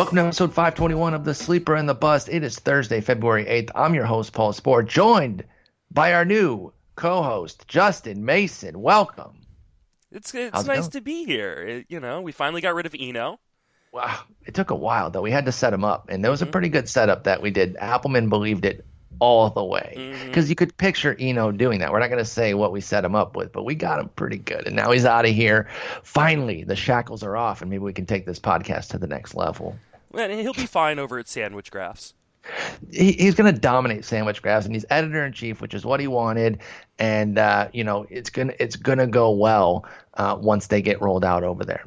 Welcome to episode 521 of The Sleeper and the Bust. It is Thursday, February 8th. I'm your host, Paul Sporer, joined by our new co host, Justin Mason. Welcome. It's it's How's it nice going? to be here. It- you know, we finally got rid of Eno. Wow. It took a while, though. We had to set him up, and there was a Mhm. pretty good setup that we did. Appelman believed it all the way because you could picture Eno doing that. We're not going to say what we set him up with, but we got him pretty good. And now he's out of here. Finally, the shackles are off, and maybe we can take this podcast to the next level. And he'll be fine over at Sandwich Graphs. he, he's going to dominate sandwich graphs and he's editor in chief which is what he wanted. And uh, you know it's to it's to go well uh, once they get rolled out over there.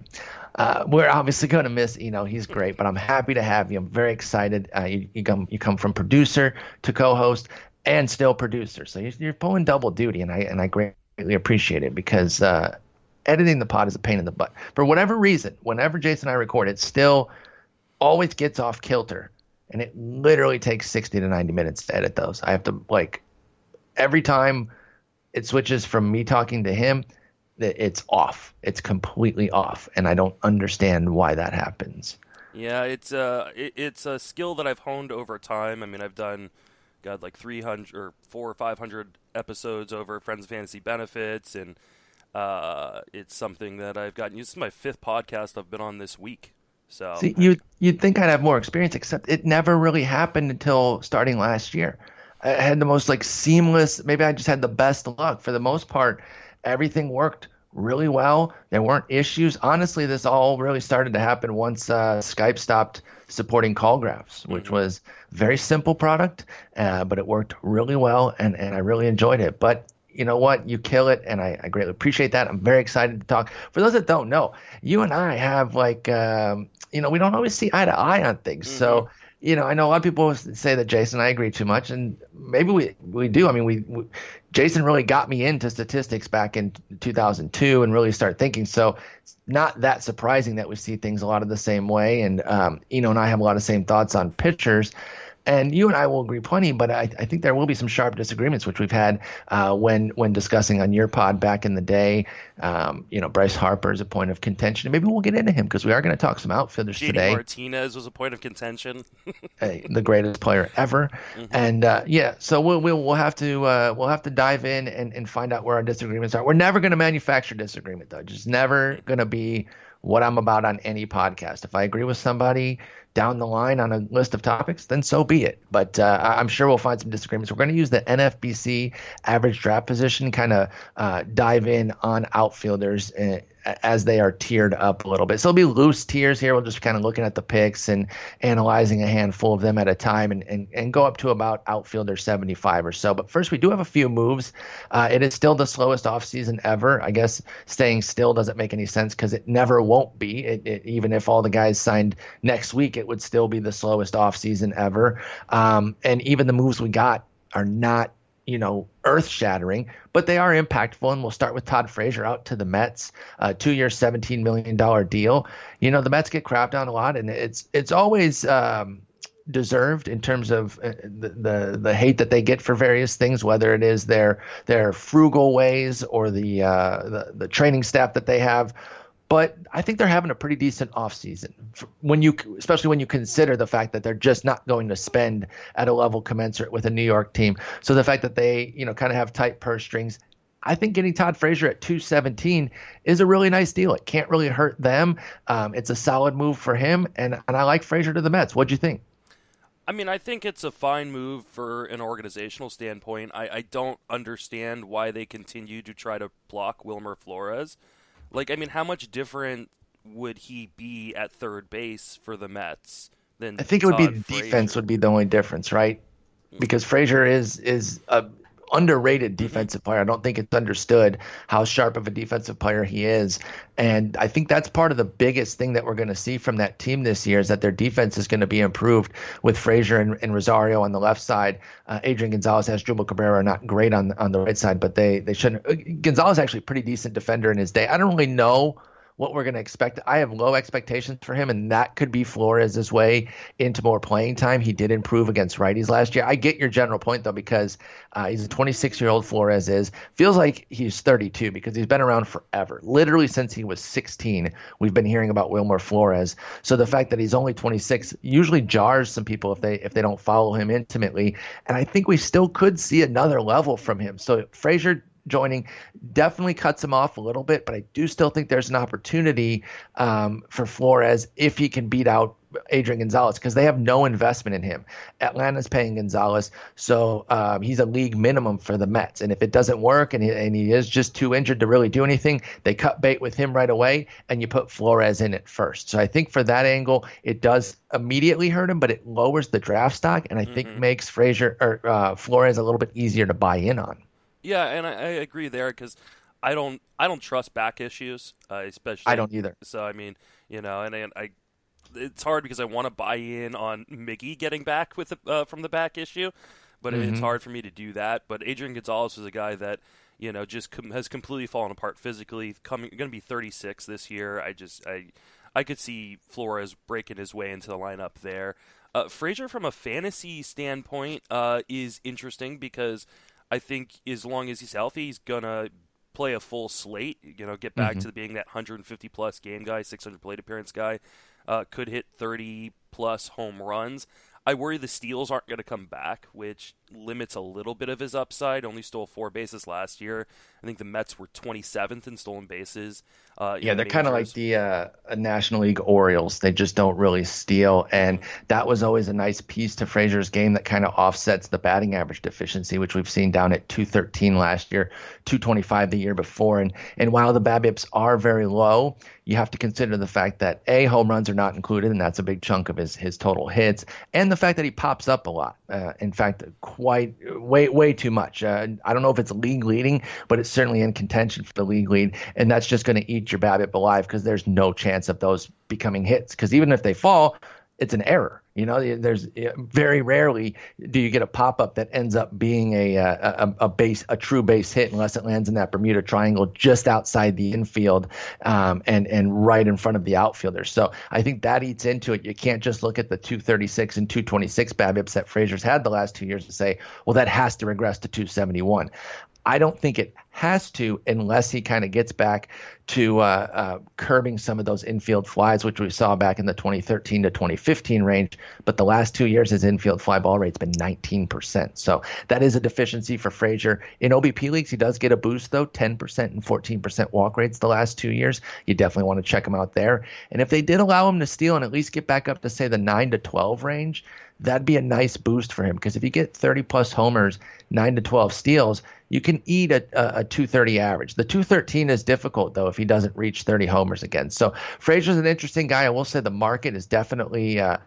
Uh, we're obviously going to miss you know he's great but i'm happy to have you. I'm very excited. Uh, you, you come you come from producer to co-host and still producer. So you're, you're pulling double duty and i and i greatly appreciate it because uh, editing the pod is a pain in the butt. For whatever reason whenever jason and i record it still always gets off kilter and it literally takes 60 to 90 minutes to edit those. I have to like every time it switches from me talking to him, it's off. It's completely off, and I don't understand why that happens. Yeah, it's uh it, it's a skill that I've honed over time. I mean, I've done got like 300 or 4 or 500 episodes over Friends of Fantasy Benefits and uh it's something that I've gotten used to. This is my fifth podcast I've been on this week. So See, you you'd think I'd have more experience, except it never really happened until starting last year. I had the most like seamless. Maybe I just had the best luck. For the most part, everything worked really well. There weren't issues. Honestly, this all really started to happen once uh, Skype stopped supporting call graphs, which was very simple product, uh, but it worked really well, and and I really enjoyed it. But you know what? You kill it, and I, I greatly appreciate that. I'm very excited to talk. For those that don't know, you and I have like, um, you know, we don't always see eye to eye on things. So, you know, I know a lot of people say that Jason and I agree too much, and maybe we we do. I mean, we, we Jason really got me into statistics back in 2002 and really start thinking. So it's not that surprising that we see things a lot of the same way. And um, know, and I have a lot of same thoughts on pitchers. And you and I will agree plenty, but I, I think there will be some sharp disagreements, which we've had uh, when when discussing on your pod back in the day. Um, you know, Bryce Harper is a point of contention, maybe we'll get into him because we are going to talk some outfielders JD today. Martinez was a point of contention. uh, the greatest player ever. And uh, yeah, so we'll, we'll we'll have to uh, we'll have to dive in and, and find out where our disagreements are. We're never going to manufacture disagreement though. Just never going to be what I'm about on any podcast. If I agree with somebody down the line on a list of topics, then so be it. But uh, I'm sure we'll find some disagreements. We're going to use the NFBC average draft position, kind of uh, dive in on outfielders. Uh, as they are tiered up a little bit. So it'll be loose tiers here. We'll just kind of looking at the picks and analyzing a handful of them at a time and, and, and go up to about outfielder 75 or so. But first, we do have a few moves. Uh, it is still the slowest offseason ever. I guess staying still doesn't make any sense because it never won't be. It, it, even if all the guys signed next week, it would still be the slowest offseason ever. Um, and even the moves we got are not you know, earth shattering, but they are impactful. And we'll start with Todd Frazier out to the Mets, uh, two year, $17 million deal. You know, the Mets get crapped on a lot, and it's it's always um, deserved in terms of uh, the, the the hate that they get for various things, whether it is their their frugal ways or the uh, the, the training staff that they have. But I think they're having a pretty decent offseason when you, especially when you consider the fact that they're just not going to spend at a level commensurate with a New York team. So the fact that they, you know, kind of have tight purse strings, I think getting Todd Frazier at 217 is a really nice deal. It can't really hurt them. Um, it's a solid move for him, and and I like Frazier to the Mets. What'd you think? I mean, I think it's a fine move for an organizational standpoint. I, I don't understand why they continue to try to block Wilmer Flores. Like, I mean, how much different would he be at third base for the Mets than? I think it would be Frazier? defense would be the only difference, right? Hmm. Because Frazier is is a underrated defensive player. I don't think it's understood how sharp of a defensive player he is. And I think that's part of the biggest thing that we're going to see from that team this year is that their defense is going to be improved with Frazier and, and Rosario on the left side. Uh, Adrian Gonzalez Asdrubal Cabrera are not great on on the right side, but they they shouldn't. Uh, Gonzalez actually a pretty decent defender in his day. I don't really know what we're going to expect. I have low expectations for him, and that could be Flores' way into more playing time. He did improve against righties last year. I get your general point, though, because uh, he's a 26 year old Flores is. Feels like he's 32 because he's been around forever. Literally since he was 16, we've been hearing about Wilmer Flores. So the fact that he's only 26 usually jars some people if they if they don't follow him intimately. And I think we still could see another level from him. So Frazier joining definitely cuts him off a little bit, but I do still think there's an opportunity um, for Flores if he can beat out Adrian Gonzalez because they have no investment in him. Atlanta's paying Gonzalez, so um, he's a league minimum for the Mets. And if it doesn't work and he, and he is just too injured to really do anything, they cut bait with him right away and you put Flores in it first. So I think for that angle, it does immediately hurt him, but it lowers the draft stock and I think Mm-hmm. makes Frazier or uh, Flores a little bit easier to buy in on. Yeah, and I, I agree there because I don't I don't trust back issues, uh, especially I don't either. So I mean, you know, and, and I it's hard because I want to buy in on Miggy getting back with the, uh, from the back issue, but it's hard for me to do that. But Adrian Gonzalez is a guy that you know just com- has completely fallen apart physically. Coming going to be 36 this year. I just I I could see Flores breaking his way into the lineup there. Uh, Frazier, from a fantasy standpoint, uh, is interesting because I think as long as he's healthy, he's gonna play a full slate. You know, get back to being that 150 plus game guy, 600 plate appearance guy. Uh, could hit 30 plus home runs. I worry the steals aren't going to come back, which limits a little bit of his upside. Only stole four bases last year. I think the Mets were 27th in stolen bases. Uh, Yeah, they're kind of like the uh, National League Orioles. They just don't really steal, and that was always a nice piece to Frazier's game that kind of offsets the batting average deficiency, which we've seen down at 213 last year, 225 the year before. And and while the BABIPs are very low, you have to consider the fact that a home runs are not included, and that's a big chunk of his his total hits, and the fact that he pops up a lot. Uh, in fact, quite way way too much. Uh, I don't know if it's league leading, but it's certainly in contention for the league lead, and that's just going to eat your BABIP alive because there's no chance of those becoming hits. Because even if they fall, it's an error. You know, there's very rarely do you get a pop up that ends up being a, a a base a true base hit unless it lands in that Bermuda Triangle just outside the infield um, and and right in front of the outfielder. So I think that eats into it. You can't just look at the 236 and 226 BABIPs that Frazier's had the last two years and say, well, that has to regress to 271. I don't think it has to unless he kind of gets back to uh, uh, curbing some of those infield flies, which we saw back in the 2013 to 2015 range. But the last two years, his infield fly ball rate's been 19%. So that is a deficiency for Frazier. In OBP leagues, he does get a boost, though 10% and 14% walk rates the last two years. You definitely want to check him out there. And if they did allow him to steal and at least get back up to, say, the 9 to 12 range, that'd be a nice boost for him because if you get 30 plus homers, 9 to 12 steals, you can eat a, a, a 230 average. The 213 is difficult though if he doesn't reach 30 homers again. So Frazier's an interesting guy. I will say the market is definitely uh,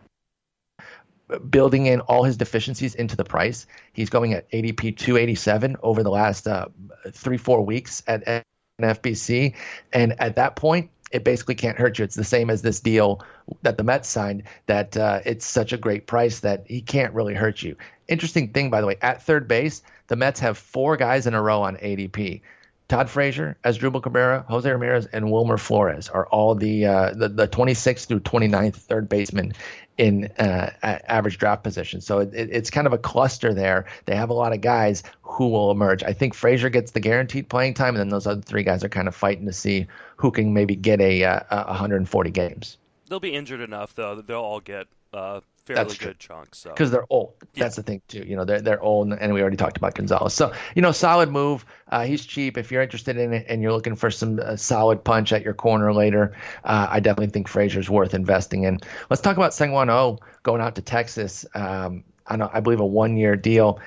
building in all his deficiencies into the price. He's going at ADP 287 over the last uh, three four weeks at, at FBC, and at that point. It basically can't hurt you. It's the same as this deal that the Mets signed. That uh, it's such a great price that he can't really hurt you. Interesting thing, by the way, at third base, the Mets have four guys in a row on ADP. Todd Frazier, Asdrubal Cabrera, Jose Ramirez, and Wilmer Flores are all the uh, the, the 26th through 29th third baseman in uh, average draft position. So it, it, it's kind of a cluster there. They have a lot of guys who will emerge. I think Frazier gets the guaranteed playing time, and then those other three guys are kind of fighting to see who can maybe get a, uh, 140 games. They'll be injured enough though that they'll all get uh, fairly That's good chunks. Because so. they're old. Yeah. That's the thing too. You know, they're they're old, and we already talked about Gonzalez. So you know, solid move. Uh, he's cheap. If you're interested in it and you're looking for some uh, solid punch at your corner later, uh, I definitely think Frazier's worth investing in. Let's talk about Seung-Hwan Oh going out to Texas. Um, I, know, I believe a one-year deal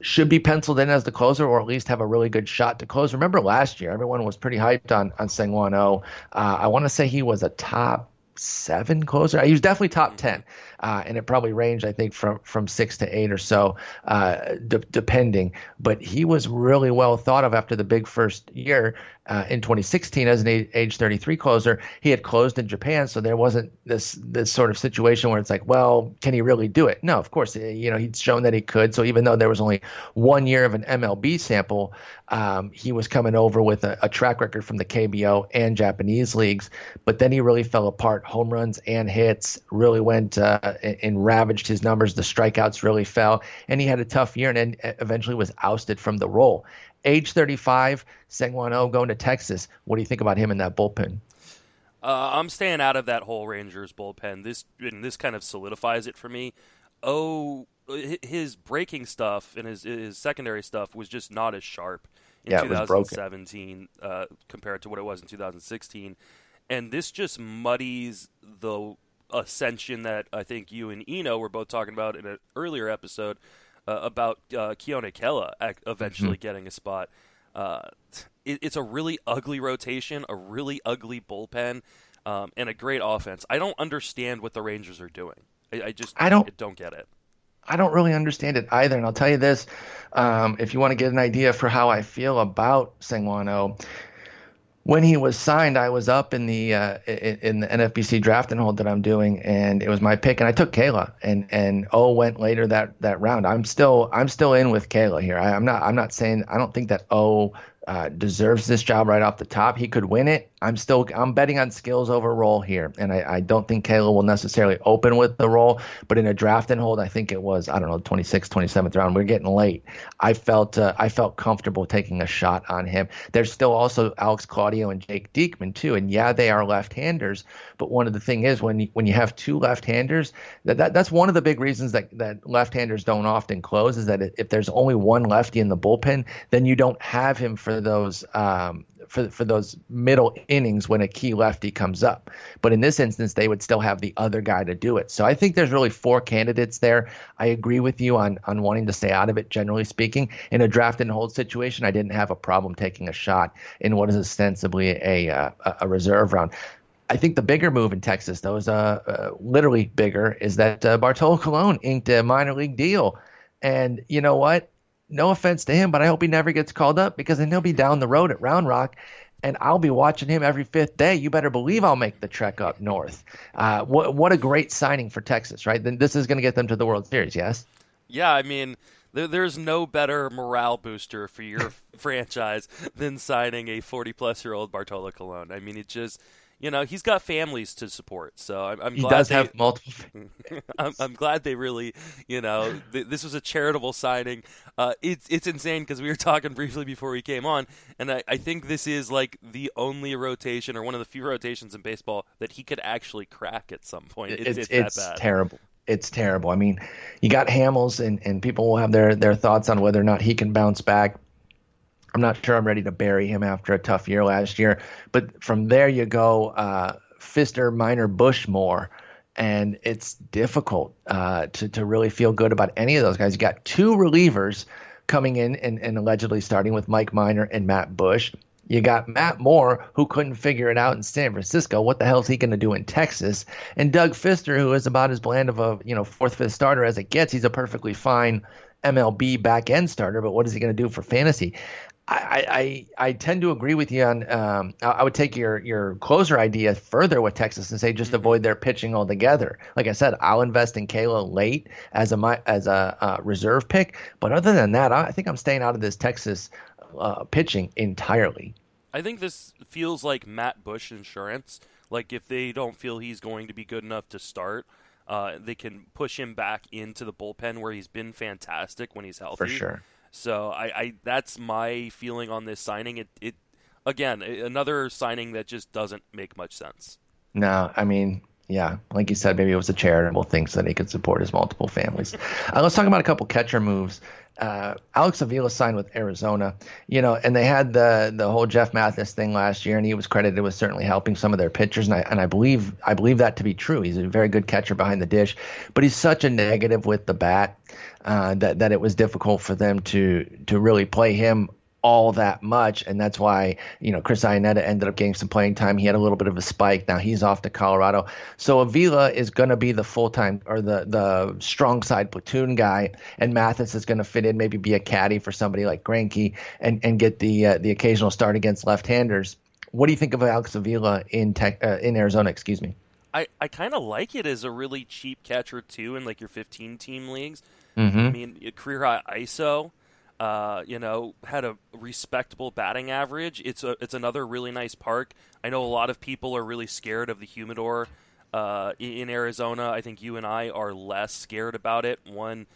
should be penciled in as the closer, or at least have a really good shot to close. Remember last year, everyone was pretty hyped on on Seung-Hwan Oh. Uh, I want to say he was a top seven closer. He was definitely top ten uh, and it probably ranged, I think, from from six to eight or so, uh, de- depending. But he was really well thought of after the big first year uh, in 2016 as an age 33 closer. He had closed in Japan, so there wasn't this this sort of situation where it's like, well, can he really do it? No, of course, eh, you know he'd shown that he could. So even though there was only one year of an MLB sample, um, he was coming over with a, a track record from the KBO and Japanese leagues. But then he really fell apart. Home runs and hits really went uh, and ravaged his numbers. The strikeouts really fell, and he had a tough year, and then eventually was ousted from the role. Age 35, Seung-Hwan Oh going to Texas. What do you think about him in that bullpen? Uh, I'm staying out of that whole Rangers bullpen. This and this kind of solidifies it for me. Oh, his breaking stuff and his his secondary stuff was just not as sharp in yeah, 2017 uh, compared to what it was in 2016, and this just muddies the ascension that I think you and Eno were both talking about in an earlier episode uh, about uh, Keone Kela eventually mm-hmm. getting a spot. Uh, it, it's a really ugly rotation, a really ugly bullpen, um, and a great offense. I don't understand what the Rangers are doing. I, I just I don't I don't get it. I don't really understand it either. And I'll tell you this: um, if you want to get an idea for how I feel about Seung-Hwan Oh, when he was signed, I was up in the uh, in the NFBC draft and hold that I'm doing, and it was my pick, and I took Kela, and and O went later that that round. I'm still I'm still in with Kela here. I, I'm not I'm not saying I don't think that O uh, deserves this job right off the top. He could win it. I'm still I'm betting on skills over role here, and I, I don't think Kela will necessarily open with the role. But in a draft and hold, I think it was I don't know 26th, 27th round. We're getting late. I felt uh, I felt comfortable taking a shot on him. There's still also Alex Claudio and Jake Diekman too, and yeah, they are left-handers. But one of the thing is when you, when you have two left-handers, that, that that's one of the big reasons that that left-handers don't often close is that if there's only one lefty in the bullpen, then you don't have him for those um, for for those middle innings when a key lefty comes up. But in this instance, they would still have the other guy to do it. So I think there's really four candidates there. I agree with you on on wanting to stay out of it. Generally speaking, in a draft and hold situation, I didn't have a problem taking a shot in what is ostensibly a uh, a reserve round. I think the bigger move in Texas, though, is uh, uh literally bigger, is that uh, Bartolo Colon inked a minor league deal. And you know what? No offense to him, but I hope he never gets called up because then he'll be down the road at Round Rock, and I'll be watching him every fifth day. You better believe I'll make the trek up north. Uh, what what a great signing for Texas, right? Then this is going to get them to the World Series, yes. Yeah, I mean, there, there's no better morale booster for your franchise than signing a 40 plus year old Bartolo Colon. I mean, it just you know he's got families to support. So I'm, I'm he glad does they, have multiple. I'm, I'm, glad they really, you know, th- this was a charitable signing. Uh, it's it's insane because we were talking briefly before we came on, and I, I think this is like the only rotation or one of the few rotations in baseball that he could actually crack at some point. It's, it's, it's, it's terrible it's terrible. I mean, you got Hamels, and, and people will have their, their thoughts on whether or not he can bounce back. I'm not sure I'm ready to bury him after a tough year last year. But from there you go, uh, Fister, Minor, Bush, Moore, and it's difficult uh, to to really feel good about any of those guys. You got two relievers coming in and, and allegedly starting with Mike Minor and Matt Bush. You got Matt Moore, who couldn't figure it out in San Francisco. What the hell is he going to do in Texas? And Doug Fister, who is about as bland of a you know fourth, fifth starter as it gets. He's a perfectly fine MLB back end starter, but what is he going to do for fantasy? I, I, I tend to agree with you on. Um, I, would take your your closer idea further with Texas and say just mm-hmm. avoid their pitching altogether. Like I said, I'll invest in Kela late as a as a uh, reserve pick, but other than that, I think I'm staying out of this Texas uh, pitching entirely. I think this feels like Matt Bush insurance. Like if they don't feel he's going to be good enough to start, uh, they can push him back into the bullpen where he's been fantastic when he's healthy. For sure. So I, I that's my feeling on this signing. It, it again another signing that just doesn't make much sense. No, I mean yeah, like you said, maybe it was a charitable thing so that he could support his multiple families. uh, let's talk about a couple catcher moves. Uh, Alex Avila signed with Arizona, you know, and they had the the whole Jeff Mathis thing last year, and he was credited with certainly helping some of their pitchers, and I and I believe I believe that to be true. He's a very good catcher behind the dish, but he's such a negative with the bat uh, that that it was difficult for them to to really play him all that much, and that's why you know Chris Iannetta ended up getting some playing time. He had a little bit of a spike. Now he's off to Colorado, so Avila is going to be the full time or the the strong side platoon guy, and Mathis is going to fit in, maybe be a caddy for somebody like Greinke, and and get the uh, the occasional start against left-handers. What do you think of Alex Avila in tech, uh, in Arizona? Excuse me. I, I kind of like it as a really cheap catcher too in like your 15 team leagues. Mm-hmm. I mean, career high ISO uh, you know, had a respectable batting average. It's a it's another really nice park. I know a lot of people are really scared of the humidor uh, in Arizona. I think you and I are less scared about it. One,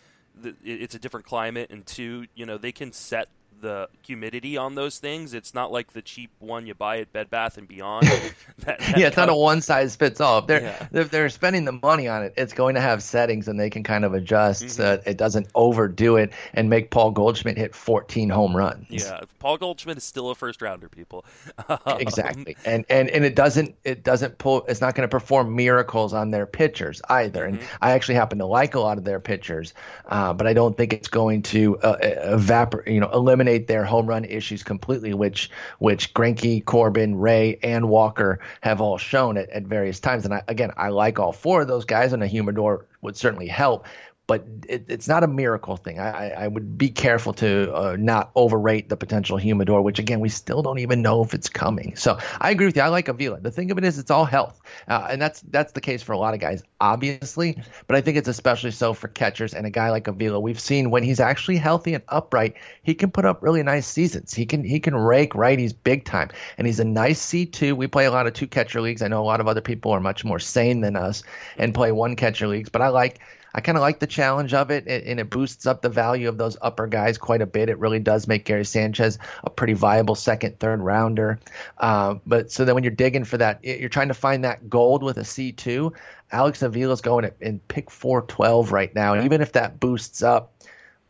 it's a different climate, and two, you know, they can set the humidity on those things. It's not like the cheap one you buy at Bed Bath and Beyond. that, that yeah, it's not a one size fits all. If they're yeah. if they're spending the money on it, it's going to have settings and they can kind of adjust mm-hmm. so it doesn't overdo it and make Paul Goldschmidt hit 14 home runs. Yeah, Paul Goldschmidt is still a first rounder, people. exactly, and and and it doesn't it doesn't pull. It's not going to perform miracles on their pitchers either. Mm-hmm. And I actually happen to like a lot of their pitchers, uh, but I don't think it's going to uh, evaporate. You know, eliminate eliminate their home run issues completely, which which Greinke, Corbin, Ray, and Walker have all shown at, at various times. And I, again, I like all four of those guys, and a humidor would certainly help but it, it's not a miracle thing. I, I would be careful to uh, not overrate the potential humidor, which again we still don't even know if it's coming. So I agree with you. I like Avila. The thing of it is, it's all health, uh, and that's that's the case for a lot of guys, obviously. But I think it's especially so for catchers and a guy like Avila. We've seen when he's actually healthy and upright, he can put up really nice seasons. He can he can rake right. He's big time, and he's a nice C two. We play a lot of two catcher leagues. I know a lot of other people are much more sane than us and play one catcher leagues, but I like I kind of like the challenge of it, and it boosts up the value of those upper guys quite a bit. It really does make Gary Sanchez a pretty viable second, third rounder. Uh, but so then when you're digging for that, you're trying to find that gold with a C2. Alex Avila's going at, in pick 412 right now, and even if that boosts up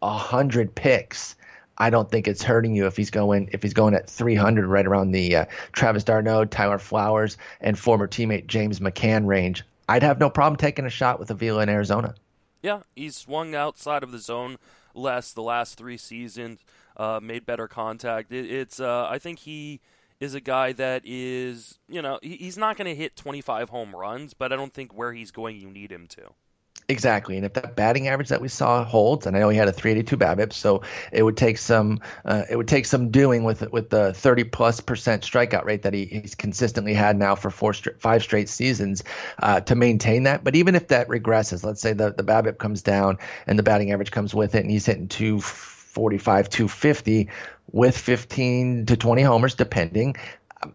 hundred picks. I don't think it's hurting you if he's going if he's going at 300 right around the uh, Travis d'Arnaud, Tyler Flowers, and former teammate James McCann range. I'd have no problem taking a shot with Avila in Arizona. Yeah, he's swung outside of the zone less the last three seasons, uh, made better contact. It, it's uh, I think he is a guy that is you know he, he's not going to hit 25 home runs, but I don't think where he's going you need him to. Exactly, and if that batting average that we saw holds, and I know he had a 382 BABIP, so it would take some uh, it would take some doing with with the 30 plus percent strikeout rate that he, he's consistently had now for four five straight seasons uh, to maintain that. But even if that regresses, let's say the the BABIP comes down and the batting average comes with it, and he's hitting 245, 250 with 15 to 20 homers, depending.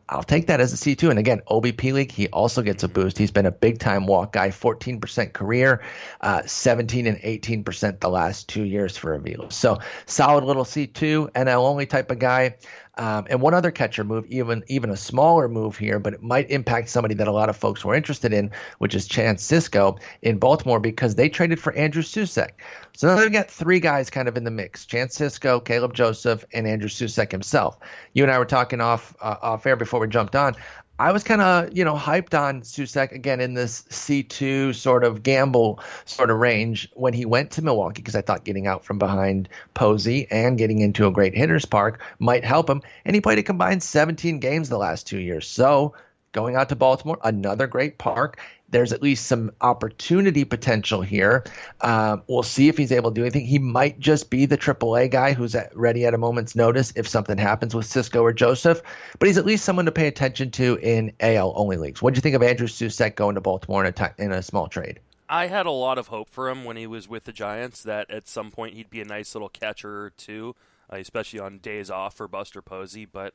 I'll take that as a C2. And again, OBP League, he also gets a boost. He's been a big time walk guy, 14% career, uh, 17 and 18% the last two years for Avila. So solid little C2, NL only type of guy. Um, and one other catcher move, even even a smaller move here, but it might impact somebody that a lot of folks were interested in, which is Chance Sisco in Baltimore because they traded for Andrew Susac. So now they've got three guys kind of in the mix: Chance Sisco, Caleb Joseph, and Andrew Susac himself. You and I were talking off uh, off air before we jumped on. I was kind of, you know, hyped on Susac again in this C2 sort of gamble sort of range when he went to Milwaukee because I thought getting out from behind Posey and getting into a great hitter's park might help him. And he played a combined 17 games the last two years. So going out to Baltimore, another great park there's at least some opportunity potential here. Um, we'll see if he's able to do anything. He might just be the AAA guy who's at, ready at a moment's notice if something happens with Sisco or Joseph, but he's at least someone to pay attention to in AL only leagues. What do you think of Andrew Susac going to Baltimore in a, t- in a small trade? I had a lot of hope for him when he was with the Giants that at some point he'd be a nice little catcher too. uh, especially on days off for Buster Posey. But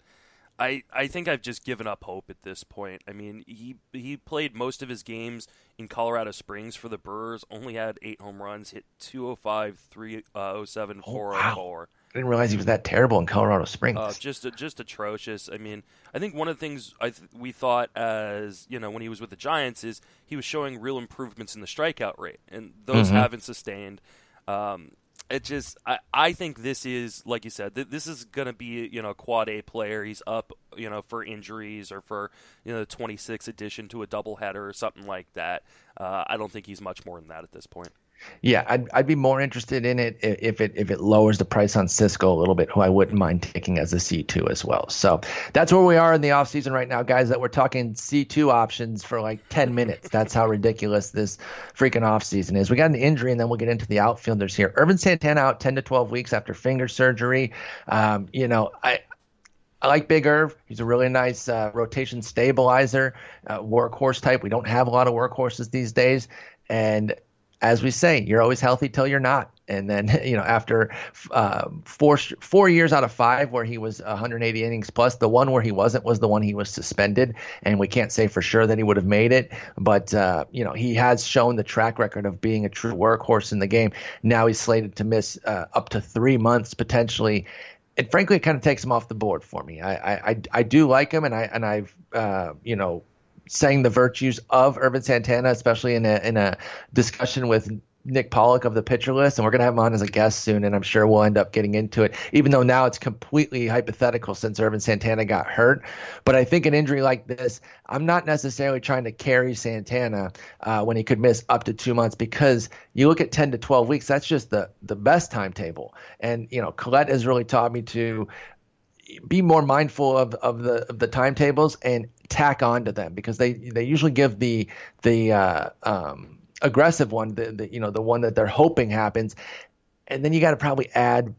I I think I've just given up hope at this point. I mean, he he played most of his games in Colorado Springs for the Brewers. Only had eight home runs, hit 205, 307, oh, 404. Wow. I didn't realize he was that terrible in Colorado Springs. Uh, just just atrocious. I mean, I think one of the things I th- we thought as you know when he was with the Giants is he was showing real improvements in the strikeout rate, and those mm-hmm. haven't sustained. Um, it just I, I think this is like you said th- this is going to be you know a quad A player. He's up you know for injuries or for you know the 26 addition to a doubleheader or something like that. Uh, I don't think he's much more than that at this point yeah, I'd, I'd be more interested in it if it if it lowers the price on Sisco a little bit, who I wouldn't mind taking as a C2 as well. So that's where we are in the offseason right now, guys, that we're talking C2 options for like 10 minutes. That's how ridiculous this freaking offseason is. We got an injury, and then we'll get into the outfielders here. Ervin Santana out 10 to 12 weeks after finger surgery. Um, you know, I, I like Big Irv. He's a really nice uh, rotation stabilizer, uh, workhorse type. We don't have a lot of workhorses these days. And as we say, you're always healthy till you're not. And then, you know, after uh, four four years out of five where he was 180 innings plus, the one where he wasn't was the one he was suspended, and we can't say for sure that he would have made it. But uh, you know, he has shown the track record of being a true workhorse in the game. Now he's slated to miss uh, up to three months potentially. And frankly, it kind of takes him off the board for me. I I, I do like him, and I and I've uh, you know saying the virtues of Ervin Santana, especially in a in a discussion with Nick Pollack of the pitcher list, and we're going to have him on as a guest soon, and I'm sure we'll end up getting into it, even though now it's completely hypothetical since Ervin Santana got hurt. But I think an injury like this, I'm not necessarily trying to carry Santana uh, when he could miss up to two months because you look at 10 to 12 weeks, that's just the, the best timetable. And, you know, Collette has really taught me to be more mindful of, of the of the timetables and tack on to them because they they usually give the the uh, um, aggressive one the, the you know the one that they're hoping happens. And then you got to probably add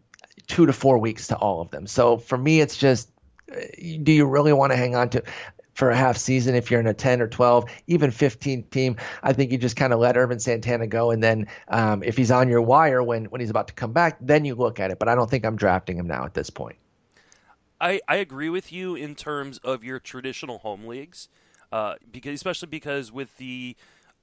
two to four weeks to all of them. So for me it's just uh, do you really want to hang on to for a half season if you're in a 10 or 12 even 15 team? I think you just kind of let ervin santana go and then um, if he's on your wire when when he's about to come back then you look at it. But i don't think i'm drafting him now at this point I, I agree with you in terms of your traditional home leagues, uh, because especially because with the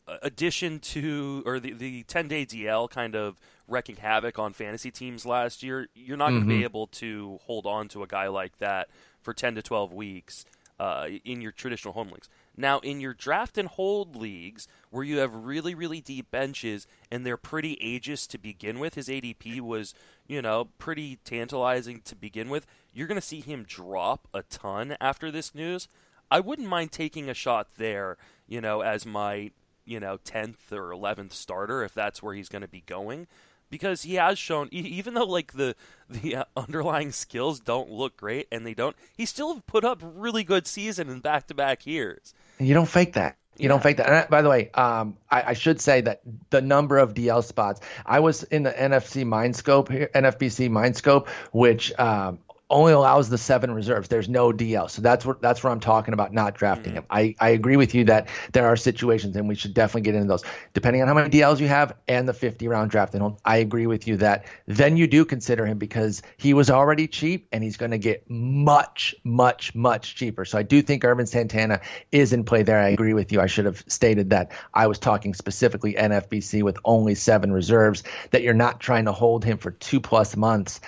uh, addition to or the the ten day DL kind of wrecking havoc on fantasy teams last year, you're not mm-hmm. going to be able to hold on to a guy like that for ten to twelve weeks uh, in your traditional home leagues. Now, in your draft and hold leagues, where you have really, really deep benches and they're pretty ageist to begin with, his ADP was, you know, pretty tantalizing to begin with. You're going to see him drop a ton after this news. I wouldn't mind taking a shot there, you know, as my, you know, 10th or 11th starter if that's where he's going to be going because he has shown even though like the the uh, underlying skills don't look great and they don't he still put up really good season in back to back years. You don't fake that. You yeah. don't fake that. And by the way, um, I, I, should say that the number of DL spots. I was in the NFC Mindscope here, NFBC Mindscope, which um, only allows the seven reserves. There's no DL. So that's what that's where I'm talking about not drafting mm-hmm. him. I, I agree with you that there are situations and we should definitely get into those. Depending on how many DLs you have and the 50 round draft and I agree with you that then you do consider him because he was already cheap and he's going to get much, much, much cheaper. So I do think Ervin Santana is in play there. I agree with you. I should have stated that I was talking specifically NFBC with only seven reserves, that you're not trying to hold him for two plus months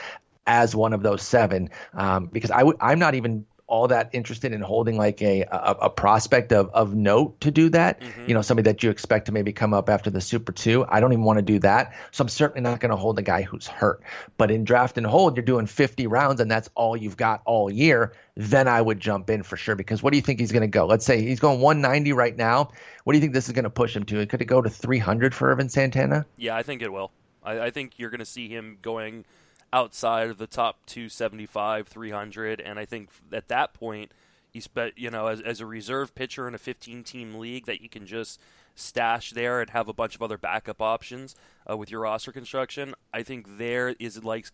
as one of those seven um, because I w- I'm not even all that interested in holding like a a, a prospect of, of note to do that. Mm-hmm. You know, somebody that you expect to maybe come up after the Super Two. I don't even want to do that. So I'm certainly not going to hold a guy who's hurt. But in draft and hold, you're doing 50 rounds and that's all you've got all year. Then I would jump in for sure because what do you think he's going to go? Let's say he's going 190 right now. What do you think this is going to push him to? Could it go to 300 for Ervin Santana? Yeah, I think it will. I, I think you're going to see him going outside of the top 275, 300, and I think at that point, he's bet you know as, as a reserve pitcher in a 15 team league that you can just stash there and have a bunch of other backup options uh, with your roster construction. I think there is like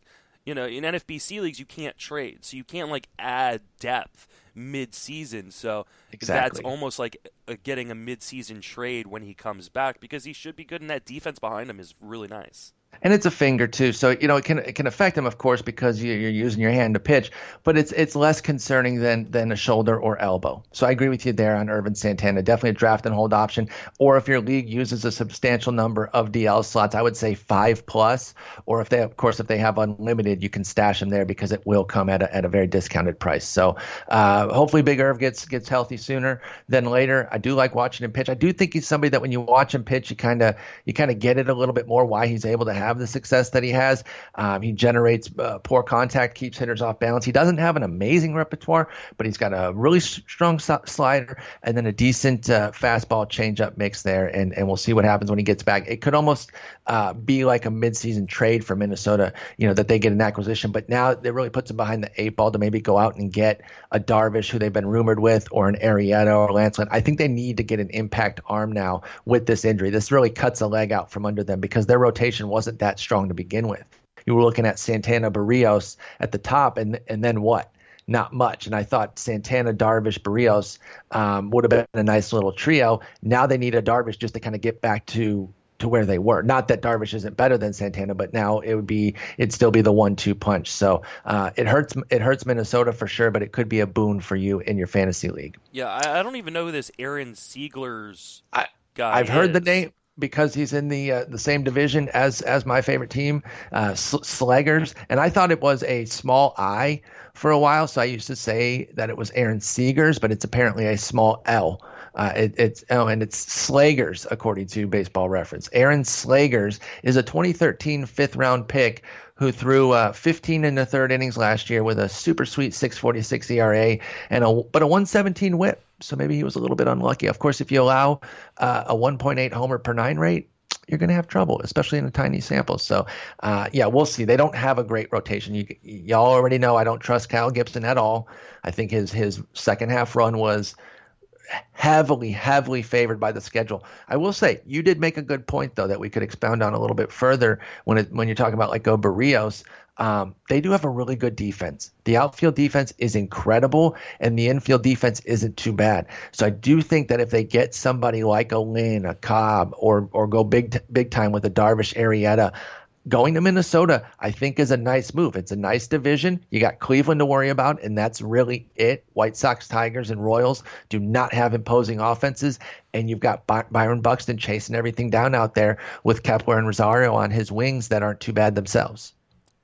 you know in NFBC leagues you can't trade, so you can't like add depth mid-season. So exactly. that's almost like a, getting a mid-season trade when he comes back because he should be good, and that defense behind him is really nice and it's a finger too. So you know it can it can affect him, of course, because you're using your hand to pitch. But it's it's less concerning than than a shoulder or elbow. So I agree with you there on Ervin Santana. Definitely a draft and hold option. Or if your league uses a substantial number of DL slots, I would say five plus. Or if they, of course, if they have unlimited, you can stash them there because it will come at a, at a very discounted price. So uh, hopefully Big Irv gets gets healthy sooner than later. I do like watching him pitch. I do think he's somebody that when you watch him pitch, you kind of you kind of get it a little bit more why he's able to have the success that he has. Um, he generates uh, poor contact, keeps hitters off balance. He doesn't have an amazing repertoire, but he's got a really strong slider and then a decent uh, fastball changeup mix there. And and we'll see what happens when he gets back. It could almost uh, be like a midseason trade for Minnesota, you know, that they get an acquisition, but now it really puts them behind the eight ball to maybe go out and get a Darvish who they've been rumored with, or an Arrieta or Lance Lynn. I think they need to get an impact arm now with this injury. This really cuts a leg out from under them because their rotation wasn't that strong to begin with. You were looking at Santana Berrios at the top, and and then what? Not much. And I thought Santana, Darvish, Berrios um, would have been a nice little trio. Now they need a Darvish just to kind of get back to to where they were. Not that Darvish isn't better than Santana, but now it would be it'd still be the one-two punch. So uh, it hurts it hurts Minnesota for sure, but it could be a boon for you in your fantasy league. Yeah, I, I don't even know who this Aaron Seigler's I, guy. I've heard the name because he's in the uh, the same division as as my favorite team, uh, Slaggers, and I thought it was a small I for a while, so I used to say that it was Aaron Seegers, but it's apparently a small L. Uh, it, it's oh, and it's Slegers according to Baseball Reference. Aaron Slegers is a 2013 fifth round pick who threw uh, 15 in the third innings last year with a super sweet 6.46 ERA and a but a 117 WHIP. So maybe he was a little bit unlucky. Of course, if you allow uh, a 1.8 homer per nine rate, you're going to have trouble, especially in a tiny sample. So, uh, yeah, we'll see. They don't have a great rotation. You, y'all already know I don't trust Kyle Gibson at all. I think his his second half run was heavily, heavily favored by the schedule. I will say you did make a good point though that we could expound on a little bit further when it, when you're talking about like Go Berrios. Um, they do have a really good defense. The outfield defense is incredible, and the infield defense isn't too bad. So I do think that if they get somebody like a Lynn, a Cobb, or or go big big time with a Darvish Arrieta, going to Minnesota, I think, is a nice move. It's a nice division. You got Cleveland to worry about, and that's really it. White Sox, Tigers, and Royals do not have imposing offenses, and you've got By- Byron Buxton chasing everything down out there with Kepler and Rosario on his wings that aren't too bad themselves.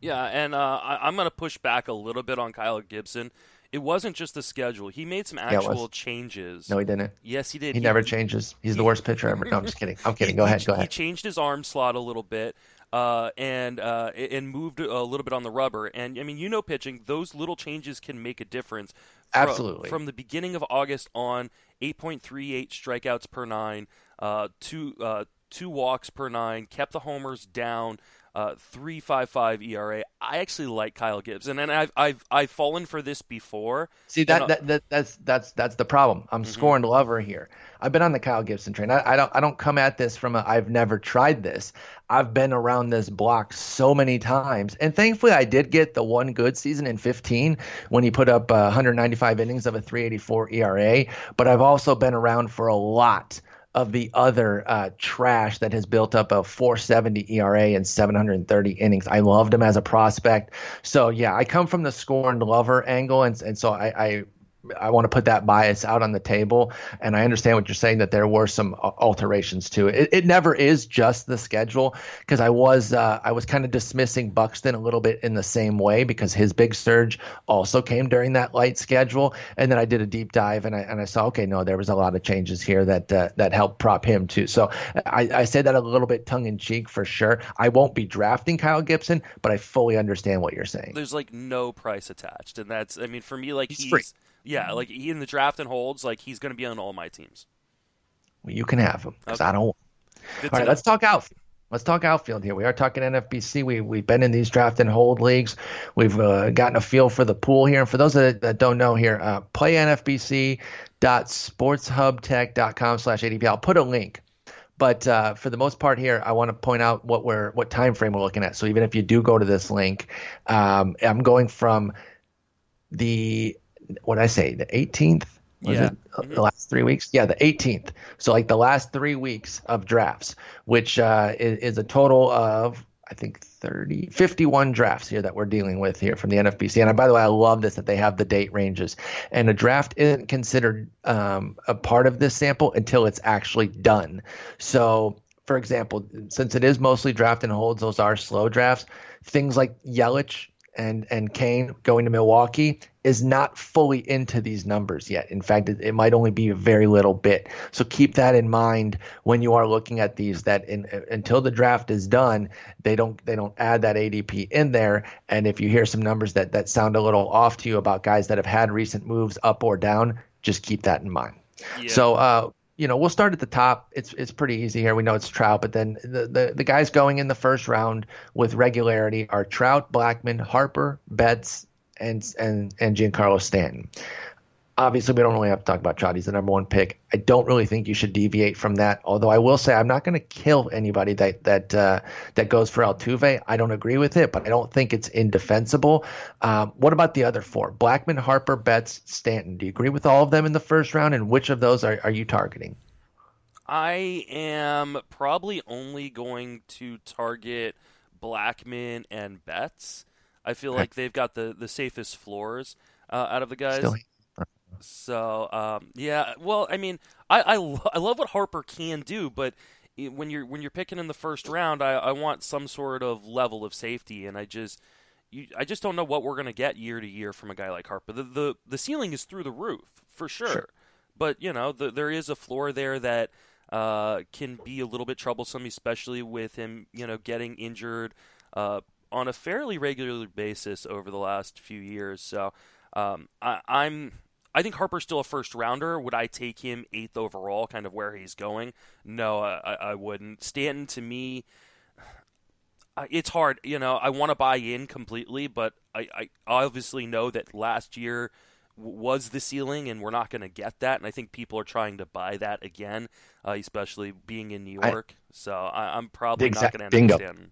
Yeah, and uh, I- am going to push back a little bit on Kyle Gibson. It wasn't just the schedule. He made some actual yeah, changes. No, he didn't. Yes, he did. He, he never changes. He's he, the worst pitcher ever. No, I'm just kidding. I'm kidding. Go ahead. Go ahead. He changed his arm slot a little bit uh, and uh, and moved a little bit on the rubber. And I mean, you know, pitching those little changes can make a difference. From, Absolutely. From the beginning of August on, 8.38 strikeouts per nine, uh, two uh, two walks per nine, kept the homers down uh, 3.55 ERA. I actually like Kyle Gibson, and then I've I've I've fallen for this before. See that, that, that that's that's that's the problem. I'm mm-hmm. scoring lover here. I've been on the Kyle Gibson train. I, I don't I don't come at this from a I've never tried this. I've been around this block so many times, and thankfully I did get the one good season in 15 when he put up uh, 195 innings of a 3.84 ERA. But I've also been around for a lot of the other uh, trash that has built up a 470 ERA and 730 innings. I loved him as a prospect. So, yeah, I come from the scorned lover angle. And, and so I, I I want to put that bias out on the table. And I understand what you're saying that there were some alterations to it. It, it never is just the schedule because I was uh, I was kind of dismissing Buxton a little bit in the same way because his big surge also came during that light schedule. And then I did a deep dive and I and I saw okay no there was a lot of changes here that uh, that helped prop him too. So I, I say that a little bit tongue in cheek for sure. I won't be drafting Kyle Gibson, but I fully understand what you're saying. There's like no price attached, and that's I mean for me like he's, he's free yeah, like he in the draft and holds, like he's going to be on all my teams. Well, you can have him because okay. I don't. All right, know. let's talk outfield. Let's talk outfield here. We are talking NFBC. We we've been in these draft and hold leagues. We've uh, gotten a feel for the pool here. And for those that, that don't know here, uh, play nfbc.sportshubtech.com slash ADP. I'll put a link. But uh, for the most part here, I want to point out what we're what time frame we're looking at. So even if you do go to this link, um, I'm going from the what I say, the 18th. Was yeah. it the last three weeks? Yeah, the 18th. So like the last three weeks of drafts, which uh, is, is, a total of I think 30, 51 drafts here that we're dealing with here from the NFBC. And by the way, I love this that they have the date ranges. And a draft isn't considered um, a part of this sample until it's actually done. So, for example, since it is mostly draft and holds, those are slow drafts. Things like Yelich and and Cain going to Milwaukee is not fully into these numbers yet. In fact, it, it, might only be a very little bit. So keep that in mind when you are looking at these. That in, until the draft is done, they don't they don't add that ADP in there. And if you hear some numbers that that sound a little off to you about guys that have had recent moves up or down, just keep that in mind. Yeah. So uh, you know, we'll start at the top. It's it's pretty easy here. We know it's Trout, but then the, the, the guys going in the first round with regularity are Trout, Blackman, Harper, Betts, and and and Giancarlo Stanton obviously we don't really have to talk about Trout. He's the number one pick. I don't really think you should deviate from that. Although I will say I'm not going to kill anybody that that uh, that goes for Altuve. I don't agree with it, but I don't think it's indefensible. Um, what about the other four? Blackmon, Harper, Betts, Stanton. Do you agree with all of them in the first round? And which of those are, are you targeting? I am probably only going to target Blackmon and Betts. I feel like they've got the, the safest floors uh, out of the guys. Still, so um, yeah, well, I mean, I I, lo- I love what Harper can do, but when you're when you're picking in the first round, I, I want some sort of level of safety, and I just you, I just don't know what we're gonna get year to year from a guy like Harper. The the, the ceiling is through the roof for sure, sure. but you know the, there is a floor there that uh, can be a little bit troublesome, especially with him you know getting injured uh, on a fairly regular basis over the last few years. So um, I, I'm I think Harper's still a first rounder. Would I take him eighth overall, kind of where he's going? No, I, I wouldn't. Stanton, to me, it's hard. You know, I want to buy in completely, but I, I obviously know that last year was the ceiling, and we're not going to get that. And I think people are trying to buy that again, uh, especially being in New York. I, so I, am probably not going to understand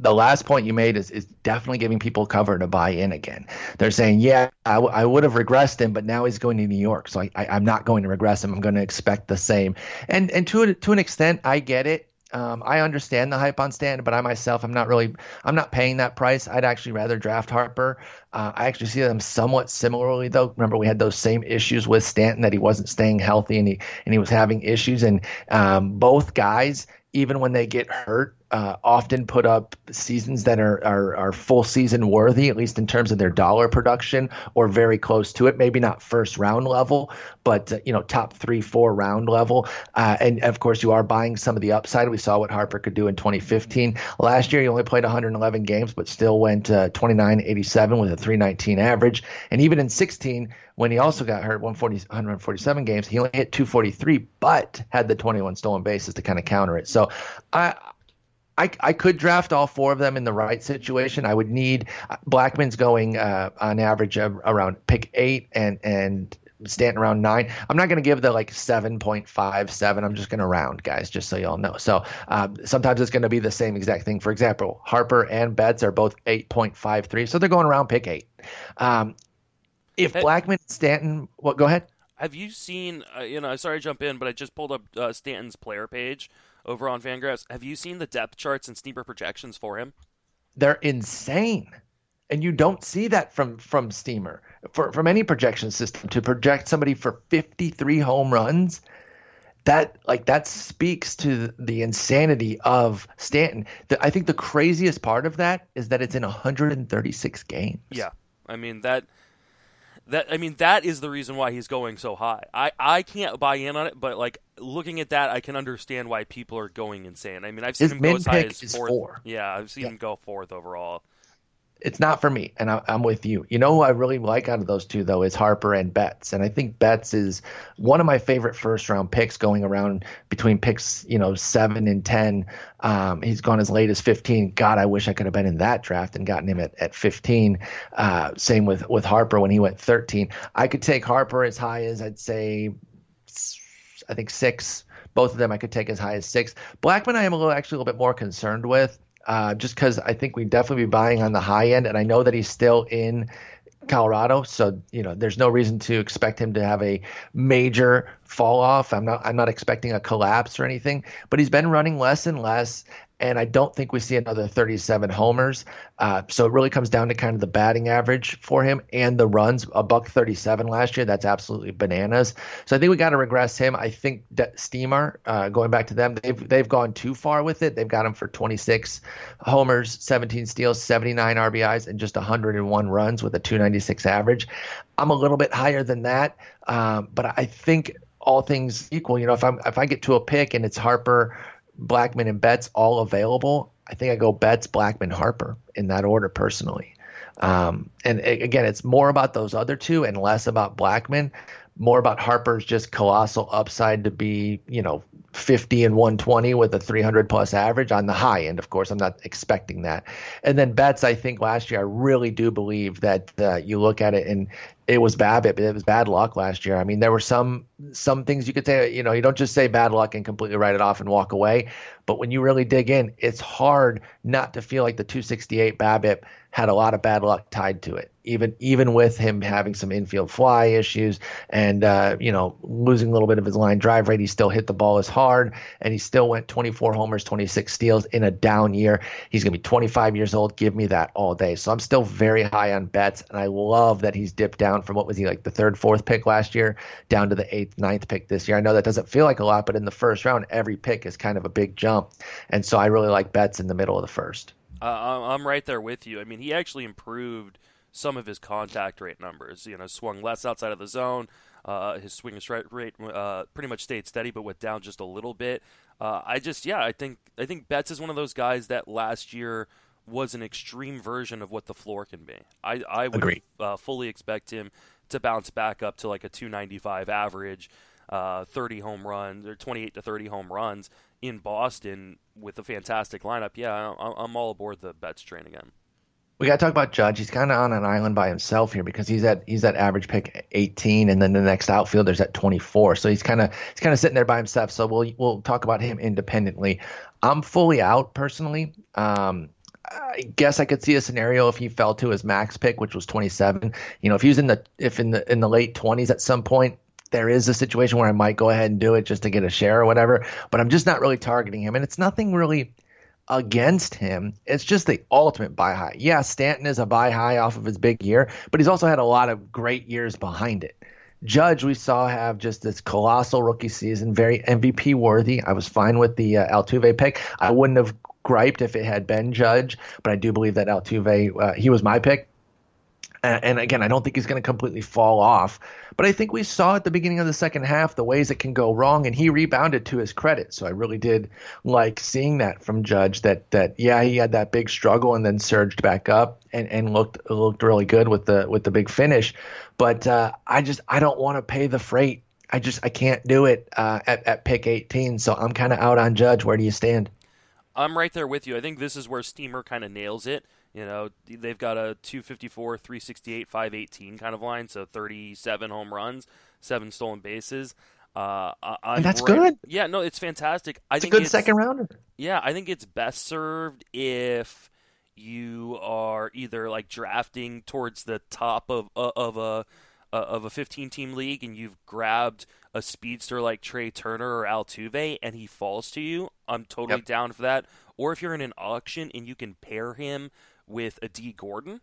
the last point you made is, is definitely giving people cover to buy in again. They're saying, yeah, I, w- I would have regressed him, but now he's going to New York, so I, I, am not going to regress him. I'm going to expect the same. And and to to an extent, I get it. Um, I understand the hype on Stanton, but I myself, I'm not really, I'm not paying that price. I'd actually rather draft Harper. Uh, I actually see them somewhat similarly, though. Remember, we had those same issues with Stanton that he wasn't staying healthy and he and he was having issues. And um, both guys, even when they get hurt, uh, often put up seasons that are, are, are full season worthy, at least in terms of their dollar production, or very close to it. Maybe not first round level, but uh, you know top three, four round level. Uh, and of course, you are buying some of the upside. We saw what Harper could do in 2015. Last year, he only played 111 games, but still went uh, 29, 87 with a 319 average. And even in 16 when he also got hurt 140, 147 games, he only hit 243, but had the 21 stolen bases to kind of counter it. So I I, I could draft all four of them in the right situation. I would need Blackmon's going uh, on average around pick eight and and Stanton around nine. I'm not going to give the like 7.57. I'm just going to round, guys, just so y'all know. So um, sometimes it's going to be the same exact thing. For example, Harper and Betts are both 8.53, so they're going around pick eight. Um, if hey, Blackmon, Stanton, what? Well, go ahead. Have you seen? Uh, you know, sorry to jump in, but I just pulled up uh, Stanton's player page over on Fangraphs. Have you seen the depth charts and Steamer projections for him? They're insane. And you don't see that from from Steamer for, from any projection system to project somebody for 53 home runs. That like that speaks to the insanity of Stanton. The, I think the craziest part of that is that it's in 136 games. Yeah, I mean that that I mean that is the reason why he's going so high. I I can't buy in on it, but like looking at that, I can understand why people are going insane. I mean, I've seen His him go as high as fourth. Four. Yeah, I've seen yeah. him go fourth overall it's not for me, and I, am with you. You know who I really like out of those two though is Harper and Betts, and I think Betts is one of my favorite first round picks, going around between picks you know seven and ten. Um, he's gone as late as 15. God, I wish I could have been in that draft and gotten him at, at 15. Uh, same with with Harper when he went 13. I could take Harper as high as I'd say, I think six. Both of them I could take as high as six. Blackmon, I am a little actually a little bit more concerned with uh, just because I think we'd definitely be buying on the high end, and I know that he's still in Colorado, so you know there's no reason to expect him to have a major fall off. I'm not I'm not expecting a collapse or anything, but he's been running less and less, and I don't think we see another 37 homers. Uh, so it really comes down to kind of the batting average for him and the runs. A buck 37 last year, that's absolutely bananas. So I think we got to regress him. I think Steamer, uh, going back to them, they've they've gone too far with it. They've got him for 26 homers, 17 steals, 79 RBIs, and just 101 runs with a 296 average. I'm a little bit higher than that, um, but I think all things equal, you know, if I'm if I get to a pick and it's Harper Blackmon and Betts all available, I think I go Betts, Blackmon, Harper in that order personally. Um, and again, it's more about those other two and less about Blackmon, more about Harper's just colossal upside to be, you know, 50 and 120 with a 300 plus average on the high end. Of course, I'm not expecting that. And then Betts, I think last year, I really do believe that uh, you look at it and it was bad. It was bad luck last year. I mean, there were some some things you could say. You know, you don't just say bad luck and completely write it off and walk away. But when you really dig in, it's hard not to feel like the 268 BABIP had a lot of bad luck tied to it. Even even with him having some infield fly issues and uh, you know losing a little bit of his line drive rate, he still hit the ball as hard and he still went 24 homers, 26 steals in a down year. He's gonna be 25 years old. Give me that all day. So I'm still very high on Betts, and I love that he's dipped down from what was he like the third, fourth pick last year down to the eighth, ninth pick this year. I know that doesn't feel like a lot, but in the first round, every pick is kind of a big jump, and so I really like Betts in the middle of the first. Uh, I'm right there with you. I mean, he actually improved some of his contact rate numbers. You know, swung less outside of the zone. Uh, his swing and strike rate uh, pretty much stayed steady, but went down just a little bit. Uh, I just, yeah, I think I think Betts is one of those guys that last year was an extreme version of what the floor can be. I, I would uh, fully expect him to bounce back up to like a 295 average, uh, 30 home runs or 28 to 30 home runs in Boston with a fantastic lineup, yeah, I'm all aboard the Betts train again. We got to talk about Judge. He's kind of on an island by himself here because he's at he's at average pick 18, and then the next outfielder's at 24. So he's kind of he's kind of sitting there by himself. So we'll we'll talk about him independently. I'm fully out personally. Um, I guess I could see a scenario if he fell to his max pick, which was 27. You know, if he was in the if in the in the late 20s at some point, there is a situation where I might go ahead and do it just to get a share or whatever, but I'm just not really targeting him. And it's nothing really against him. It's just the ultimate buy high. Yeah, Stanton is a buy high off of his big year, but he's also had a lot of great years behind it. Judge, we saw have just this colossal rookie season, very MVP worthy. I was fine with the uh, Altuve pick. I wouldn't have griped if it had been Judge, but I do believe that Altuve, uh, he was my pick. And again, I don't think he's going to completely fall off. But I think we saw at the beginning of the second half the ways it can go wrong, and he rebounded to his credit. So I really did like seeing that from Judge. That that yeah, he had that big struggle and then surged back up and, and looked looked really good with the with the big finish. But uh, I just I don't want to pay the freight. I just I can't do it uh, at at pick 18. So I'm kind of out on Judge. Where do you stand? I'm right there with you. I think this is where Steamer kind of nails it. You know, they've got a 254, 368, 518 kind of line, so 37 home runs, seven stolen bases. Uh, and that's right, good. Yeah, no, it's fantastic. I it's think a good it's, second rounder. Yeah, I think it's best served if you are either like drafting towards the top of of a of a 15 team league and you've grabbed a speedster like Trea Turner or Altuve and he falls to you. I'm totally yep. down for that. Or if you're in an auction and you can pair him with a Dee Gordon.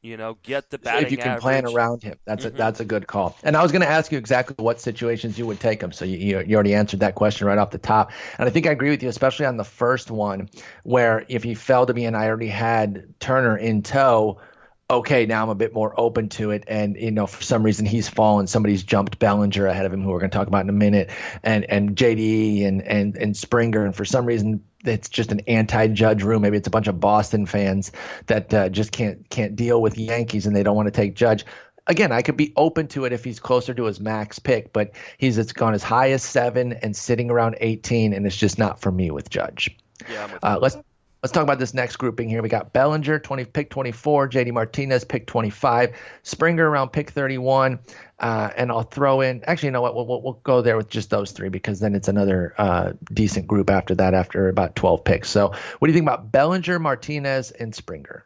You know, get the batting. If you can average. plan around him, that's mm-hmm. a that's a good call. And I was going to ask you exactly what situations you would take him. So you you already answered that question right off the top. And I think I agree with you, especially on the first one, where if he fell to me and I already had Turner in tow, okay, now I'm a bit more open to it. And you know, for some reason he's fallen. Somebody's jumped Bellinger ahead of him, who we're going to talk about in a minute, and and JD and and and Springer. And for some reason it's just an anti-judge room. Maybe it's a bunch of Boston fans that uh, just can't can't deal with Yankees and they don't want to take Judge. Again, I could be open to it if he's closer to his max pick, but he's it's gone as high as seven and sitting around 18, and it's just not for me with Judge. Yeah, uh, let's Let's talk about this next grouping here. We got Bellinger, 20, pick 24, JD Martinez, pick 25, Springer around pick 31, uh, and I'll throw in. Actually, you know what? We'll, we'll, we'll, go there with just those three because then it's another uh, decent group after that, after about 12 picks. So, what do you think about Bellinger, Martinez, and Springer?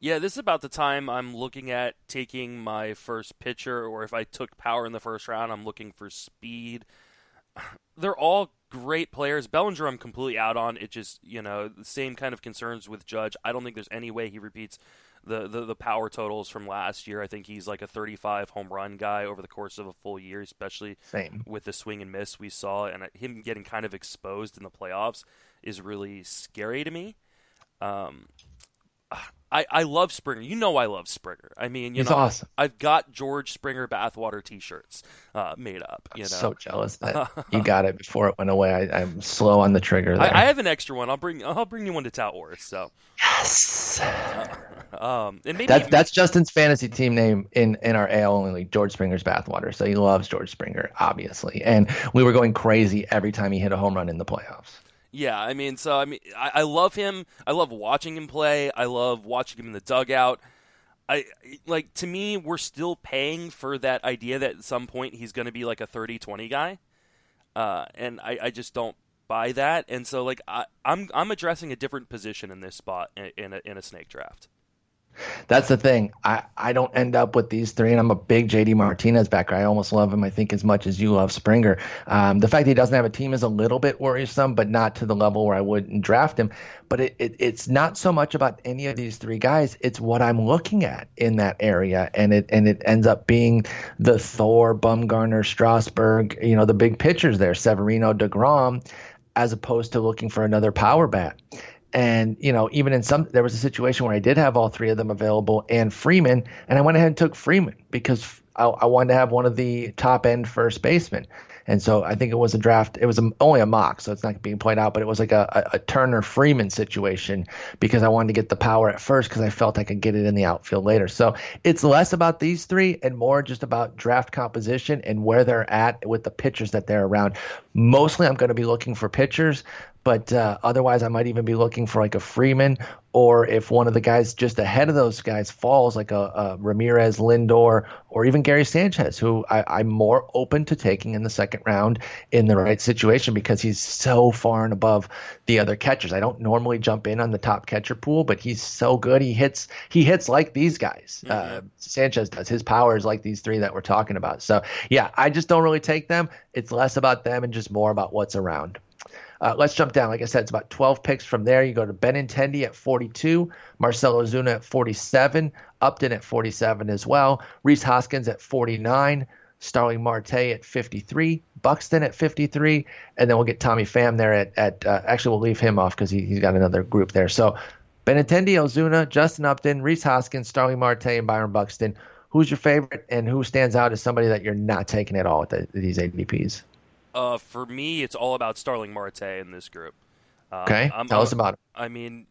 Yeah, this is about the time I'm looking at taking my first pitcher, or if I took power in the first round, I'm looking for speed. They're all great players. Bellinger, I'm completely out on. It just you know the same kind of concerns with Judge. I don't think there's any way he repeats the, the, the power totals from last year. I think he's like a 35 home run guy over the course of a full year, especially Same. with the swing and miss we saw, and him getting kind of exposed in the playoffs is really scary to me. Um, I, I love Springer. You know I love Springer. I mean, you He's know, awesome. I've got George Springer bathwater T-shirts uh, made up. You I'm know, so jealous that you got it before it went away. I, am slow on the trigger. I, I, have an extra one. I'll bring I'll bring you one to Tout Wars. So yes. um, and maybe that's that's Justin's fantasy team name in in our AL only league. George Springer's bathwater. So he loves George Springer, obviously, and we were going crazy every time he hit a home run in the playoffs. Yeah, I mean, so I mean, I, I, love him. I love watching him play. I love watching him in the dugout. I like to me, we're still paying for that idea that at some point he's going to be like a 30-20 guy, uh, and I, I, just don't buy that. And so, like, I, I'm, I'm addressing a different position in this spot in, in a, in a snake draft. That's the thing. I, I don't end up with these three, and I'm a big JD Martinez backer. I almost love him, I think, as much as you love Springer. Um, the fact he doesn't have a team is a little bit worrisome, but not to the level where I wouldn't draft him. But it, it, it's not so much about any of these three guys. It's what I'm looking at in that area, and it and it ends up being the Thor, Bumgarner, Strasburg, you know, the big pitchers there, Severino, Degrom, as opposed to looking for another power bat. And, you know, even in some, there was a situation where I did have all three of them available and Freeman, and I went ahead and took Freeman because I, I wanted to have one of the top end first basemen. And so I think it was a draft. It was a, only a mock, so it's not being played out, but it was like a, a, a Turner Freeman situation because I wanted to get the power at first because I felt I could get it in the outfield later. So it's less about these three and more just about draft composition and where they're at with the pitchers that they're around. Mostly, I'm going to be looking for pitchers, but uh, otherwise, I might even be looking for like a Freeman, or if one of the guys just ahead of those guys falls, like a, a Ramirez, Lindor, or even Gary Sanchez, who I, am more open to taking in the second round in the right situation because he's so far and above the other catchers. I don't normally jump in on the top catcher pool, but he's so good. He hits he hits like these guys. Mm-hmm. Uh, Sanchez does. His power is like these three that we're talking about. So yeah, I just don't really take them. It's less about them and just more about what's around. Uh, let's jump down. Like I said, it's about 12 picks from there. You go to Benintendi at 42, Marcelo Ozuna at 47, Upton at 47 as well, Rhys Hoskins at 49, Starling Marte at 53, Buxton at 53, and then we'll get Tommy Pham there at, at uh, actually, we'll leave him off because he, he's got another group there. So Benintendi, Ozuna, Justin Upton, Rhys Hoskins, Starling Marte, and Byron Buxton. Who's your favorite, and who stands out as somebody that you're not taking at all with the, these ADPs? Uh, for me, it's all about Starling Marte in this group. Um, okay, I'm, tell us about it. I mean,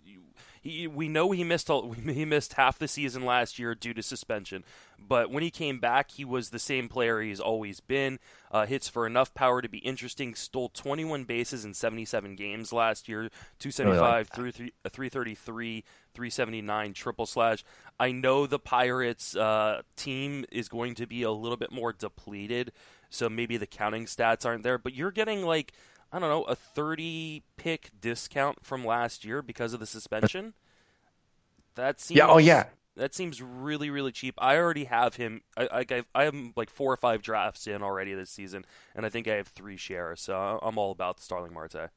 he, we know he missed he missed half the season last year due to suspension, but when he came back, he was the same player he's always been. Uh, hits for enough power to be interesting. Stole 21 bases in 77 games last year. 275, really like 333, 379 triple slash. I know the Pirates uh, team is going to be a little bit more depleted so maybe the counting stats aren't there. But you're getting like I don't know a 30 pick discount from last year because of the suspension. That seems yeah. Oh yeah. That seems really really cheap. I already have him. I I, I have like four or five drafts in already this season, and I think I have three shares. So I'm all about Starling Marte.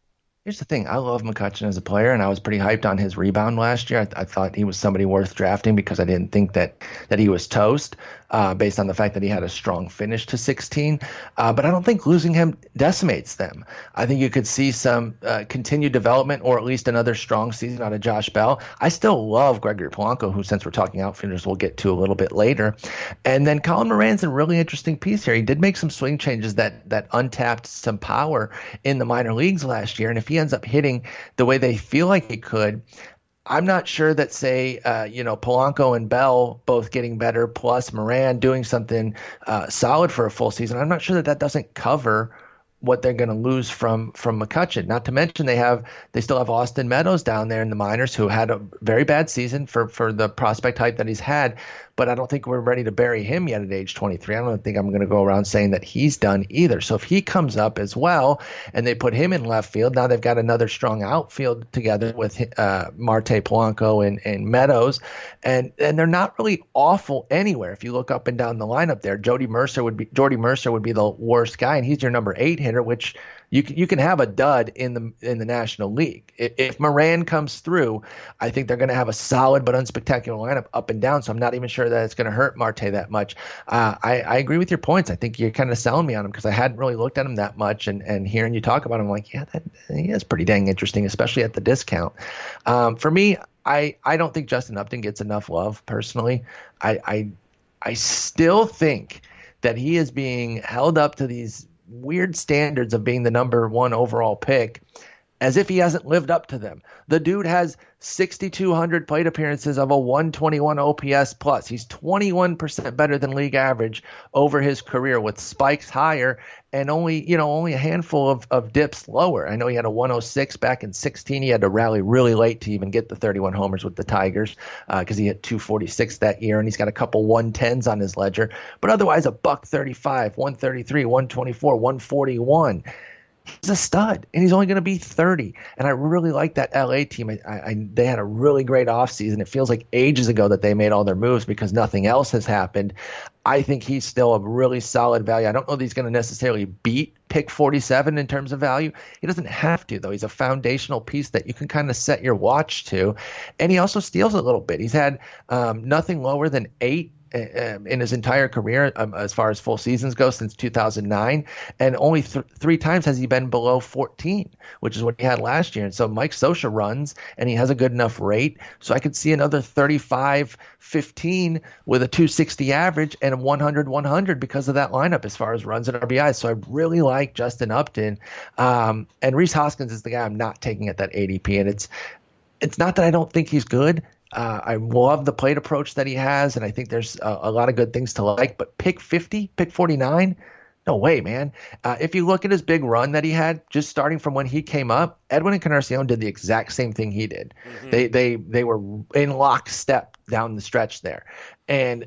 Here's the thing. I love McCutchen as a player, and I was pretty hyped on his rebound last year. I, I thought he was somebody worth drafting because I didn't think that that he was toast uh, based on the fact that he had a strong finish to 16. Uh, but I don't think losing him decimates them. I think you could see some uh, continued development or at least another strong season out of Josh Bell. I still love Gregory Polanco, who, since we're talking outfielders, we'll get to a little bit later. And then Colin Moran's a really interesting piece here. He did make some swing changes that that untapped some power in the minor leagues last year, and if he ends up hitting the way they feel like he could, I'm not sure that say uh, you know Polanco and Bell both getting better plus Moran doing something uh, solid for a full season. I'm not sure that that doesn't cover what they're going to lose from from McCutchen. Not to mention they have they still have Austin Meadows down there in the minors who had a very bad season for for the prospect type that he's had but I don't think we're ready to bury him yet at age 23. I don't think I'm going to go around saying that he's done either. So if he comes up as well and they put him in left field, now they've got another strong outfield together with uh, Marte Polanco and, and Meadows. And and they're not really awful anywhere. If you look up and down the lineup there, Jody Mercer would be Jordy Mercer would be the worst guy, and he's your number eight hitter, which you can, you can have a dud in the in the National League. If, Moran comes through, I think they're going to have a solid but unspectacular lineup up and down. So I'm not even sure that it's going to hurt Marte that much. Uh, I, I agree with your points. I think you're kind of selling me on him because I hadn't really looked at him that much, and, and hearing you talk about him, I'm like, yeah, that he is pretty dang interesting, especially at the discount. Um, for me, I I don't think Justin Upton gets enough love personally. I I I still think that he is being held up to these weird standards of being the number one overall pick as if he hasn't lived up to them. The dude has 6,200 plate appearances of a 121 OPS plus. He's 21% better than league average over his career with spikes higher and only, you know, only a handful of, of dips lower. I know he had a 106 back in 16. He had to rally really late to even get the 31 homers with the Tigers because uh, he hit 246 that year and he's got a couple 110s on his ledger. But otherwise, a buck 35, 133, 124, 141 he's a stud and he's only going to be 30 and i really like that la team. I, I, they had a really great offseason. It feels like ages ago that they made all their moves because nothing else has happened. I think he's still a really solid value. I don't know that he's going to necessarily beat pick 47 in terms of value. He doesn't have to though. He's a foundational piece that you can kind of set your watch to. And he also steals a little bit. He's had um, nothing lower than eight in his entire career, um, as far as full seasons go, since 2009, and only th- three times has he been below 14, which is what he had last year. And so Mike Scioscia runs, and he has a good enough rate, so I could see another 35, 15 with a 260 average and a 100, 100 because of that lineup as far as runs and RBIs. So I really like Justin Upton, um, and Rhys Hoskins is the guy I'm not taking at that ADP, and it's it's not that I don't think he's good. Uh, I love the plate approach that he has, and I think there's a, a, lot of good things to like. But pick 50, pick 49, no way, man. Uh, if you look at his big run that he had, just starting from when he came up, Edwin Encarnacion did the exact same thing he did. Mm-hmm. They they they were in lockstep down the stretch there, and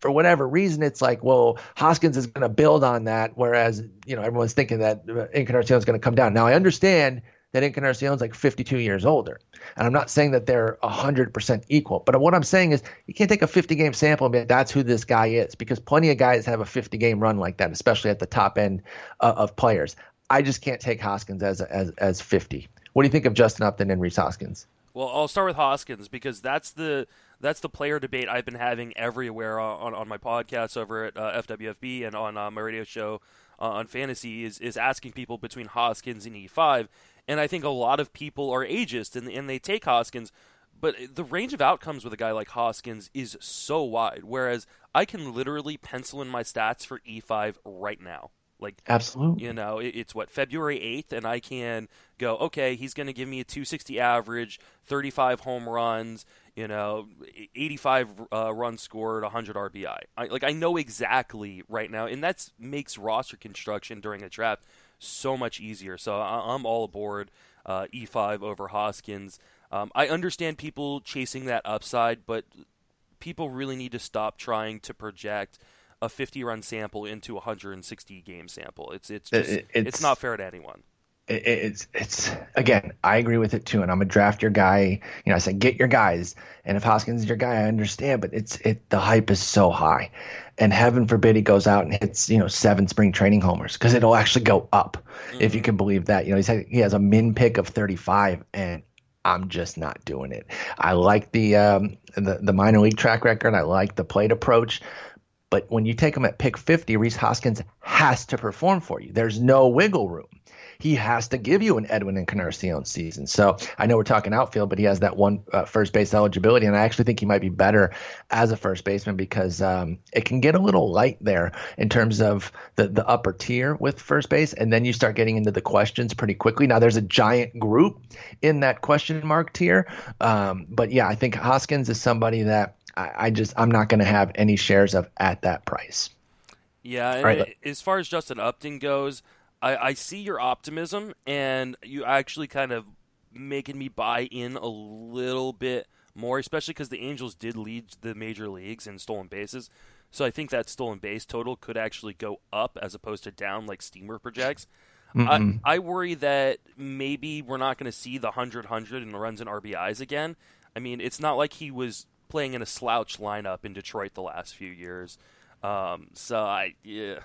for whatever reason, it's like, well, Hoskins is going to build on that, whereas you know everyone's thinking that Encarnacion is going to come down. Now I understand that Encarnacion is like 52 years older. And I'm not saying that they're 100% equal, but what I'm saying is you can't take a 50 game sample and be like, that's who this guy is, because plenty of guys have a 50 game run like that, especially at the top end uh, of players. I just can't take Hoskins as, as, as 50. What do you think of Justin Upton and Rhys Hoskins? Well, I'll start with Hoskins because that's the that's the player debate I've been having everywhere on, on my podcasts over at uh, FWFB and on uh, my radio show uh, on fantasy is is asking people between Hoskins and E5 and I think a lot of people are ageist and, and they take Hoskins. But the range of outcomes with a guy like Hoskins is so wide. Whereas I can literally pencil in my stats for E5 right now. Like absolutely, you know, it, it's what February eighth, and I can go. Okay, he's going to give me a 260 average, 35 home runs, you know, 85 uh, runs scored, 100 RBI. I, like I know exactly right now, and that makes roster construction during a draft so much easier. So I, am all aboard uh, E5 over Hoskins. Um, I understand people chasing that upside, but people really need to stop trying to project a 50 run sample into a 160 game sample. It's it's just, it, it's, it's not fair to anyone it's it's again i agree with it too and i'm a draft your guy. You know i said get your guys. And if hoskins is your guy i understand but it's it the hype is so high. And heaven forbid he goes out and hits you know seven spring training homers because it'll actually go up mm-hmm. if you mm-hmm. can believe that. You know he's he has a min pick of 35 and i'm just not doing it. I like the um the, the minor league track record. I like the plate approach. But when you take him at pick 50 Rhys hoskins has to perform for you. There's no wiggle room he has to give you an Edwin and Encarnacion season. So I know we're talking outfield, but he has that one uh, first base eligibility, and I actually think he might be better as a first baseman because um, it can get a little light there in terms of the the upper tier with first base, and then you start getting into the questions pretty quickly. Now there's a giant group in that question mark tier, um, but yeah, I think Hoskins is somebody that I, I just I'm not going to have any shares of at that price. Yeah, right. as far as Justin Upton goes, I, I see your optimism, and you actually kind of making me buy in a little bit more, especially because the Angels did lead the major leagues in stolen bases. So I think that stolen base total could actually go up as opposed to down, like Steamer projects. I, I worry that maybe we're not going to see the 100 100 and runs and RBIs again. I mean, it's not like he was playing in a slouch lineup in Detroit the last few years. Um, so I, yeah,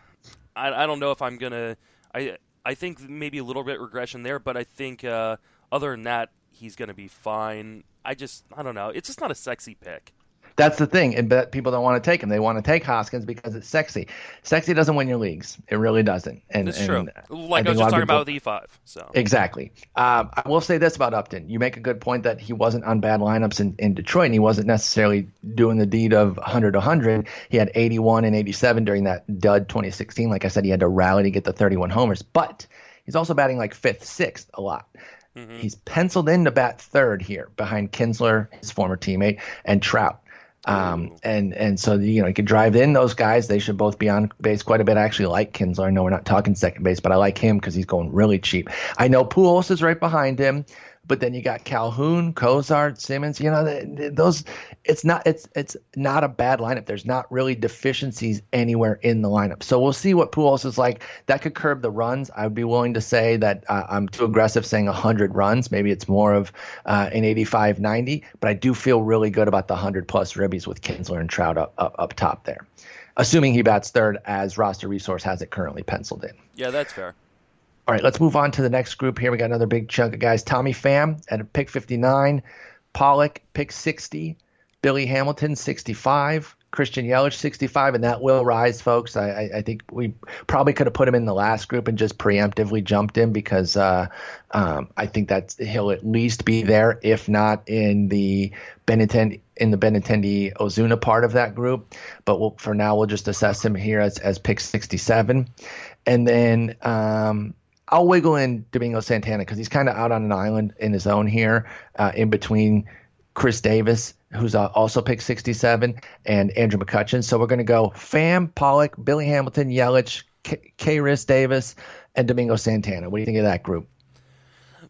I, I don't know if I'm gonna I I think maybe a little bit regression there, but I think uh, other than that, he's going to be fine. I just, I don't know. It's just not a sexy pick. That's the thing, and but people don't want to take him. They want to take Hoskins because it's sexy. Sexy doesn't win your leagues. It really doesn't. And it's true. Like I, I was just talking people, about with E5. So exactly. Um, I will say this about Upton. You make a good point that he wasn't on bad lineups in, in Detroit, and he wasn't necessarily doing the deed of 100 100. He had 81 and 87 during that dud 2016. Like I said, he had to rally to get the 31 homers, but he's also batting like fifth, sixth a lot. Mm-hmm. He's penciled in to bat third here behind Kinsler, his former teammate, and Trout. Um, and and so you know you could drive in those guys. They should both be on base quite a bit. I actually like Kinsler. I know we're not talking second base, but I like him because he's going really cheap. I know Pujols is right behind him. But then you got Calhoun, Cozart, Simmons. You know, those. It's not. It's it's not a bad lineup. There's not really deficiencies anywhere in the lineup. So we'll see what Pujols is like. That could curb the runs. I would be willing to say that uh, I'm too aggressive saying 100 runs. Maybe it's more of uh, an 85, 90. But I do feel really good about the 100 plus ribbies with Kinsler and Trout up, up up top there assuming he bats third as roster resource has it currently penciled in. Yeah, that's fair. All right, let's move on to the next group here. We got another big chunk of guys. Tommy Pham at pick 59, Pollock pick 60, Billy Hamilton 65, Christian Yelich 65, and that will rise, folks. I, I, think we probably could have put him in the last group and just preemptively jumped him because uh, um, I think that he'll at least be there, if not in the Benintendi in the Benintendi Ozuna part of that group. But we'll, for now, we'll just assess him here as, as pick 67, and then. Um, I'll wiggle in Domingo Santana because he's kind of out on an island in his own here, uh, in between Khris Davis, who's uh, also picked 67, and Andrew McCutchen. So we're going to go Pham, Pollock, Billy Hamilton, Yelich, K. K- Davis, and Domingo Santana. What do you think of that group?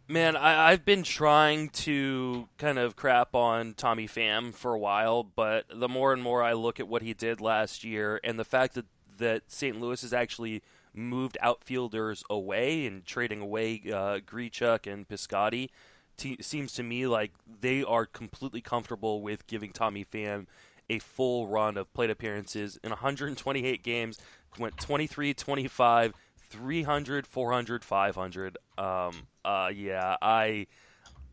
Man, I, have been trying to kind of crap on Tommy Pham for a while, but the more and more I look at what he did last year and the fact that, that St. Louis is actually – moved outfielders away and trading away uh, Grichuk and Piscotty. Seems to me like they are completely comfortable with giving Tommy Pham a full run of plate appearances in 128 games. Went 23, 25, 300, 400, 500. Um, uh, yeah, I.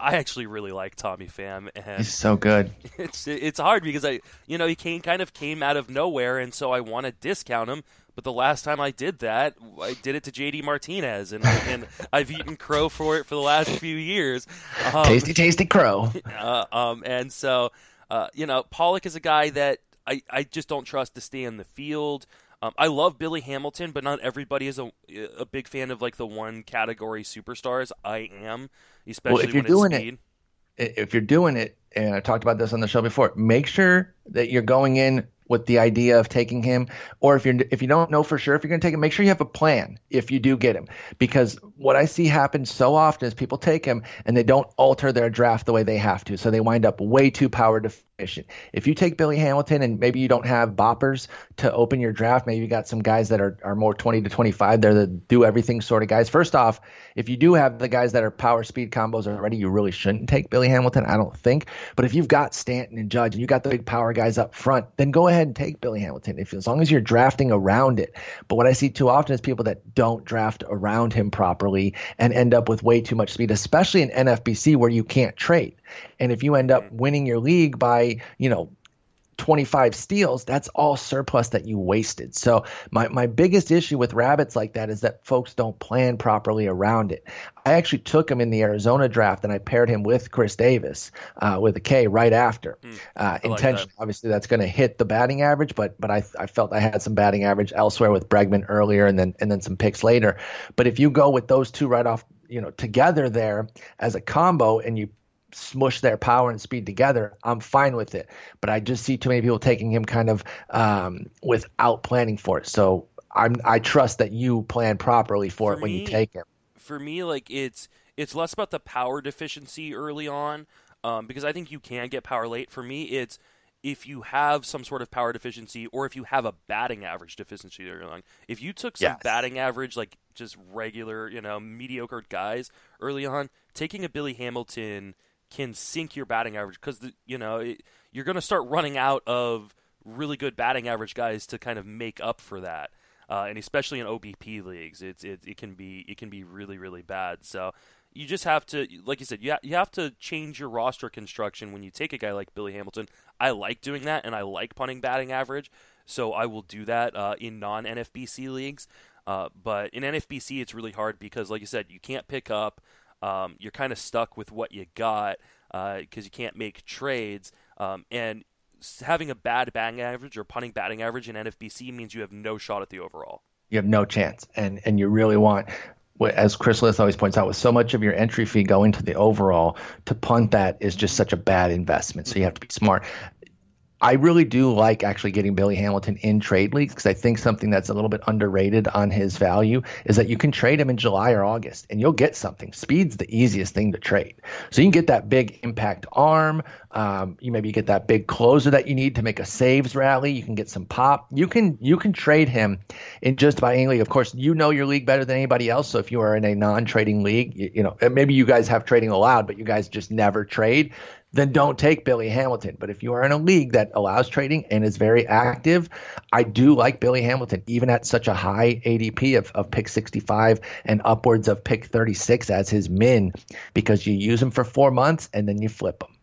I actually really like Tommy Pham, and he's so good. It's it's hard because I, you know, he came kind of came out of nowhere, and so I want to discount him but the last time I did that, I did it to JD Martinez, and, and I've eaten crow for it for the last few years. Um, tasty, tasty crow. Uh, um, and so, uh, you know, Pollock is a guy that I, I just don't trust to stay in the field. Um, I love Billy Hamilton, but not everybody is a, a big fan of like the one category superstars. I am, especially well, if you're doing speed. it. If you're doing it, and I talked about this on the show before, make sure that you're going in with the idea of taking him, or if you're if you don't know for sure if you're going to take him, make sure you have a plan if you do get him. Because what I see happen so often is people take him and they don't alter their draft the way they have to, so they wind up way too power deficient. If you take Billy Hamilton and maybe you don't have boppers to open your draft, maybe you got some guys that are, are more 20 to 25, they're the do everything sort of guys. First off, if you do have the guys that are power speed combos already, you really shouldn't take Billy Hamilton, I don't think. But if you've got Stanton and Judge and you got the big power guys up front, then go ahead ahead and take Billy Hamilton if as long as you're drafting around it. But what I see too often is people that don't draft around him properly and end up with way too much speed, especially in NFBC where you can't trade. And if you end up mm-hmm. winning your league by, you know, 25 steals, that's all surplus that you wasted. So my, my biggest issue with rabbits like that is that folks don't plan properly around it. I actually took him in the Arizona draft and I paired him with Khris Davis uh, with a K right after. Mm, uh, intentionally, that. obviously that's going to hit the batting average, but but I, I felt I had some batting average elsewhere with Bregman earlier and then and then some picks later. But if you go with those two right off you know together there as a combo and you smush their power and speed together, I'm fine with it. But I just see too many people taking him kind of um, without planning for it. So I'm I trust that you plan properly for, for it when me, you take him. For me, like it's it's less about the power deficiency early on um, because I think you can get power late. For me, it's if you have some sort of power deficiency or if you have a batting average deficiency early on. If you took some yes. batting average, like just regular, you know, mediocre guys early on, taking a Billy Hamilton – can sink your batting average because you know it, you're going to start running out of really good batting average guys to kind of make up for that. uh, and especially in OBP leagues, it's it, it can be it can be really really bad. So you just have to, like you said, you, ha- you have to change your roster construction when you take a guy like Billy Hamilton. I like doing that, and I like punting batting average, so I will do that uh, in non NFBC leagues. Uh, but in NFBC, it's really hard because, like you said, you can't pick up. Um, you're kind of stuck with what you got because uh, you can't make trades. Um, and having a bad batting average or punting batting average in NFBC means you have no shot at the overall. You have no chance, and and you really want as Chris Liss always points out, with so much of your entry fee going to the overall, to punt that is just such a bad investment. So you have to be smart. I really do like actually getting Billy Hamilton in trade leagues because I think something that's a little bit underrated on his value is that you can trade him in July or August and you'll get something. Speed's the easiest thing to trade. So you can get that big impact arm. Um, you maybe get that big closer that you need to make a saves rally. You can get some pop. You can you can trade him in just about any league. Of course, you know your league better than anybody else. So if you are in a non-trading league, you, you know maybe you guys have trading allowed, but you guys just never trade then don't take Billy Hamilton. But if you are in a league that allows trading and is very active, I do like Billy Hamilton, even at such a high ADP of, of pick 65 and upwards of pick 36 as his min, because you use him for four months and then you flip him.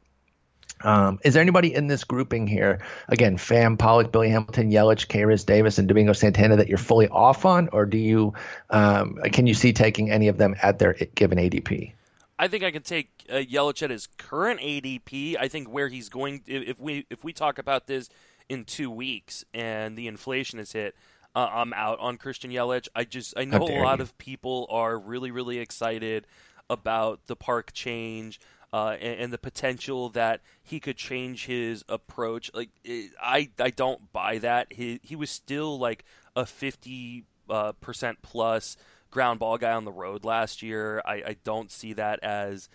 Um, is there anybody in this grouping here? Again, Pham, Pollock, Billy Hamilton, Yelich, Kairis, Davis, and Domingo Santana that you're fully off on, or do you um, can you see taking any of them at their given ADP? I think I can take uh, Yelich at his current ADP. I think where he's going, if we if we talk about this in two weeks and the inflation is hit, uh, I'm out on Christian Yelich. I just I know a lot you. of people are really really excited about the park change. Uh, and, and, the potential that he could change his approach, like it, I, I don't buy that. He he was still like a fifty uh, percent plus ground ball guy on the road last year. I, I don't see that as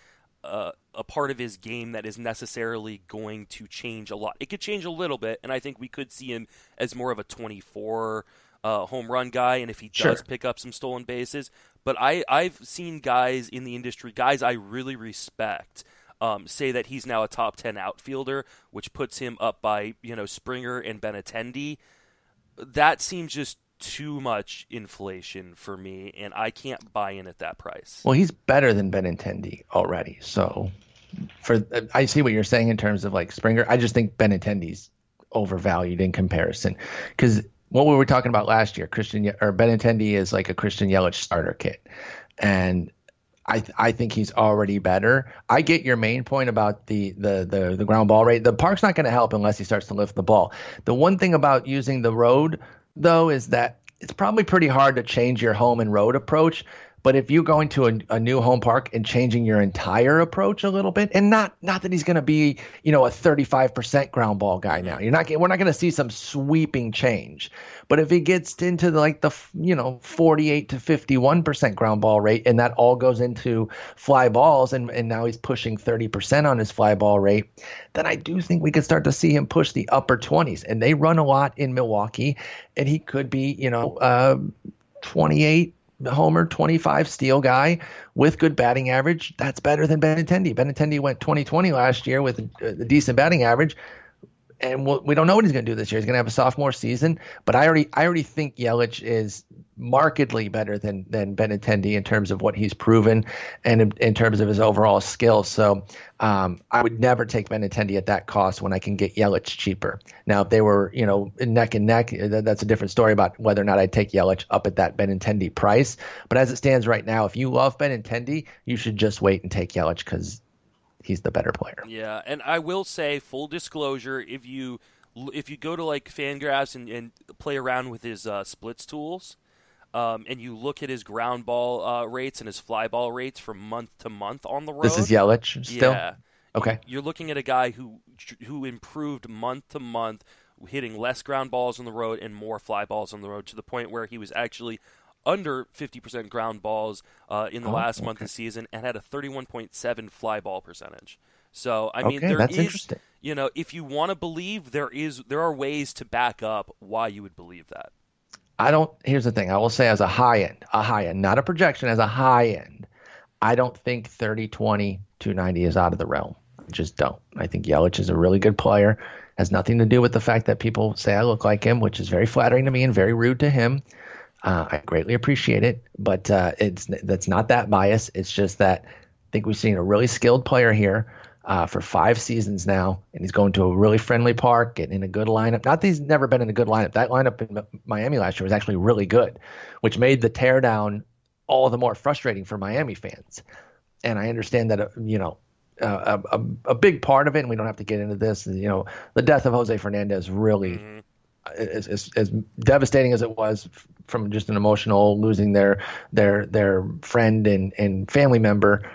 uh, a part of his game that is necessarily going to change a lot. It could change a little bit, and I think we could see him as more of a 24 uh, home run guy, and if he does sure. pick up some stolen bases. But I, I've seen guys in the industry, guys I really respect. Um, say that he's now a top 10 outfielder, which puts him up by, you know, Springer and Benintendi. That seems just too much inflation for me, and I can't buy in at that price. Well, he's better than Benintendi already. So, for uh, I see what you're saying in terms of like Springer. I just think Benintendi's overvalued in comparison because what we were talking about last year, Christian or Benintendi is like a Christian Yelich starter kit, and I I think he's already better. I get your main point about the the the, the ground ball rate. The park's not going to help unless he starts to lift the ball. The one thing about using the road though, is that it's probably pretty hard to change your home and road approach but if you're going to a, a, new home park and changing your entire approach a little bit, and not not that he's going to be you know a 35% ground ball guy now, you're not we're not going to see some sweeping change. But if he gets into the, like the you know 48 to 51% ground ball rate, and that all goes into fly balls, and and now he's pushing 30% on his fly ball rate, then I do think we could start to see him push the upper 20s. And they run a lot in Milwaukee, and he could be you know uh, 28 homer, 25 steal guy with good batting average. That's better than Benintendi. Benintendi went 2020 last year with a, a decent batting average and we'll, we don't know what he's going to do this year. He's going to have a sophomore season, but I already I already think Yelich is markedly better than than Benintendi in terms of what he's proven and in, in terms of his overall skill. So um, I would never take Benintendi at that cost when I can get Yelich cheaper. Now, if they were you know neck and neck, that's a different story about whether or not I'd take Yelich up at that Benintendi price. But as it stands right now, if you love Benintendi, you should just wait and take Yelich because he's the better player. Yeah, and I will say full disclosure, if you if you go to like Fangraphs and, and play around with his uh, splits tools, um, and you look at his ground ball uh, rates and his fly ball rates from month to month on the road. This is Yelich still. Yeah. Okay. You're looking at a guy who who improved month to month, hitting less ground balls on the road and more fly balls on the road to the point where he was actually under 50% ground balls uh, in the oh, last okay. month of the season and had a 31.7 fly ball percentage. So I mean, okay, there is, interesting. you know, if you want to believe, there is there are ways to back up why you would believe that. I don't. Here's the thing. I will say as a high end, a high end, not a projection, as a high end, I don't think 30, 20, 290 is out of the realm. I just don't. I think Yelich is a really good player. Has nothing to do with the fact that people say I look like him, which is very flattering to me and very rude to him. Uh, I greatly appreciate it, but uh, it's that's not that bias. It's just that I think we've seen a really skilled player here uh, for five seasons now, and he's going to a really friendly park, getting in a good lineup. Not that he's never been in a good lineup. That lineup in Miami last year was actually really good, which made the teardown all the more frustrating for Miami fans. And I understand that, uh, you know, uh, a, a, a, big part of it, and we don't have to get into this, you know, the death of Jose Fernandez really. Mm-hmm. As, as, as devastating as it was from just an emotional losing their their their friend and, and family member,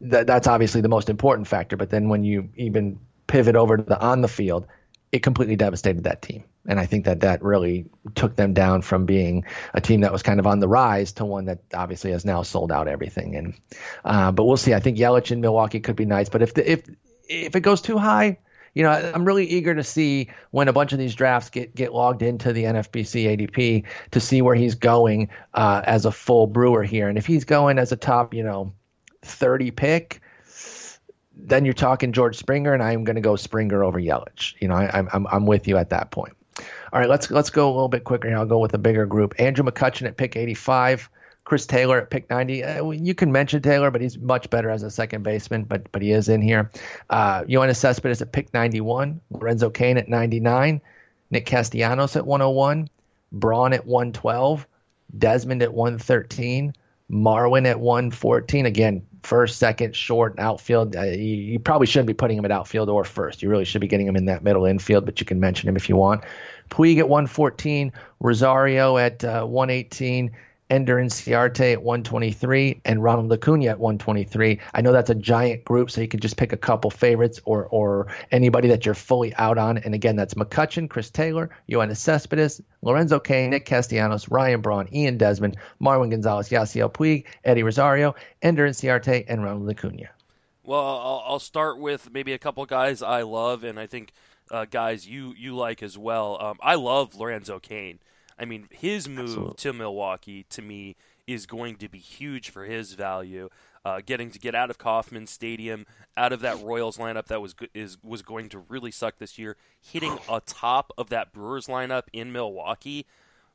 that that's obviously the most important factor. But then when you even pivot over to the on the field, it completely devastated that team. And I think that that really took them down from being a team that was kind of on the rise to one that obviously has now sold out everything. And uh, but we'll see. I think Yelich in Milwaukee could be nice, but if the, if if it goes too high, you know, I'm really eager to see when a bunch of these drafts get get logged into the NFBC ADP to see where he's going uh, as a full brewer here. And if he's going as a top, you know, 30 pick, then you're talking George Springer, and I'm going to go Springer over Yelich. You know, I, am I'm I'm with you at that point. All right, let's let's go a little bit quicker. Here. I'll go with a bigger group. Andrew McCutchen at pick 85. Chris Taylor at pick 90. Uh, you can mention Taylor, but he's much better as a second baseman, but but he is in here. Uh, Yoenis Cespedes at pick 91. Lorenzo Cain at 99. Nick Castellanos at 101. Braun at 112. Desmond at 113. Marwin at 114. Again, first, second, short, outfield. Uh, you, you, probably shouldn't be putting him at outfield or first. You really should be getting him in that middle infield, but you can mention him if you want. Puig at 114, Rosario at uh, 118, Ender Inciarte at 123 and Ronald Acuna at 123. I know that's a giant group, so you can just pick a couple favorites or or anybody that you're fully out on. And again, that's McCutchen, Chris Taylor, Yoenis Cespedes, Lorenzo Cain, Nick Castellanos, Ryan Braun, Ian Desmond, Marwin Gonzalez, Yasiel Puig, Eddie Rosario, Ender Inciarte, and Ronald Acuna. Well, I'll, I'll start with maybe a couple guys I love, and I think uh, guys you you like as well. Um, I love Lorenzo Cain. I mean, his move Absolutely. to Milwaukee to me is going to be huge for his value. Uh, getting to get out of Kauffman Stadium, out of that Royals lineup that was is was going to really suck this year, hitting atop of that Brewers lineup in Milwaukee.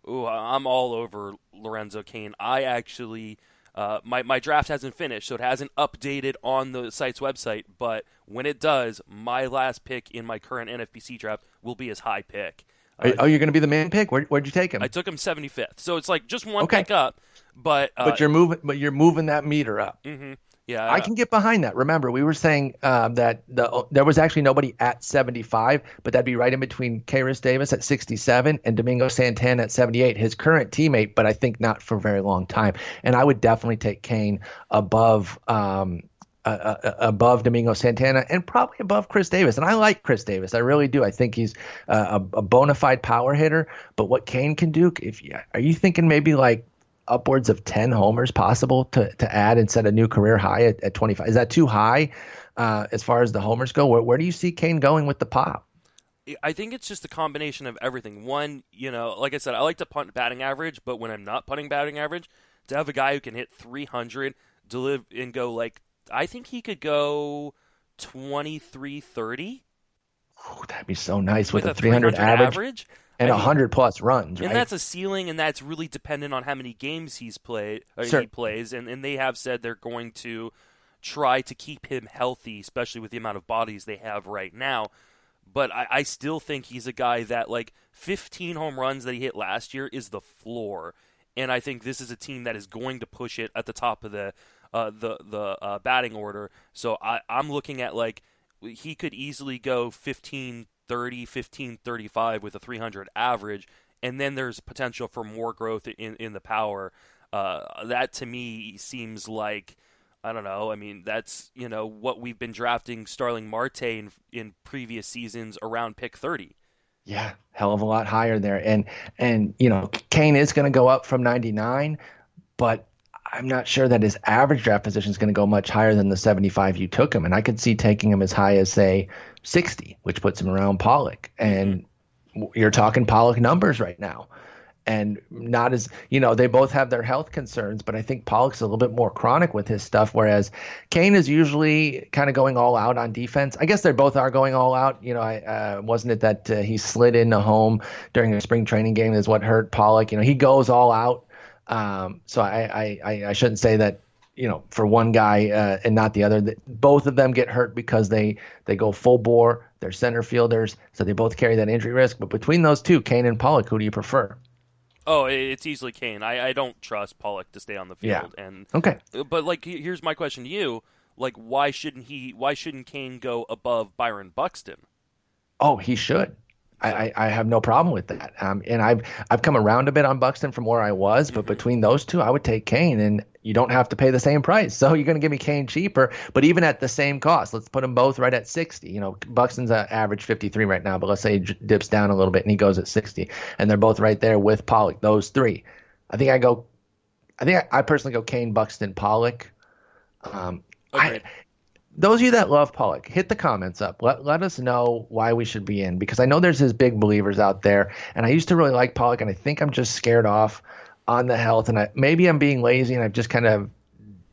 Ooh, I'm all over Lorenzo Cain. I actually. Uh, my, my draft hasn't finished, so it hasn't updated on the site's website. But when it does, my last pick in my current NFBC draft will be his high pick. Uh, oh, you're going to be the main pick. Where, would you take him? I took him 75th, so it's like just one okay. pick up. But uh, but you're moving, but you're moving that meter up. Mm-hmm. Yeah, I can get behind that. Remember, we were saying um, that the there was actually nobody at 75, but that'd be right in between Khris Davis at 67 and Domingo Santana at 78, his current teammate, but I think not for a very long time. And I would definitely take Cain above um, uh, uh, above Domingo Santana and probably above Khris Davis. And I like Khris Davis. I really do. I think he's uh, a, a bona fide power hitter. But what Cain can do, if you, are you thinking maybe like upwards of 10 homers possible to, to add and set a new career high at, at 25? Is that too high uh, as far as the homers go? Where, where do you see Cain going with the pop? I think it's just a combination of everything. One, you know, like I said, I like to punt batting average, but when I'm not punting batting average, to have a guy who can hit 300, deliver and go like I think he could go 23 30. that'd be so nice with, with a 300, 300 average, average, and I mean, 100 plus runs. Right? And that's a ceiling, and that's really dependent on how many games he's played. Uh, sure. He plays, and, and they have said they're going to try to keep him healthy, especially with the amount of bodies they have right now. But I, I still think he's a guy that like 15 home runs that he hit last year is the floor, and I think this is a team that is going to push it at the top of the uh, the the uh, batting order. So I, I'm looking at like he could easily go 15 30, 15 35 with a 300 average, and then there's potential for more growth in in the power. Uh, that to me seems like I don't know. I mean, that's you know what we've been drafting Starling Marte in, in previous seasons around pick 30. Yeah, hell of a lot higher there. And and you know, Cain is going to go up from 99, but I'm not sure that his average draft position is going to go much higher than the 75 you took him. And I could see taking him as high as, say, 60, which puts him around Pollock. And you're talking Pollock numbers right now. and not as you know they both have their health concerns but i think pollock's a little bit more chronic with his stuff whereas Cain is usually kind of going all out on defense i guess they both are going all out you know i uh, wasn't it that uh, he slid in into home during a spring training game is what hurt pollock you know he goes all out um, so I, I i shouldn't say that you know for one guy uh, and not the other both of them get hurt because they they go full bore they're center fielders so they both carry that injury risk but between those two Cain and pollock who do you prefer Oh, it's easily Cain. I, I don't trust Pollock to stay on the field. Yeah. And okay, but like here's my question to you: like, why shouldn't he? Why shouldn't Cain go above Byron Buxton? Oh, he should. I, I, have no problem with that. Um, and I've I've come around a bit on Buxton from where I was, but mm-hmm. between those two, I would take Cain, and you don't have to pay the same price. So you're going to give me Cain cheaper, but even at the same cost, let's put them both right at 60. You know, Buxton's at average 53 right now, but let's say he dips down a little bit and he goes at 60, and they're both right there with Pollock. Those three, I think I go. I think I, I personally go Cain, Buxton, Pollock. Um, okay. I, those of you that love Pollock, hit the comments up. Let, let us know why we should be in because I know there's his big believers out there. And I used to really like Pollock, and I think I'm just scared off on the health. And I, maybe I'm being lazy and I've just kind of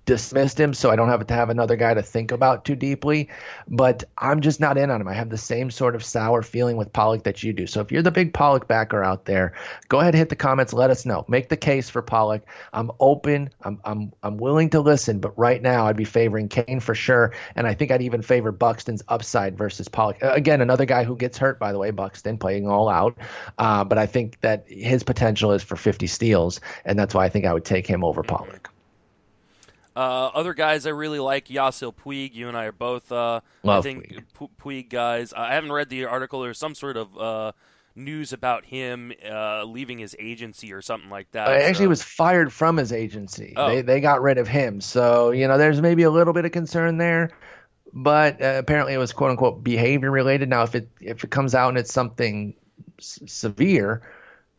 dismissed him, so I don't have to have another guy to think about too deeply. But I'm just not in on him. I have the same sort of sour feeling with Pollock that you do. So if you're the big Pollock backer out there, go ahead, hit the comments, let us know. Make the case for Pollock. I'm open. I'm I'm I'm willing to listen, but right now I'd be favoring Cain for sure, and I think I'd even favor Buxton's upside versus Pollock. Again, another guy who gets hurt, by the way, Buxton playing all out. Uh, but I think that his potential is for 50 steals, and that's why I think I would take him over Pollock. Uh, other guys I really like, Yasiel Puig. You and I are both, uh, Love I think, Puig. Puig guys. I haven't read the article. There's some sort of uh, news about him uh, leaving his agency or something like that. I actually was fired from his agency. Oh. They they got rid of him. So you know, there's maybe a little bit of concern there. But uh, apparently, it was quote unquote behavior related. Now, if it if it comes out and it's something s- severe,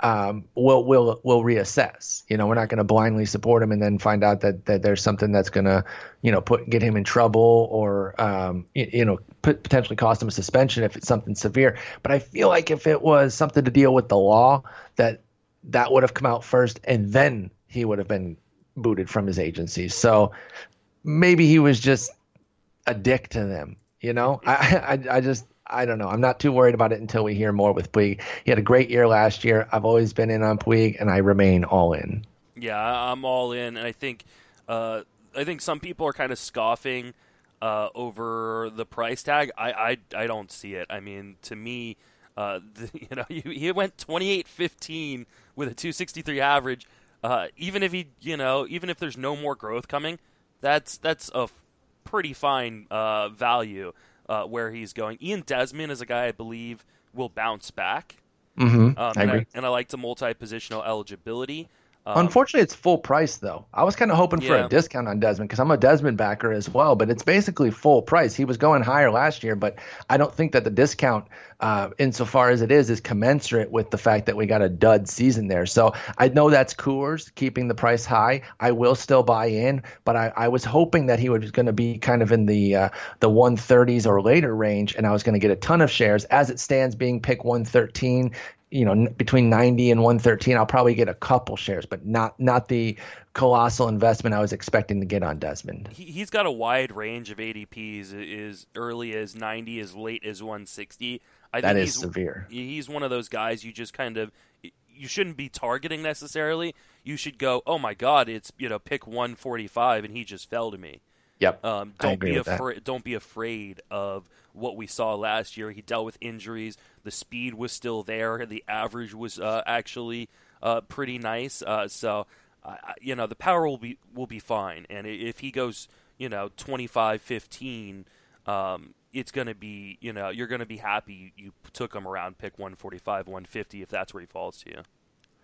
um, we'll we'll we'll reassess. You know, we're not going to blindly support him and then find out that, that there's something that's going to, you know, put get him in trouble or um, you, you know, put, potentially cost him a suspension if it's something severe. But I feel like if it was something to deal with the law, that that would have come out first, and then he would have been booted from his agency. So maybe he was just a dick to them. You know, I I, I just I don't know. I'm not too worried about it until we hear more with Puig. He had a great year last year. I've always been in on Puig, and I remain all in. Yeah, I'm all in, and I think uh, I think some people are kind of scoffing uh, over the price tag. I, I I don't see it. I mean, to me, uh, the, you know, he, went 28-15 with a 263 average. Uh, even if he, you know, even if there's no more growth coming, that's that's a pretty fine uh, value uh, where he's going. Ian Desmond is a guy I believe will bounce back. Mm-hmm. Um, I and, I, and I like the multi-positional eligibility. Um, Unfortunately, it's full price though. I was kind of hoping for a discount on Desmond because I'm a Desmond backer as well, but it's basically full price. He was going higher last year, but I don't think that the discount, uh, insofar as it is, is commensurate with the fact that we got a dud season there. So I know that's Coors keeping the price high. I will still buy in, but I, I was hoping that he was going to be kind of in the uh, the 130s or later range, and I was going to get a ton of shares. As it stands, being pick 113 you know between 90 and 113 i'll probably get a couple shares but not not the colossal investment i was expecting to get on desmond. He, has got a wide range of adps as early as 90 as late as 160 I that is severe. he's one of those guys you just kind of you shouldn't be targeting necessarily. You should go oh my god it's you know pick 145 and he just fell to me Yep. Um, don't be afraid. Don't be afraid of what we saw last year. He dealt with injuries. The speed was still there. The average was uh, actually uh, pretty nice. Uh, so, you know, the power will be will be fine. And if he goes, you know, 25-15, um, it's going to be, you know, you're going to be happy you took him around pick 145, 150 if that's where he falls to you.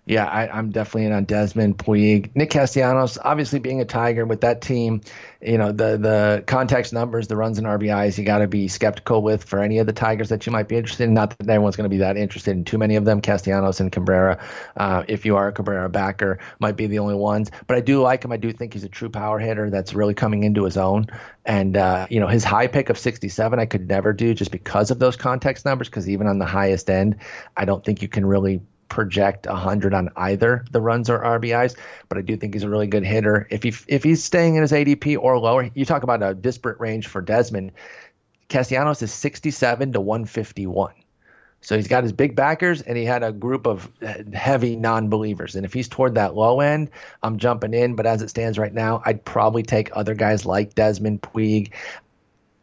Yeah, I, am definitely in on Desmond Puig. Nick Castellanos, obviously being a Tiger with that team, you know, the the context numbers, the runs and RBIs, you got to be skeptical with for any of the Tigers that you might be interested in. Not that everyone's going to be that interested in too many of them. Castellanos and Cabrera, uh, if you are a Cabrera backer, might be the only ones. But I do like him. I do think he's a true power hitter that's really coming into his own. And, uh, you know, his high pick of 67, I could never do just because of those context numbers, because even on the highest end, I don't think you can really project 100 on either the runs or RBIs, but I do think he's a really good hitter. If he if he's staying in his ADP or lower, you talk about a disparate range for Desmond. Castellanos is 67 to 151. So he's got his big backers, and he had a group of heavy non-believers. And if he's toward that low end, I'm jumping in. But as it stands right now, I'd probably take other guys like Desmond Puig.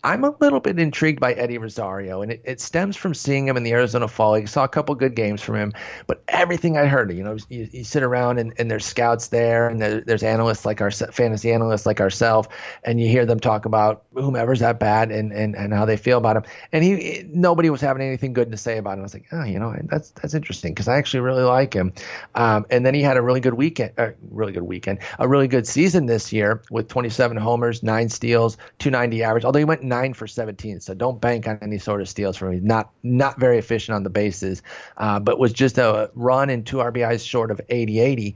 I'm a little bit intrigued by Eddie Rosario, and it, it, stems from seeing him in the Arizona Fall League. Saw a couple good games from him, but everything I heard, you know, you, you sit around and, and, there's scouts there, and there, there's analysts like our fantasy analysts like ourselves, and you hear them talk about whomever's that bad and, and, and how they feel about him. And he nobody was having anything good to say about him. I was like, oh, you know, that's that's interesting because I actually really like him. Um, and then he had a really good weekend, uh, really good weekend, a really good season this year with 27 homers, nine steals, 290 average. Although he went nine for 17. So don't bank on any sort of steals from him. Not not very efficient on the bases, uh, but was just a run and two RBIs short of 80-80.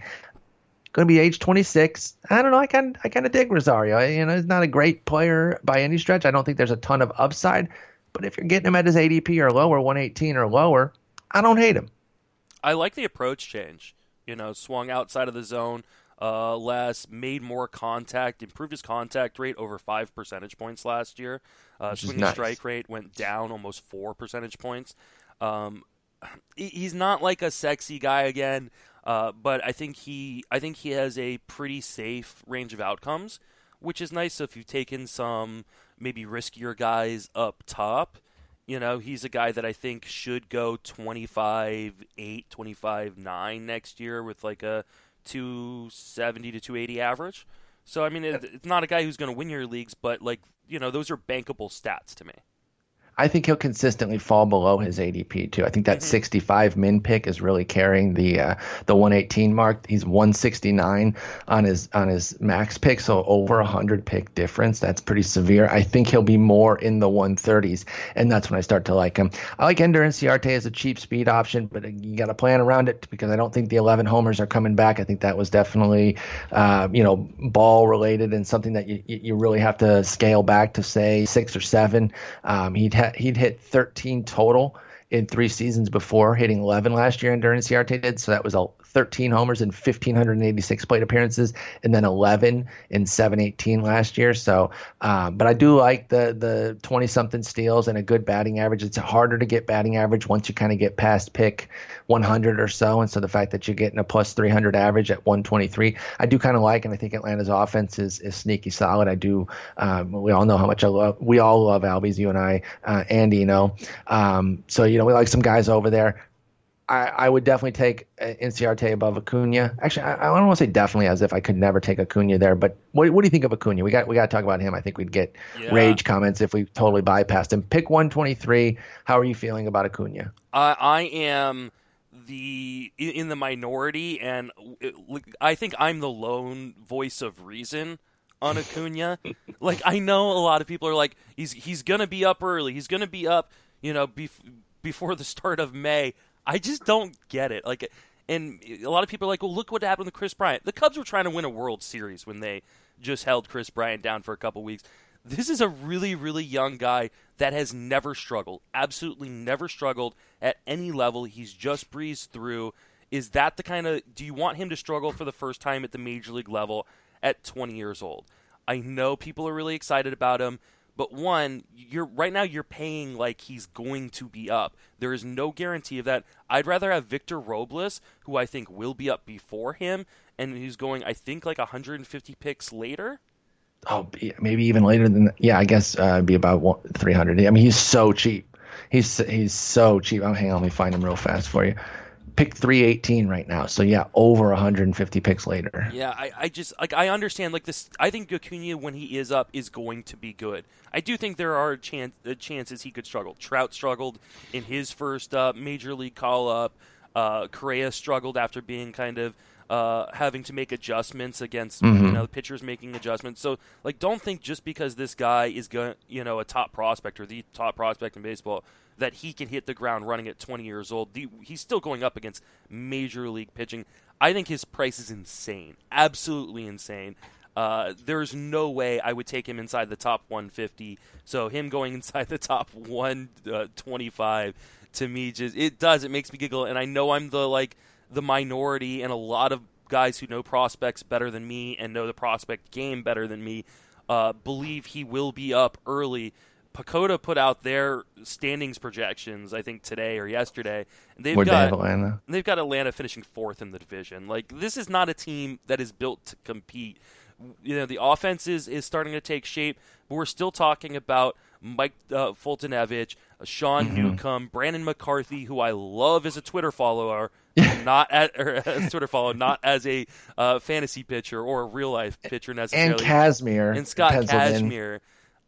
Going to be age 26. I don't know. I kind I kind of dig Rosario. You know, he's not a great player by any stretch. I don't think there's a ton of upside. But if you're getting him at his ADP or lower, 118 or lower, I don't hate him. I like the approach change. You know, swung outside of the zone, uh, less, made more contact, improved his contact rate over five percentage points last year. Uh, swinging nice. strike rate went down almost four percentage points. Um, he's not like a sexy guy again, uh, but I think he I think he has a pretty safe range of outcomes, which is nice. So if you've taken some maybe riskier guys up top, you know, he's a guy that I think should go 25 8, 25 9 next year with like a 270 to 280 average. So I mean, it's not a guy who's going to win your leagues, but like you know, those are bankable stats to me. I think he'll consistently fall below his ADP too. I think that mm-hmm. 65 min pick is really carrying the uh, the 118 mark. He's 169 on his on his max pick, so over a hundred pick difference. That's pretty severe. I think he'll be more in the 130s, and that's when I start to like him. I like Ender Inciarte as a cheap speed option, but you got to plan around it because I don't think the 11 homers are coming back. I think that was definitely uh, you know ball related and something that you you really have to scale back to say six or seven. Um, he'd he'd hit 13 total in three seasons before, hitting 11 last year, Ender Inciarte did. So that was a 13 homers in 1,586 plate appearances, and then 11 in 718 last year. So, uh, but I do like the the 20 something steals and a good batting average. It's harder to get batting average once you kind of get past pick 100 or so, and so the fact that you're getting a plus 300 average at 123, I do kind of like, and I think Atlanta's offense is is sneaky solid. I do. Um, we all know how much I love. We all love Albies, you and I, uh, Andy, you know. Um, so you know we like some guys over there. I, I would definitely take uh, Inciarte above Acuna. Actually, I, I don't want to say definitely as if I could never take Acuna there, but what, what do you think of Acuna? We got we got to talk about him. I think we'd get yeah. rage comments if we totally bypassed him. Pick 123. How are you feeling about Acuna? Uh, I am the in the minority, and I think I'm the lone voice of reason on Acuna. like I know a lot of people are like he's he's gonna be up early. He's gonna be up, you know, bef- before the start of May. I just don't get it. Like, and a lot of people are like, "Well, look what happened with Kris Bryant." The Cubs were trying to win a World Series when they just held Kris Bryant down for a couple weeks. This is a really, really young guy that has never struggled. Absolutely never struggled at any level. He's just breezed through. Is that the kind of? Do you want him to struggle for the first time at the major league level at 20 years old? I know people are really excited about him. But one, you're right now you're paying like he's going to be up. There is no guarantee of that. I'd rather have Victor Robles, who I think will be up before him, and he's going I think like 150 picks later. Oh, maybe even later than that. yeah. I guess uh, it'd be about 300. I mean, he's so cheap. He's he's so cheap. Oh, hang on, let me find him real fast for you pick 318 right now. So yeah, over 150 picks later. Yeah, I, I just like I understand like this. I think Acuna when he is up is going to be good. I do think there are chance, uh, chances he could struggle. Trout struggled in his first uh, major league call up. Uh, Correa struggled after being kind of uh, having to make adjustments against mm-hmm. you know the pitchers making adjustments. So like, don't think just because this guy is going you know a top prospect or the top prospect in baseball that he can hit the ground running at 20 years old. He's still going up against major league pitching. I think his price is insane, absolutely insane. Uh, there's no way I would take him inside the top 150. So him going inside the top 125 to me just it does it makes me giggle, and I know I'm the like the minority, and a lot of guys who know prospects better than me and know the prospect game better than me uh, believe he will be up early. PECOTA put out their standings projections, I think today or yesterday. And they've they got Atlanta? they've got Atlanta finishing fourth in the division. Like this is not a team that is built to compete. You know, the offense is, is starting to take shape, but we're still talking about Mike uh, Foltynewicz, Sean Mm-hmm. Newcomb, Brandon McCarthy, who I love as a Twitter follower, not at, or as a Twitter follower, not as a uh, fantasy pitcher or a real life pitcher necessarily And Kazmir. and Scott in. Kazmir.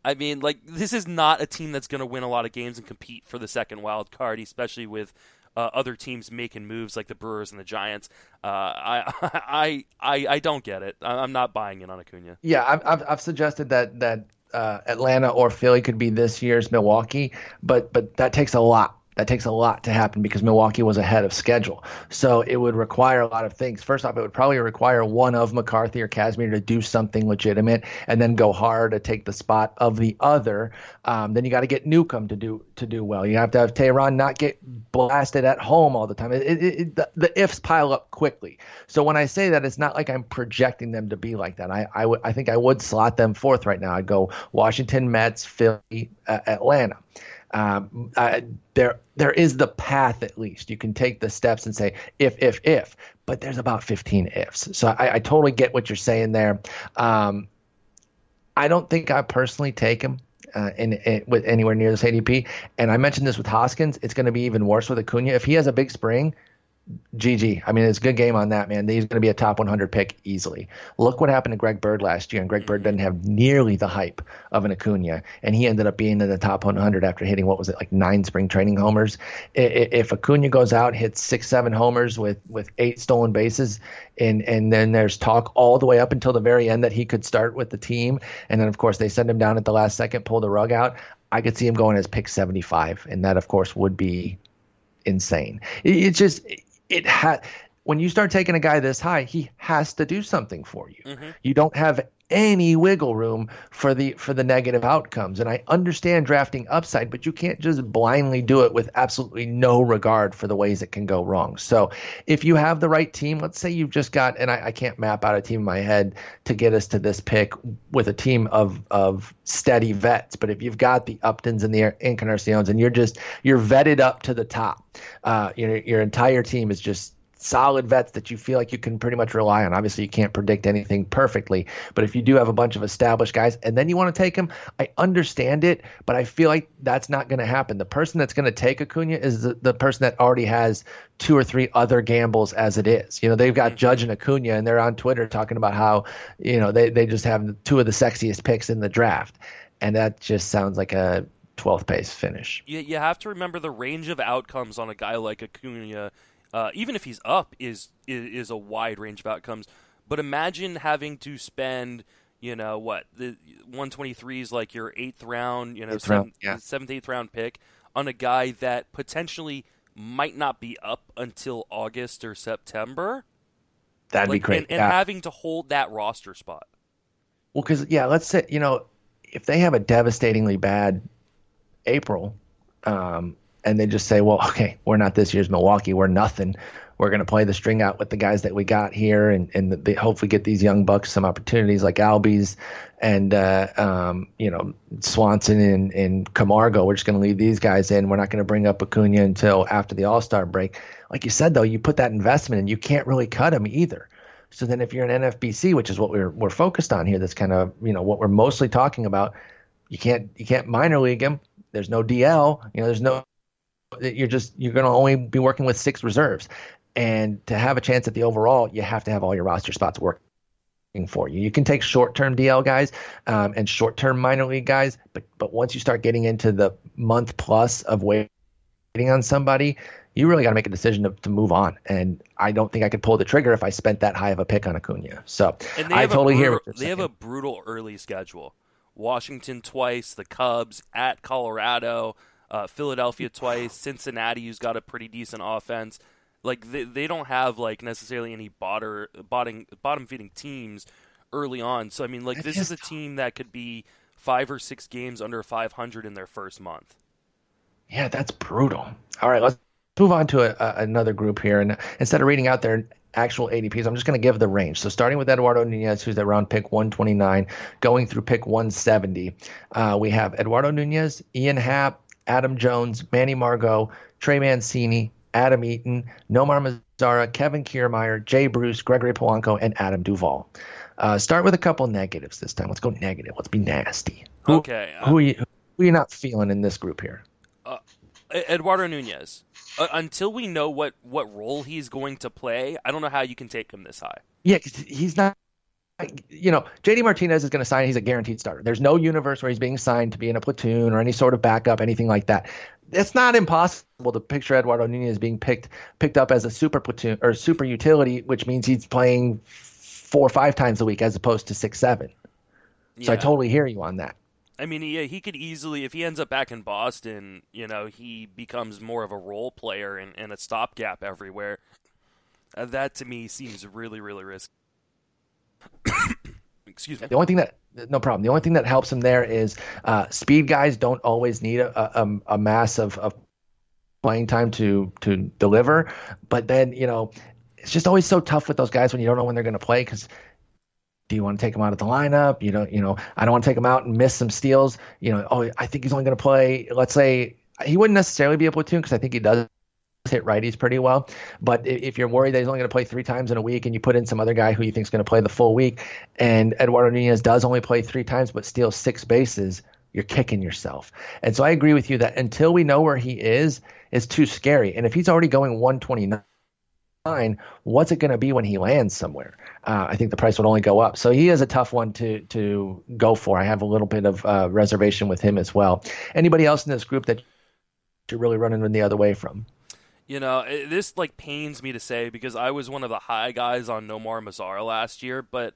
I mean, like this is not a team that's going to win a lot of games and compete for the second wild card, especially with uh, other teams making moves like the Brewers and the Giants. Uh, I, I, I, I don't get it. I'm not buying it on Acuna. Yeah, I've, I've, I've suggested that that uh, Atlanta or Philly could be this year's Milwaukee, but but that takes a lot. That takes a lot to happen because Milwaukee was ahead of schedule. So it would require a lot of things. First off, it would probably require one of McCarthy or Kazmir to do something legitimate and then go hard to take the spot of the other. Um, then you got to get Newcomb to do to do well. You have to have Teheran not get blasted at home all the time. It, it, it, the, the ifs pile up quickly. So when I say that, it's not like I'm projecting them to be like that. I I, think I would slot them fourth right now. I'd go Washington, Mets, Philly, uh, Atlanta um, uh, there there is the path at least. You can take the steps and say if if if, but there's about 15 ifs. So I, I totally get what you're saying there. Um, I don't think I personally take him. Uh, in, in with anywhere near this ADP, and I mentioned this with Hoskins. It's going to be even worse with Acuna. If he has a big spring, GG. I mean, it's a good game on that, man. He's going to be a top 100 pick easily. Look what happened to Greg Bird last year, and Greg Bird didn't have nearly the hype of an Acuna, and he ended up being in the top 100 after hitting what was it like nine spring training homers. If Acuna goes out, hits six, seven homers with with eight stolen bases, and and then there's talk all the way up until the very end that he could start with the team, and then of course they send him down at the last second, pull the rug out. I could see him going as pick 75, and that of course would be insane. It, it's just it had when you start taking a guy this high, he has to do something for you. Mm-hmm. You don't have any wiggle room for the for the negative outcomes. And I understand drafting upside, but you can't just blindly do it with absolutely no regard for the ways it can go wrong. So if you have the right team, let's say you've just got and I, I can't map out a team in my head to get us to this pick with a team of of steady vets, but if you've got the Uptons and the Encarnaciones and you're just you're vetted up to the top, uh, your your entire team is just solid vets that you feel like you can pretty much rely on. Obviously, you can't predict anything perfectly, but if you do have a bunch of established guys and then you want to take them, I understand it, but I feel like that's not going to happen. The person that's going to take Acuna is the, the person that already has two or three other gambles as it is. You know, they've got mm-hmm. Judge and Acuna, and they're on Twitter talking about how, you know, they, they just have two of the sexiest picks in the draft. And that just sounds like a 12th pace finish. You, you have to remember the range of outcomes on a guy like Acuna, uh, even if he's up, is, is is a wide range of outcomes. But imagine having to spend, you know, what the 123 is like your eighth round, you know, Eighth round, seventh, yeah. seventh, eighth round pick on a guy that potentially might not be up until August or September. That'd Like, be great. And, and Yeah. having to hold that roster spot. Well, because yeah, let's say you know if they have a devastatingly bad April, um, and they just say, well, okay, we're not this year's Milwaukee, we're nothing. We're going to play the string out with the guys that we got here, and and they hopefully get these young bucks some opportunities like Albies and uh, um, you know Swanson and, and Camargo. We're just going to leave these guys in. We're not going to bring up Acuna until after the All Star break. Like you said, though, you put that investment in, you can't really cut them either. So then, if you're an NFBC, which is what we're we're focused on here, that's kind of you know what we're mostly talking about. You can't you can't minor league him. There's no DL. You know, there's no. You're just you're going to only be working with six reserves, and to have a chance at the overall, you have to have all your roster spots working for you. You can take short-term DL guys um, and short-term minor league guys, but but once you start getting into the month plus of waiting on somebody, you really got to make a decision to, to move on. And I don't think I could pull the trigger if I spent that high of a pick on Acuna. So I totally a hear what you're They have a brutal early schedule. Washington twice, the Cubs at Colorado, uh, Philadelphia twice, Cincinnati, who's got a pretty decent offense. Like they, they don't have like necessarily any bottom bottom bottom feeding teams early on. So I mean, like this is a team that could be five or six games under 500 in their first month. Yeah, that's brutal. All right, let's move on to a, a, another group here. And instead of reading out their actual ADPs, I'm just going to give the range. So starting with Eduardo Nunez, who's at round pick 129, going through pick 170, uh, we have Eduardo Nunez, Ian Happ, Adam Jones, Manny Margot, Trey Mancini, Adam Eaton, Nomar Mazara, Kevin Kiermaier, Jay Bruce, Gregory Polanco, and Adam Duvall. Uh, start with a couple negatives this time. Let's go negative. Let's be nasty. Who, okay. Um, who, are you, who are you not feeling in this group here? Uh, Eduardo Nunez. Uh, until we know what, what role he's going to play, I don't know how you can take him this high. Yeah, because he's not you know, JD Martinez is going to sign. He's a guaranteed starter. There's no universe where he's being signed to be in a platoon or any sort of backup, anything like that. It's not impossible to picture Eduardo Nunez being picked picked up as a super platoon or super utility, which means he's playing four or five times a week as opposed to six seven. So I totally hear you on that. I mean, yeah, he could easily, if he ends up back in Boston, you know, he becomes more of a role player and, and a stopgap everywhere. Uh, that to me seems really, really risky. Excuse me. The only thing that no problem. The only thing that helps him there is uh, speed guys don't always need a, a, a mass of, of playing time to to deliver. But then you know it's just always so tough with those guys when you don't know when they're going to play because do you want to take him out of the lineup? You don't, you know, I don't want to take him out and miss some steals. You know, oh, I think he's only going to play. Let's say he wouldn't necessarily be a platoon because I think he does hit righties pretty well. But if you're worried that he's only going to play three times in a week, and you put in some other guy who you think is going to play the full week, and Eduardo Nunez does only play three times but steals six bases, you're kicking yourself. And so I agree with you that until we know where he is, is too scary. And if he's already going 129 what's it going to be when he lands somewhere? Uh, I think the price would only go up. So he is a tough one to to go for. I have a little bit of uh, reservation with him as well. Anybody else in this group that you're really running the other way from? You know, this like pains me to say because I was one of the high guys on Nomar Mazara last year, but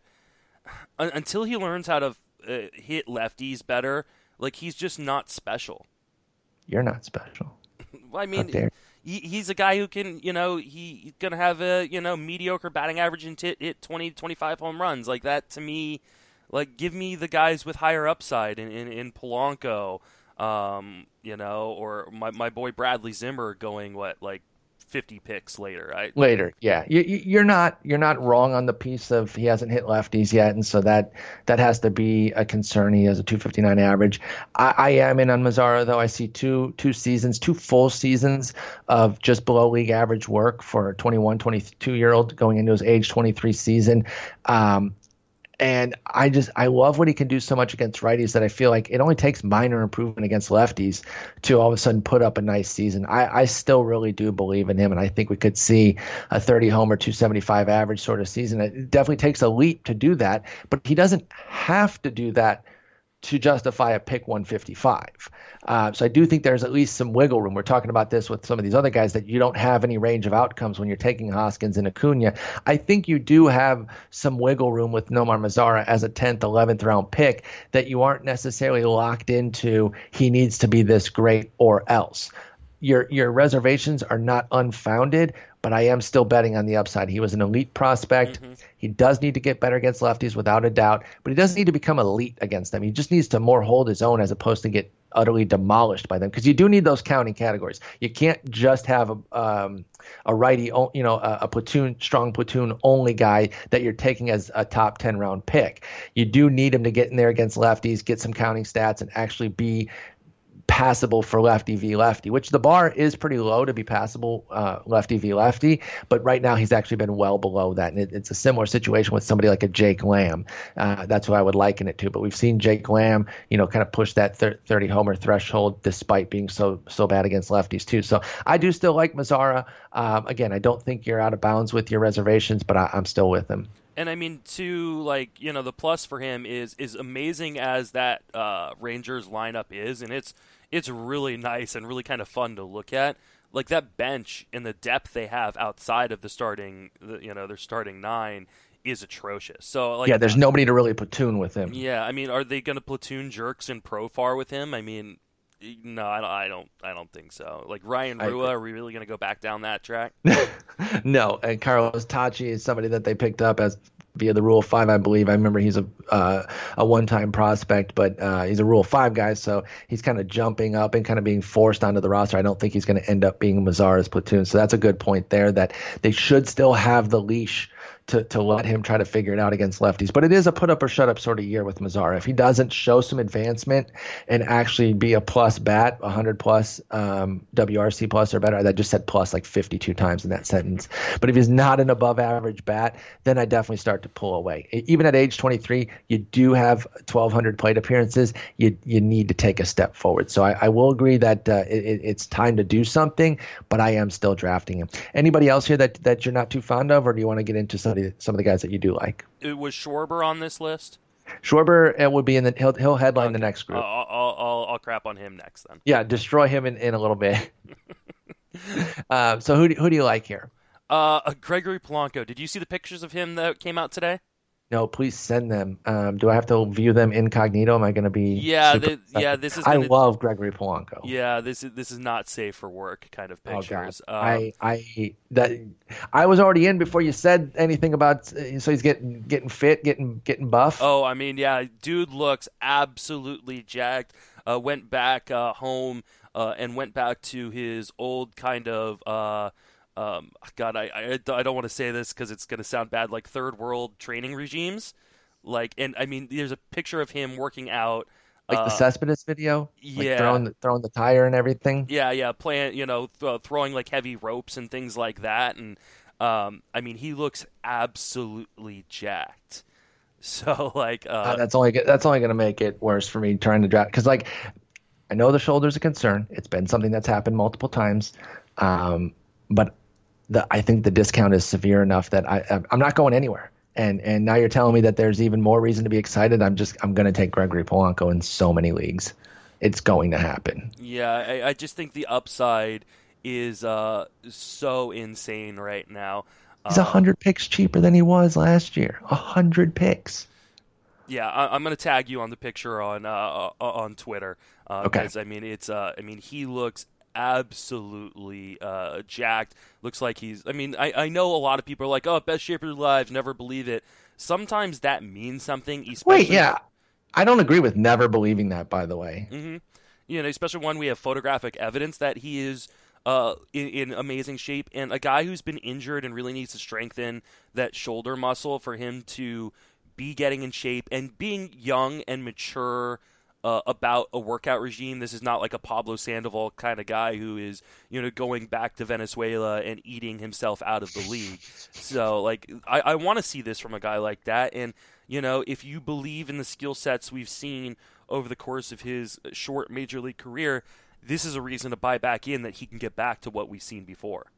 until he learns how to uh, hit lefties better, like he's just not special. You're not special. well, I mean, he, he's a guy who can, you know, he, he's going to have a, you know, mediocre batting average and hit, hit 20, 25 home runs. Like that to me, like give me the guys with higher upside in, in, in Polanco, um, you know, or my, my boy Bradley Zimmer going, what, like 50 picks later, right? Later, yeah. You, are not you're not wrong on the piece of he hasn't hit lefties yet, and so that that has to be a concern. He has a 259 average. I, I am in on Mazara though. I see two two seasons, two full seasons of just below league average work for a 21, 22 year old going into his age 23 season. Um, and I just I love what he can do so much against righties that I feel like it only takes minor improvement against lefties to all of a sudden put up a nice season. I, I still really do believe in him, and I think we could see a 30 homer, 275 average sort of season. It definitely takes a leap to do that, but he doesn't have to do that to justify a pick 155. Uh, so I do think there's at least some wiggle room. We're talking about this with some of these other guys that you don't have any range of outcomes when you're taking Hoskins and Acuna. I think you do have some wiggle room with Nomar Mazara as a 10th, 11th round pick that you aren't necessarily locked into. He needs to be this great or else your your reservations are not unfounded, but I am still betting on the upside. He was an elite prospect. Mm-hmm. He does need to get better against lefties without a doubt, but he doesn't need to become elite against them. He just needs to more hold his own as opposed to get utterly demolished by them because you do need those counting categories. You can't just have a um, a righty, you know, a, a, platoon strong platoon only guy that you're taking as a top 10 round pick. You do need him to get in there against lefties, get some counting stats and actually be passable for lefty v lefty, which the bar is pretty low to be passable uh, lefty v lefty. But right now he's actually been well below that, and it, it's a similar situation with somebody like a Jake Lamb. Uh, that's what I would liken it to. But we've seen Jake Lamb, you know, kind of push that 30 homer threshold despite being so so bad against lefties too. So I do still like Mazara. Um, again, I don't think you're out of bounds with your reservations, but I, I'm still with him and I mean, to like you know, the plus for him is is amazing as that uh, Rangers lineup is, and it's it's really nice and really kind of fun to look at. Like that bench and the depth they have outside of the starting, you know, their starting nine is atrocious. So like, yeah, there's nobody to really platoon with him. Yeah, I mean, are they going to platoon Jurickson Profar with him? I mean, no, I don't. I don't. I don't think so. Like Ryan Rua, are we really going to go back down that track? no, and Carlos Tocci is somebody that they picked up as via the Rule Five, I believe. I remember he's a uh, a one time prospect, but uh, he's a Rule Five guy, so he's kind of jumping up and kind of being forced onto the roster. I don't think he's going to end up being Mazara's platoon, so that's a good point there. That they should still have the leash to, to let him try to figure it out against lefties. But it is a put up or shut up sort of year with Mazara. If he doesn't show some advancement and actually be a plus bat, 100 plus, um, WRC plus or better, I just said plus like 52 times in that sentence. But if he's not an above average bat, then I definitely start to pull away. Even at age 23, you do have 1,200 plate appearances. You you need to take a step forward. So I, I will agree that uh, it, it's time to do something, but I am still drafting him. Anybody else here that, that you're not too fond of, or do you want to get into some some of the guys that you do like. It was Schwarber on this list. Schwarber uh, would be in the he'll he'll headline okay. the next group. I'll, I'll, I'll I'll crap on him next then. Yeah, destroy him in, in a little bit. uh, so who do, who do you like here? Uh, Gregory Polanco. Did you see the pictures of him that came out today? No, please send them. Um, do I have to view them incognito? Am I going to be? Yeah, the, yeah. This is. Gonna, I love Gregory Polanco. Yeah, this is this is not safe for work kind of pictures. Oh, God. Um, I I that I was already in before you said anything about. So he's getting getting fit, getting getting buff. Oh, I mean, yeah, dude looks absolutely jacked. Uh, went back uh, home uh, and went back to his old kind of uh, um, God, I, I, I don't want to say this because it's going to sound bad, like third world training regimes. Like, and I mean, there's a picture of him working out. Like uh, the Cespedes video? Yeah. Like throwing, the, throwing the tire and everything? Yeah, yeah. Playing, you know, th- throwing like heavy ropes and things like that. And, um, I mean, he looks absolutely jacked. So, like, uh, uh, that's only that's only going to make it worse for me trying to draft because, like, I know the shoulder's a concern. It's been something that's happened multiple times, um, but the I think the discount is severe enough that I I'm not going anywhere. And and now you're telling me that there's even more reason to be excited. I'm just I'm going to take Gregory Polanco in so many leagues. It's going to happen. Yeah, I, I just think the upside is uh, so insane right now. He's a hundred picks cheaper than he was last year. A hundred picks. Yeah, I, am going to tag you on the picture on uh, uh on Twitter. Uh, okay. Because I mean, it's uh, I mean, he looks absolutely uh, jacked. Looks like he's. I mean, I, I know a lot of people are like, "Oh, best shape of your lives." Never believe it. Sometimes that means something. Wait, yeah, I don't agree with never believing that. By the way, mm-hmm. you know, especially when we have photographic evidence that he is uh, in, in, amazing shape, and a guy who's been injured and really needs to strengthen that shoulder muscle for him to be getting in shape and being young and mature uh, about a workout regime. This is not like a Pablo Sandoval kind of guy who is, you know, going back to Venezuela and eating himself out of the league. So, like, I, I want to see this from a guy like that. And, you know, if you believe in the skill sets we've seen over the course of his short major league career, this is a reason to buy back in that he can get back to what we've seen before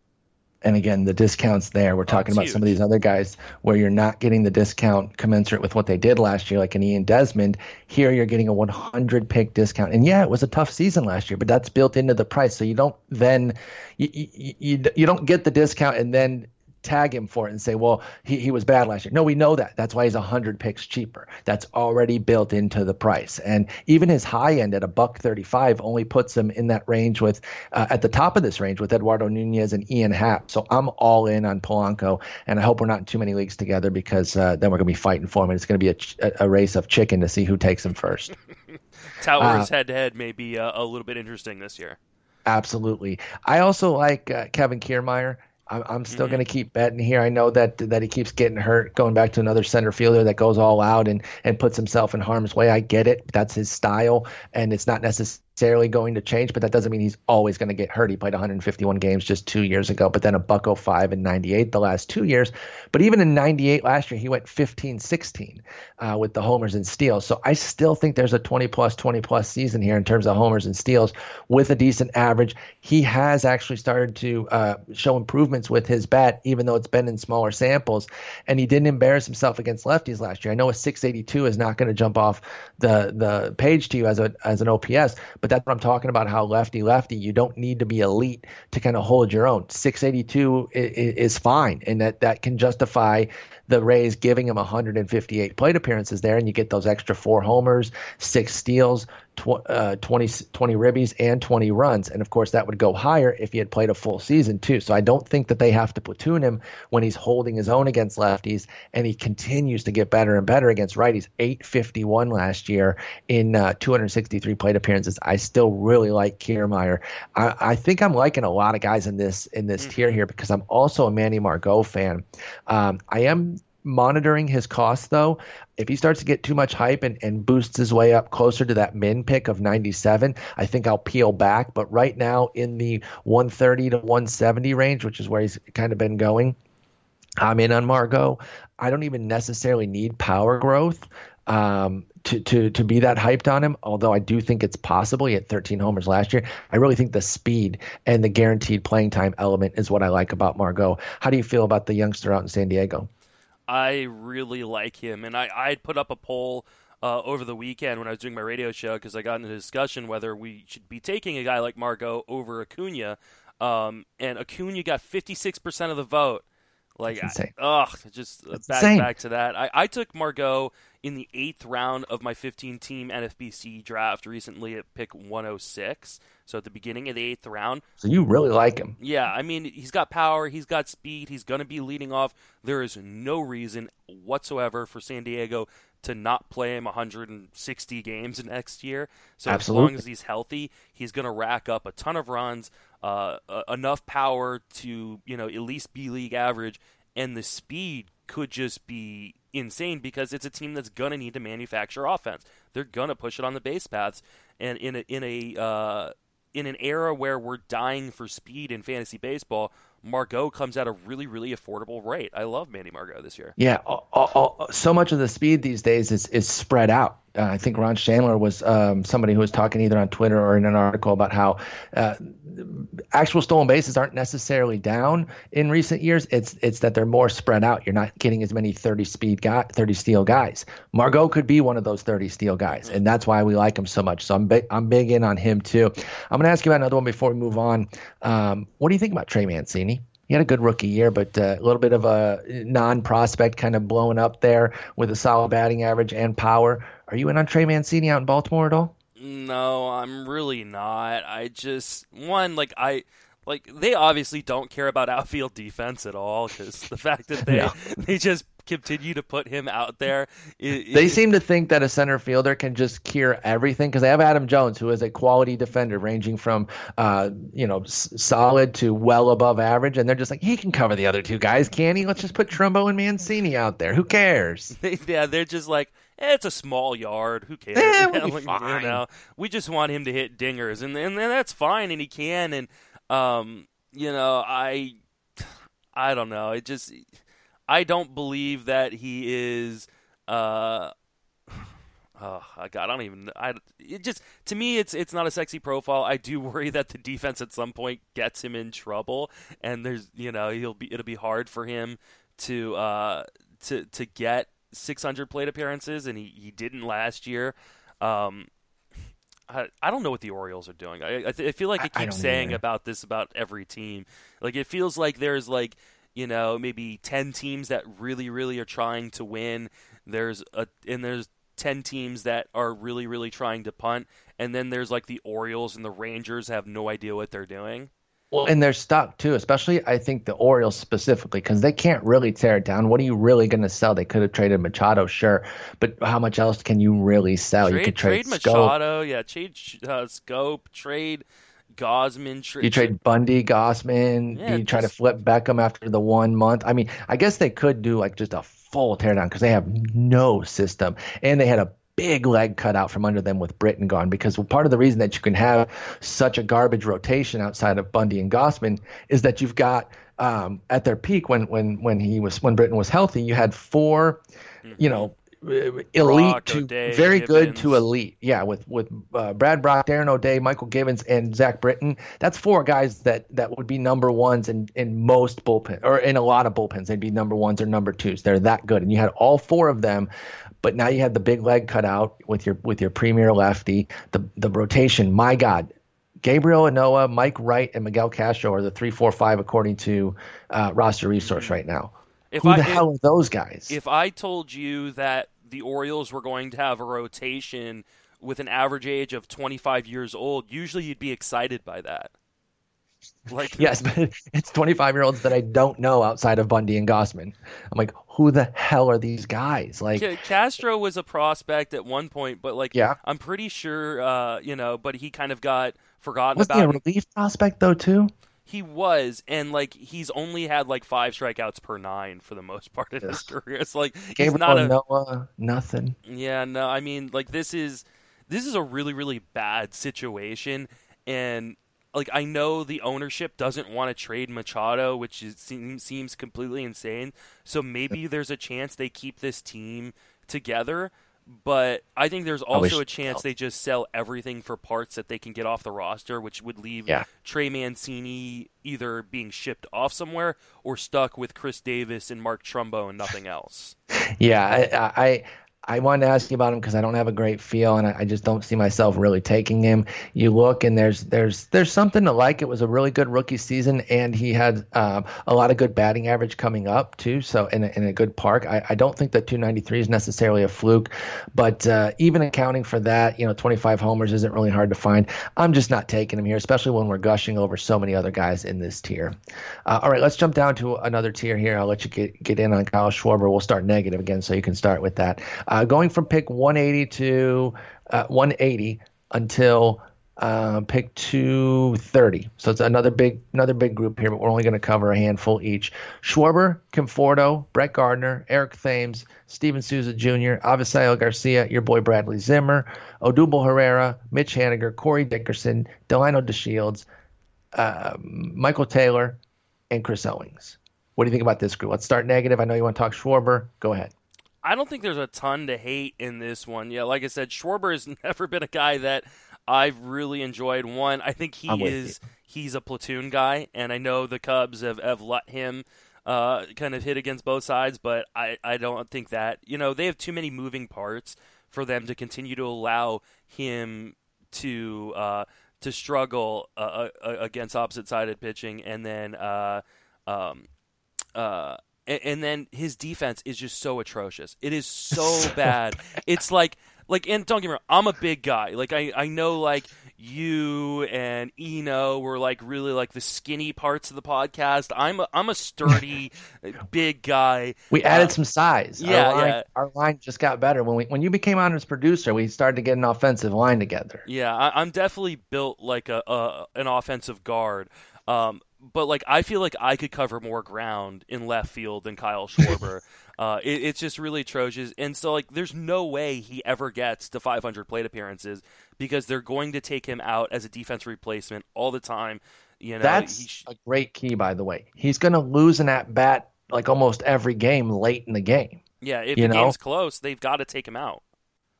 and again, the discounts there. We're oh, talking about huge. some of these other guys where you're not getting the discount commensurate with what they did last year, like an Ian Desmond. Here, you're getting a 100 pick discount, and yeah, it was a tough season last year, but that's built into the price. So you don't then you you, you, you don't get the discount and then tag him for it and say, well, he, he was bad last year. No, we know that. That's why he's 100 picks cheaper. That's already built into the price. And even his high end at a buck 35 only puts him in that range with, uh, at the top of this range with Eduardo Nunez and Ian Happ. So I'm all in on Polanco. And I hope we're not in too many leagues together because uh, then we're going to be fighting for him. And it's going to be a, a, race of chicken to see who takes him first. Towers head to head may be uh, a little bit interesting this year. Absolutely. I also like uh, Kevin Kiermaier. I'm, I'm still mm-hmm. going to keep betting here. I know that that he keeps getting hurt, going back to another center fielder that goes all out and and puts himself in harm's way. I get it. That's his style, and it's not necessarily necessarily going to change, but that doesn't mean he's always going to get hurt. He played 151 games just two years ago, but then a buck 05 and 98 the last two years. But even in 98 last year, he went 15 16 uh, with the homers and steals. So I still think there's a 20 plus 20 plus season here in terms of homers and steals with a decent average. He has actually started to uh, show improvements with his bat, even though it's been in smaller samples. And he didn't embarrass himself against lefties last year. I know a 682 is not going to jump off the the page to you as a as an OPS, but that's what I'm talking about. How lefty lefty, you don't need to be elite to kind of hold your own. 682 is, is fine, and that that can justify the Rays giving him 158 plate appearances there, and you get those extra four homers, six steals, tw- uh, 20, 20 ribbies, and 20 runs. And of course, that would go higher if he had played a full season, too. So I don't think that they have to platoon him when he's holding his own against lefties, and he continues to get better and better against righties. 851 last year in uh, 263 plate appearances. I still really like Kiermaier. I, I, think I'm liking a lot of guys in this in this mm-hmm. tier here because I'm also a Manny Margot fan. Um, I am monitoring his costs though. If he starts to get too much hype and, and boosts his way up closer to that min pick of 97, I think I'll peel back. But right now in the 130 to 170 range, which is where he's kind of been going, I'm in on Margot. I don't even necessarily need power growth. Um, to, to to be that hyped on him. Although I do think it's possible. He had 13 homers last year. I really think the speed and the guaranteed playing time element is what I like about Margot. How do you feel about the youngster out in San Diego? I really like him, and I I put up a poll. Uh, over the weekend when I was doing my radio show because I got into a discussion whether we should be taking a guy like Margot over Acuna, um, and Acuna got 56% of the vote. Like, ugh, just uh, That's back insane. back to that. I, I took Margot in the eighth round of my 15 team NFBC draft recently at pick 106. So at the beginning of the eighth round. So you really like him? Yeah, I mean he's got power, he's got speed, he's going to be leading off. There is no reason whatsoever for San Diego to not play him 160 games next year. So Absolutely. as long as he's healthy, he's going to rack up a ton of runs, uh, uh, enough power to you know at least be league average, and the speed could just be insane because it's a team that's to need to manufacture offense. They're to push it on the base paths, and in a, in a uh, in an era where we're dying for speed in fantasy baseball, Margot comes at a really, really affordable rate. I love Manny Margot this year. Yeah, all, all, so much of the speed these days is is spread out. Uh, I think Ron Shandler was um, somebody who was talking either on Twitter or in an article about how uh, actual stolen bases aren't necessarily down in recent years. It's it's that they're more spread out. You're not getting as many 30 speed guy, 30 steal guys. Margot could be one of those 30 steal guys, and that's why we like him so much. So I'm big I'm big in on him too. I'm going to ask you about another one before we move on. Um, what do you think about Trey Mancini? he had a good rookie year, but uh, a little bit of a non-prospect kind of blowing up there with a solid batting average and power. Are you in on Trey Mancini out in Baltimore at all? No, I'm really not. I just one like I like they obviously don't care about outfield defense at all because the fact that they no. they just continue to put him out there. It, they it, seem to think that a center fielder can just cure everything because they have Adam Jones, who is a quality defender, ranging from uh, you know s- solid to well above average, and they're just like he can cover the other two guys, can he? Let's just put Trumbo and Mancini out there. Who cares? yeah, they're just like. Eh, it's a small yard. Who cares? Eh, we'll. You know, we just want him to hit dingers, and and that's fine, and he can. And um, you know, I, I don't know. It just I don't believe that he is. Uh, oh God, I don't even. I it just to me, it's it's not a sexy profile. I do worry that the defense at some point gets him in trouble, and there's you know he'll be it'll be hard for him to uh to to get 600 plate appearances, and he he didn't last year. Um, I, I don't know what the Orioles are doing. I I, th- I feel like it keeps saying either. about this about every team. Like it feels like there's like you know, maybe 10 teams that really, really are trying to win. There's a, and there's 10 teams that are really, really trying to punt. And then there's like the Orioles and the Rangers have no idea what they're doing. Well, and they're stuck too, especially I think the Orioles specifically, because they can't really tear it down. What are you really going to sell? They could have traded Machado, sure, but how much else can you really sell? Trade, you could trade, trade Machado, yeah, trade uh, Schoop, trade Gausman. Tra- you trade Bundy, Gausman. Yeah, you try to flip Beckham after the one month. I mean, I guess they could do like just a full teardown because they have no system and they had a big leg cut out from under them with Britton gone because part of the reason that you can have such a garbage rotation outside of Bundy and Gausman is that you've got um, at their peak when when when he was when Britton was healthy, you had 4 mm-hmm. you know elite Brach, to O'Day, very Givens. good to elite. Yeah, with with uh, Brad Brach, Darren O'Day, Mychal Givens, and Zach Britton. That's four guys that that would be number ones in in most bullpen or in a lot of bullpens. They'd be number ones or number twos. They're that good, and you had all four of them. But now you have the big leg cut out with your with your premier lefty. The the rotation. My God, Gabriel Ynoa, Mike Wright, and Miguel Castro are the three, four, five according to uh, roster resource right now. If Who I, the hell if, are those guys? If I told you that the Orioles were going to have a rotation with an average age of 25 years old, usually you'd be excited by that. Like yes, but it's 25 year olds that I don't know outside of Bundy and Gausman. I'm like, who the hell are these guys? Like Castro was a prospect at one point, but like, yeah, I'm pretty sure, uh, you know, but he kind of got forgotten was about. Was he a relief prospect though too? He was, and like he's only had like five strikeouts per nine for the most part of his career. It's like Gabriel he's not a Noah, nothing. Yeah, no, I mean like this is this is a really really bad situation, and like I know the ownership doesn't want to trade Machado, which is, seems seems completely insane. So maybe there's a chance they keep this team together. But I think there's also a chance they just sell everything for parts that they can get off the roster, which would leave yeah. Trey Mancini either being shipped off somewhere or stuck with Chris Davis and Mark Trumbo and nothing else. Yeah, I, I I wanted to ask you about him because I don't have a great feel, and I, I, just don't see myself really taking him. You look, and there's there's there's something to like. It was a really good rookie season, and he had um, a lot of good batting average coming up too. So in a, in a good park, I, I don't think that 293 is necessarily a fluke, but uh, even accounting for that, you know, 25 homers isn't really hard to find. I'm just not taking him here, especially when we're gushing over so many other guys in this tier. Uh, all right, let's jump down to another tier here. I'll let you get get in on Kyle Schwarber. We'll start negative again, so you can start with that. Uh, going from pick 180 to uh, 180 until uh, pick 230. So it's another big another big group here, but we're only going to cover a handful each. Schwarber, Conforto, Brett Gardner, Eric Thames, Steven Souza Jr., Avisail Garcia, your boy Bradley Zimmer, Odubel Herrera, Mitch Haniger, Corey Dickerson, Delino DeShields, uh, Michael Taylor, and Chris Owings. What do you think about this group? Let's start negative. I know you want to talk Schwarber. Go ahead. I don't think there's a ton to hate in this one. Yeah, like I said, Schwarber has never been a guy that I've really enjoyed. One, I think he is he's a platoon guy, and I know the Cubs have, have let him uh, kind of hit against both sides, but I, I don't think that you know they have too many moving parts for them to continue to allow him to uh, to struggle uh, uh against opposite sided pitching, and then uh, um, uh, and, and then his defense is just so atrocious. It is so bad. It's like like and don't get me wrong, I'm a big guy. Like I I know like you and Eno were like really like the skinny parts of the podcast. I'm a, I'm a sturdy big guy. We added uh, some size. Yeah our, line, yeah, our line just got better when we when you became on as producer. We started to get an offensive line together. Yeah, I, am definitely built like a, a an offensive guard. Um, but like I feel like I could cover more ground in left field than Kyle Schwarber. uh, it, it's just really atrocious, and so like there's no way he ever gets to 500 plate appearances because they're going to take him out as a defense replacement all the time. You know, that's sh- a great key, by the way. He's going to lose an at bat like almost every game late in the game. Yeah, if the know? game's close, they've got to take him out.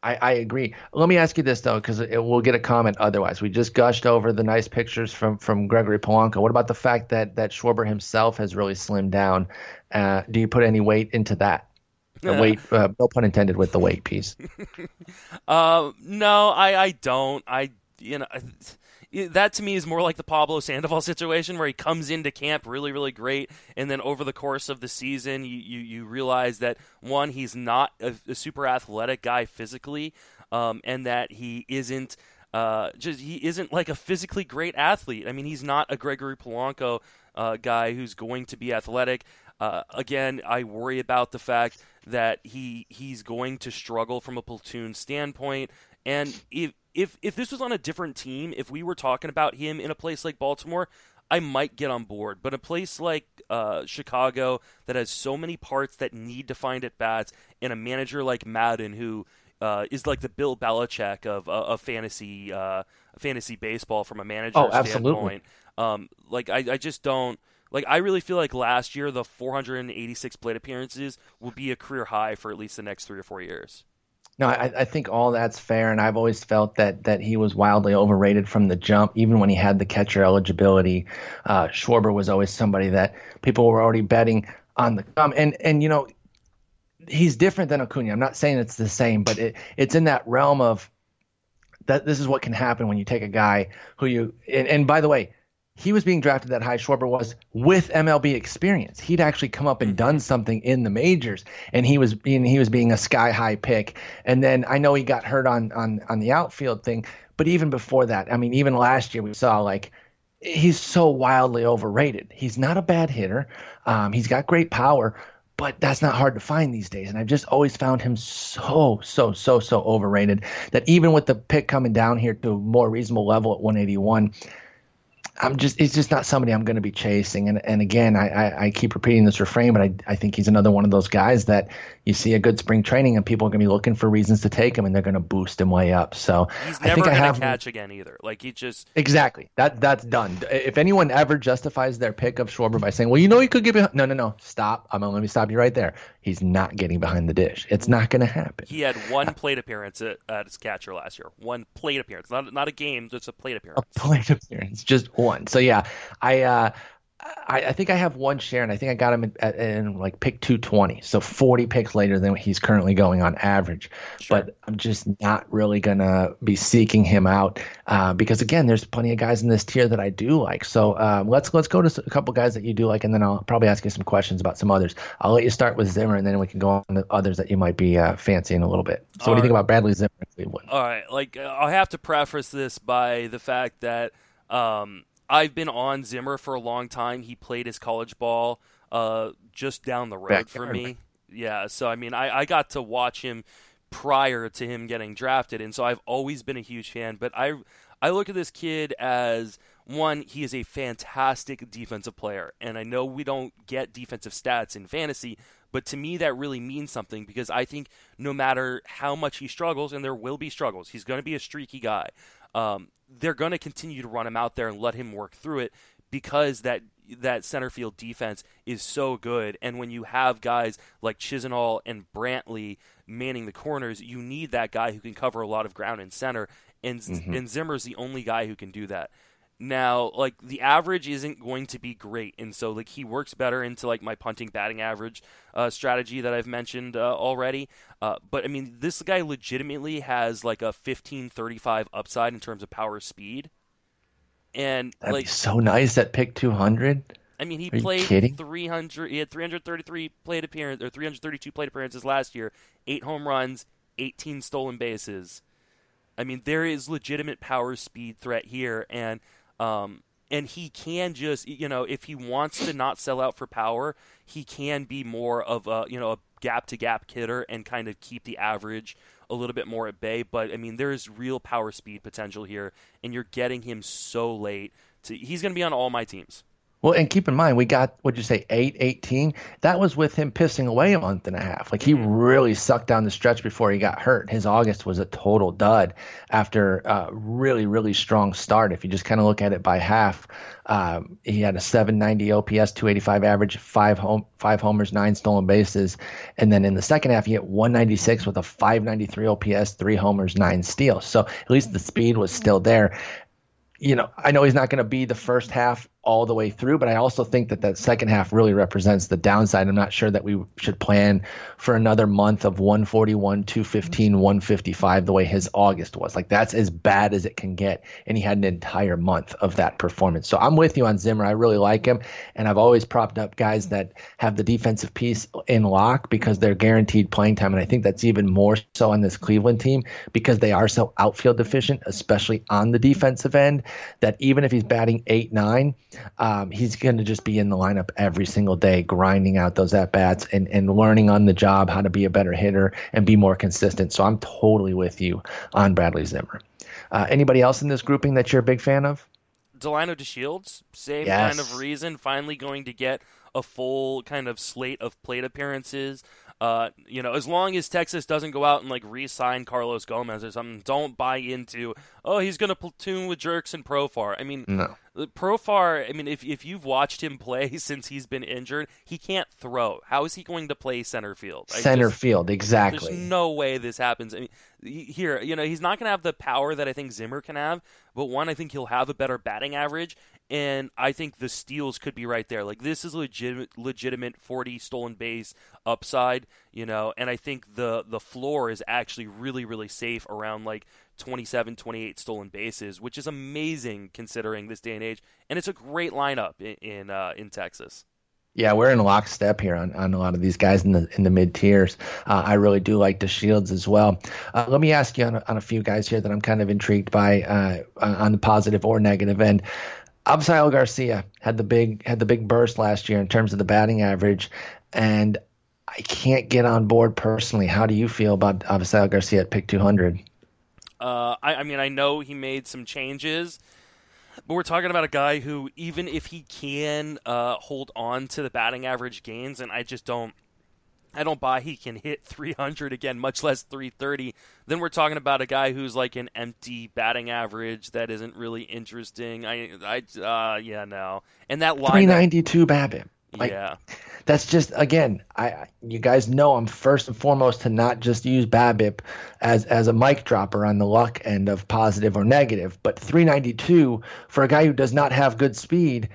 I, I agree. Let me ask you this though, because we'll get a comment otherwise. We just gushed over the nice pictures from from Gregory Polanco. What about the fact that that Schwarber himself has really slimmed down? Uh, do you put any weight into that? The weight, uh, no pun intended, with the weight piece. uh, no, I I don't. I you know that to me is more like the Pablo Sandoval situation where he comes into camp really, really great, and then over the course of the season, you you, you realize that one, he's not a, a super athletic guy physically, um, and that he isn't. Uh, just he isn't like a physically great athlete. I mean, he's not a Gregory Polanco uh, guy who's going to be athletic. Uh, again, I worry about the fact that he he's going to struggle from a platoon standpoint, and if if if this was on a different team, if we were talking about him in a place like Baltimore, I might get on board. But a place like uh, Chicago that has so many parts that need to find at bats, and a manager like Maddon who uh, is like the Bill Belichick of uh, of fantasy uh, fantasy baseball from a manager oh, standpoint. Um, like I, I just don't like. I really feel like last year the 486 plate appearances will be a career high for at least the next three or four years. No, I, I, think all that's fair, and I've always felt that that he was wildly overrated from the jump. Even when he had the catcher eligibility, uh, Schwarber was always somebody that people were already betting on the come. And and you know, he's different than Acuna. I'm not saying it's the same, but it, it's in that realm of that. This is what can happen when you take a guy who you and, and by the way, he was being drafted that high. Schwarber was with MLB experience. He'd actually come up and done something in the majors, and he was being he was being a sky high pick. And then I know he got hurt on on on the outfield thing, but even before that, I mean, even last year we saw like he's so wildly overrated. He's not a bad hitter. Um, he's got great power, but that's not hard to find these days. And I've just always found him so, so, so, so overrated that even with the pick coming down here to a more reasonable level at 181, I'm just it's just not somebody I'm going to be chasing. And and again, I, I, I, keep repeating this refrain, but I, I think he's another one of those guys that you see a good spring training and people are going to be looking for reasons to take him and they're going to boost him way up. So he's never going to catch again either. Like he just exactly that that's done. If anyone ever justifies their pick of Schwarber by saying, "Well, you know, he could get behind," no, no, no, stop. I'm going to let me stop you right there. He's not getting behind the dish. It's not going to happen. He had one plate appearance at, at his catcher last year. One plate appearance, not not a game, just a plate appearance. A plate appearance, just one. So yeah, I uh, I, I, think I have one share, and I think I got him in, in, like pick 220, so 40 picks later than he's currently going on average. Sure. But I'm just not really gonna be seeking him out uh, because again, there's plenty of guys in this tier that I do like. So um, let's let's go to a couple guys that you do like, and then I'll probably ask you some questions about some others. I'll let you start with Zimmer, and then we can go on to others that you might be uh, fancying a little bit. So All what do you think about Bradley Zimmer? All right, like uh, I'll have to preface this by the fact that. Um, I've been on Zimmer for a long time. He played his college ball uh, just down the road Back for me. Yeah, so I mean, I, I got to watch him prior to him getting drafted, and so I've always been a huge fan. But I I look at this kid as one, he is a fantastic defensive player, and I know we don't get defensive stats in fantasy, but to me that really means something because I think no matter how much he struggles, and there will be struggles, he's going to be a streaky guy. Um, they're going to continue to run him out there and let him work through it because that that center field defense is so good. And when you have guys like Chisenhall and Brantley manning the corners, you need that guy who can cover a lot of ground in center. And mm-hmm. and Zimmer's the only guy who can do that. Now, like the average isn't going to be great, and so like he works better into like my punting batting average uh, strategy that I've mentioned uh, already. Uh, but I mean, this guy legitimately has like a fifteen thirty five upside in terms of power speed, and That'd like so nice at pick two hundred. I mean, he Are played 300. He had 333 plate appearances or 332 plate appearances last year. Eight home runs, 18 stolen bases. I mean, there is legitimate power speed threat here, and um, and he can just, you know, if he wants to not sell out for power, he can be more of a, you know, a gap to gap hitter and kind of keep the average a little bit more at bay. But I mean, there's real power speed potential here, and you're getting him so late. To, he's going to be on all my teams. Well, and keep in mind, we got, what'd you say, 8 18? That was with him pissing away a month and a half. Like, he mm-hmm. really sucked down the stretch before he got hurt. His August was a total dud after a really, really strong start. If you just kind of look at it by half, um, he had a 790 OPS, 285 average, five, home, five homers, nine stolen bases. And then in the second half, he hit 196 with a 593 OPS, three homers, nine steals. So at least the speed was still there you know, I know he's not going to be the first half all the way through, but I also think that that second half really represents the downside. I'm not sure that we should plan for another month of 141, 215, 155 the way his August was. Like that's as bad as it can get. And he had an entire month of that performance. So I'm with you on Zimmer. I really like him. And I've always propped up guys that have the defensive piece in lock because they're guaranteed playing time. And I think that's even more so on this Cleveland team because they are so outfield deficient, especially on the defensive end, that even if he's batting eight, nine, um, he's going to just be in the lineup every single day, grinding out those at bats and, and learning on the job how to be a better hitter and be more consistent. So I'm totally with you on Bradley Zimmer. Uh, anybody else in this grouping that you're a big fan of? Delino DeShields, same yes. kind of reason. Finally, going to get a full kind of slate of plate appearances. Uh, you know, as long as Texas doesn't go out and like re-sign Carlos Gomez or something, don't buy into. Oh, he's going to platoon with Jurickson Profar. I mean, no. Profar. I mean, if if you've watched him play since he's been injured, he can't throw. How is he going to play center field? center just, field, exactly. There's no way this happens. I mean, here, you know, he's not going to have the power that I think Zimmer can have. But one, I think he'll have a better batting average, and I think the steals could be right there. Like this is legitimate, legitimate 40 stolen base upside, you know, and I think the the floor is actually really really safe around like 27, 28 stolen bases, which is amazing considering this day and age. And it's a great lineup in in, uh, in Texas. Yeah, we're in lockstep here on, on a lot of these guys in the in the mid tiers. Uh, I really do like DeShields as well. Uh, let me ask you on on a few guys here that I'm kind of intrigued by uh, on the positive or negative end. Avisail Garcia had the big had the big burst last year in terms of the batting average, and I can't get on board personally. How do you feel about Avisail Garcia at pick 200? Uh, I, I mean, I know he made some changes but we're talking about a guy who, even if he can uh, hold on to the batting average gains, and I just don't. I don't buy he can hit 300 again, much less 330. Then we're talking about a guy who's like an empty batting average that isn't really interesting. I, I, uh, yeah, no. And that line 392 BABIP. Like, yeah that's just again, I you guys know I'm first and foremost to not just use BABIP as as a mic dropper on the luck end of positive or negative, but 392 for a guy who does not have good speed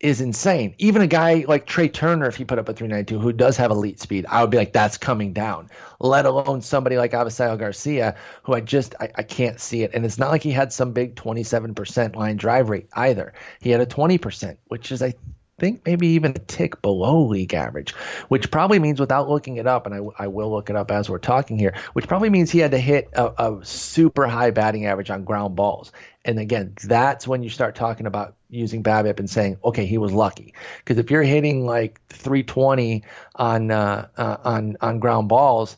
is insane. Even a guy like Trea Turner, if he put up a 392, who does have elite speed, I would be like, that's coming down. Let alone somebody like Avisail Garcia, who I just I, I can't see it. And it's not like he had some big 27% line drive rate either. He had a 20%, which is I think maybe even a tick below league average, which probably means without looking it up, and I, I will look it up as we're talking here, which probably means he had to hit a, a super high batting average on ground balls. And again, that's when you start talking about using BABIP and saying, okay, he was lucky. Because if you're hitting like 320 on uh, uh, on on ground balls,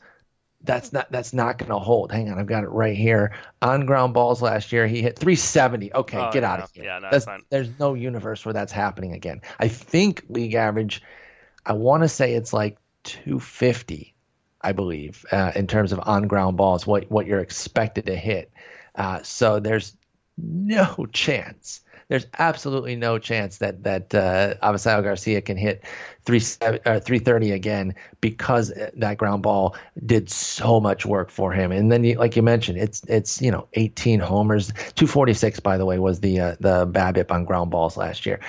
that's not that's not going to hold. Hang on, I've got it right here. On ground balls last year, he hit 370. Okay, oh, get out of here. Yeah, no, that's. There's no universe where that's happening again. I think league average. I want to say it's like 250, I believe, uh, in terms of on ground balls. What what you're expected to hit. Uh, so there's no chance there's absolutely no chance that that uh, Avisail Garcia can hit three uh, 330 again because that ground ball did so much work for him. And then, you, like you mentioned, it's it's you know 18 homers, 246 by the way was the uh, the BABIP on ground balls last year.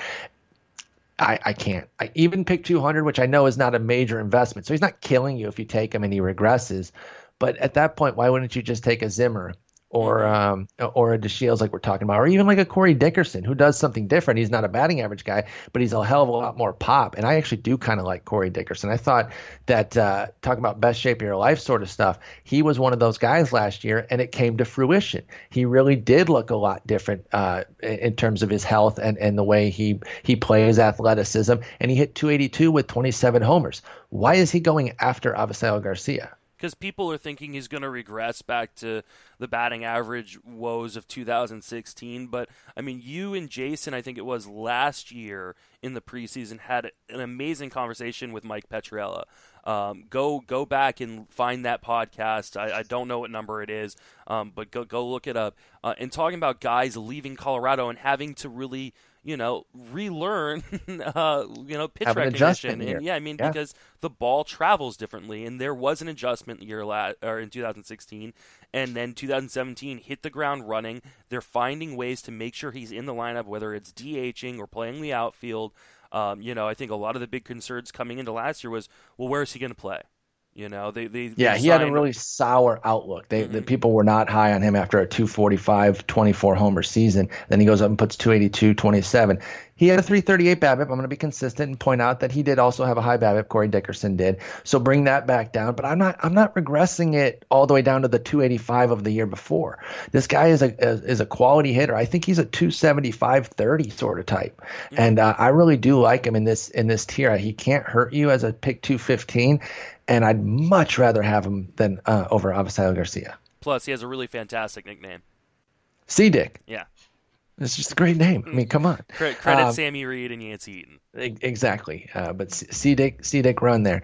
I, I can't. I even pick 200, which I know is not a major investment. So he's not killing you if you take him and he regresses. But at that point, why wouldn't you just take a Zimmer or mm-hmm. um, or a DeShields like we're talking about, or even like a Corey Dickerson who does something different. He's not a batting average guy, but he's a hell of a lot more pop. And I actually do kind of like Corey Dickerson. I thought that uh, talking about best shape of your life sort of stuff, he was one of those guys last year, and it came to fruition. He really did look a lot different uh, in terms of his health and, and the way he he plays athleticism. And he hit 282 with 27 homers. Why is he going after Avisail Garcia? Because people are thinking he's going to regress back to the batting average woes of 2016. But I mean, you and Jason, I think it was last year in the preseason, had an amazing conversation with Mike Petriello. Um, go go back and find that podcast. I, I don't know what number it is, um, but go go look it up. Uh, and talking about guys leaving Colorado and having to really you know, relearn, uh, you know, pitch recognition. And yeah, I mean, yeah. because the ball travels differently, and there was an adjustment year la- or in 2016, and then 2017 hit the ground running. They're finding ways to make sure he's in the lineup, whether it's DHing or playing the outfield. Um, you know, I think a lot of the big concerns coming into last year was, well, where is he going to play? You know, they, they yeah, they he had a really sour outlook. They, mm-hmm. the people were not high on him after a 245, 24 homer season. Then he goes up and puts 282, 27. He had a 338 BABIP. I'm going to be consistent and point out that he did also have a high BABIP. Corey Dickerson did. So bring that back down. But I'm not I'm not regressing it all the way down to the 285 of the year before. This guy is a is a quality hitter. I think he's a 275 30 sort of type, mm-hmm. and uh, I really do like him in this in this tier. He can't hurt you as a pick 215 and I'd much rather have him than uh, over Avisail Garcia. Plus, he has a really fantastic nickname. C Dick. Yeah. It's just a great name. I mean, come on. Credit, credit um, Sammy Reed and Yancey Eaton. Exactly. Uh, but C Dick, C Dick run there.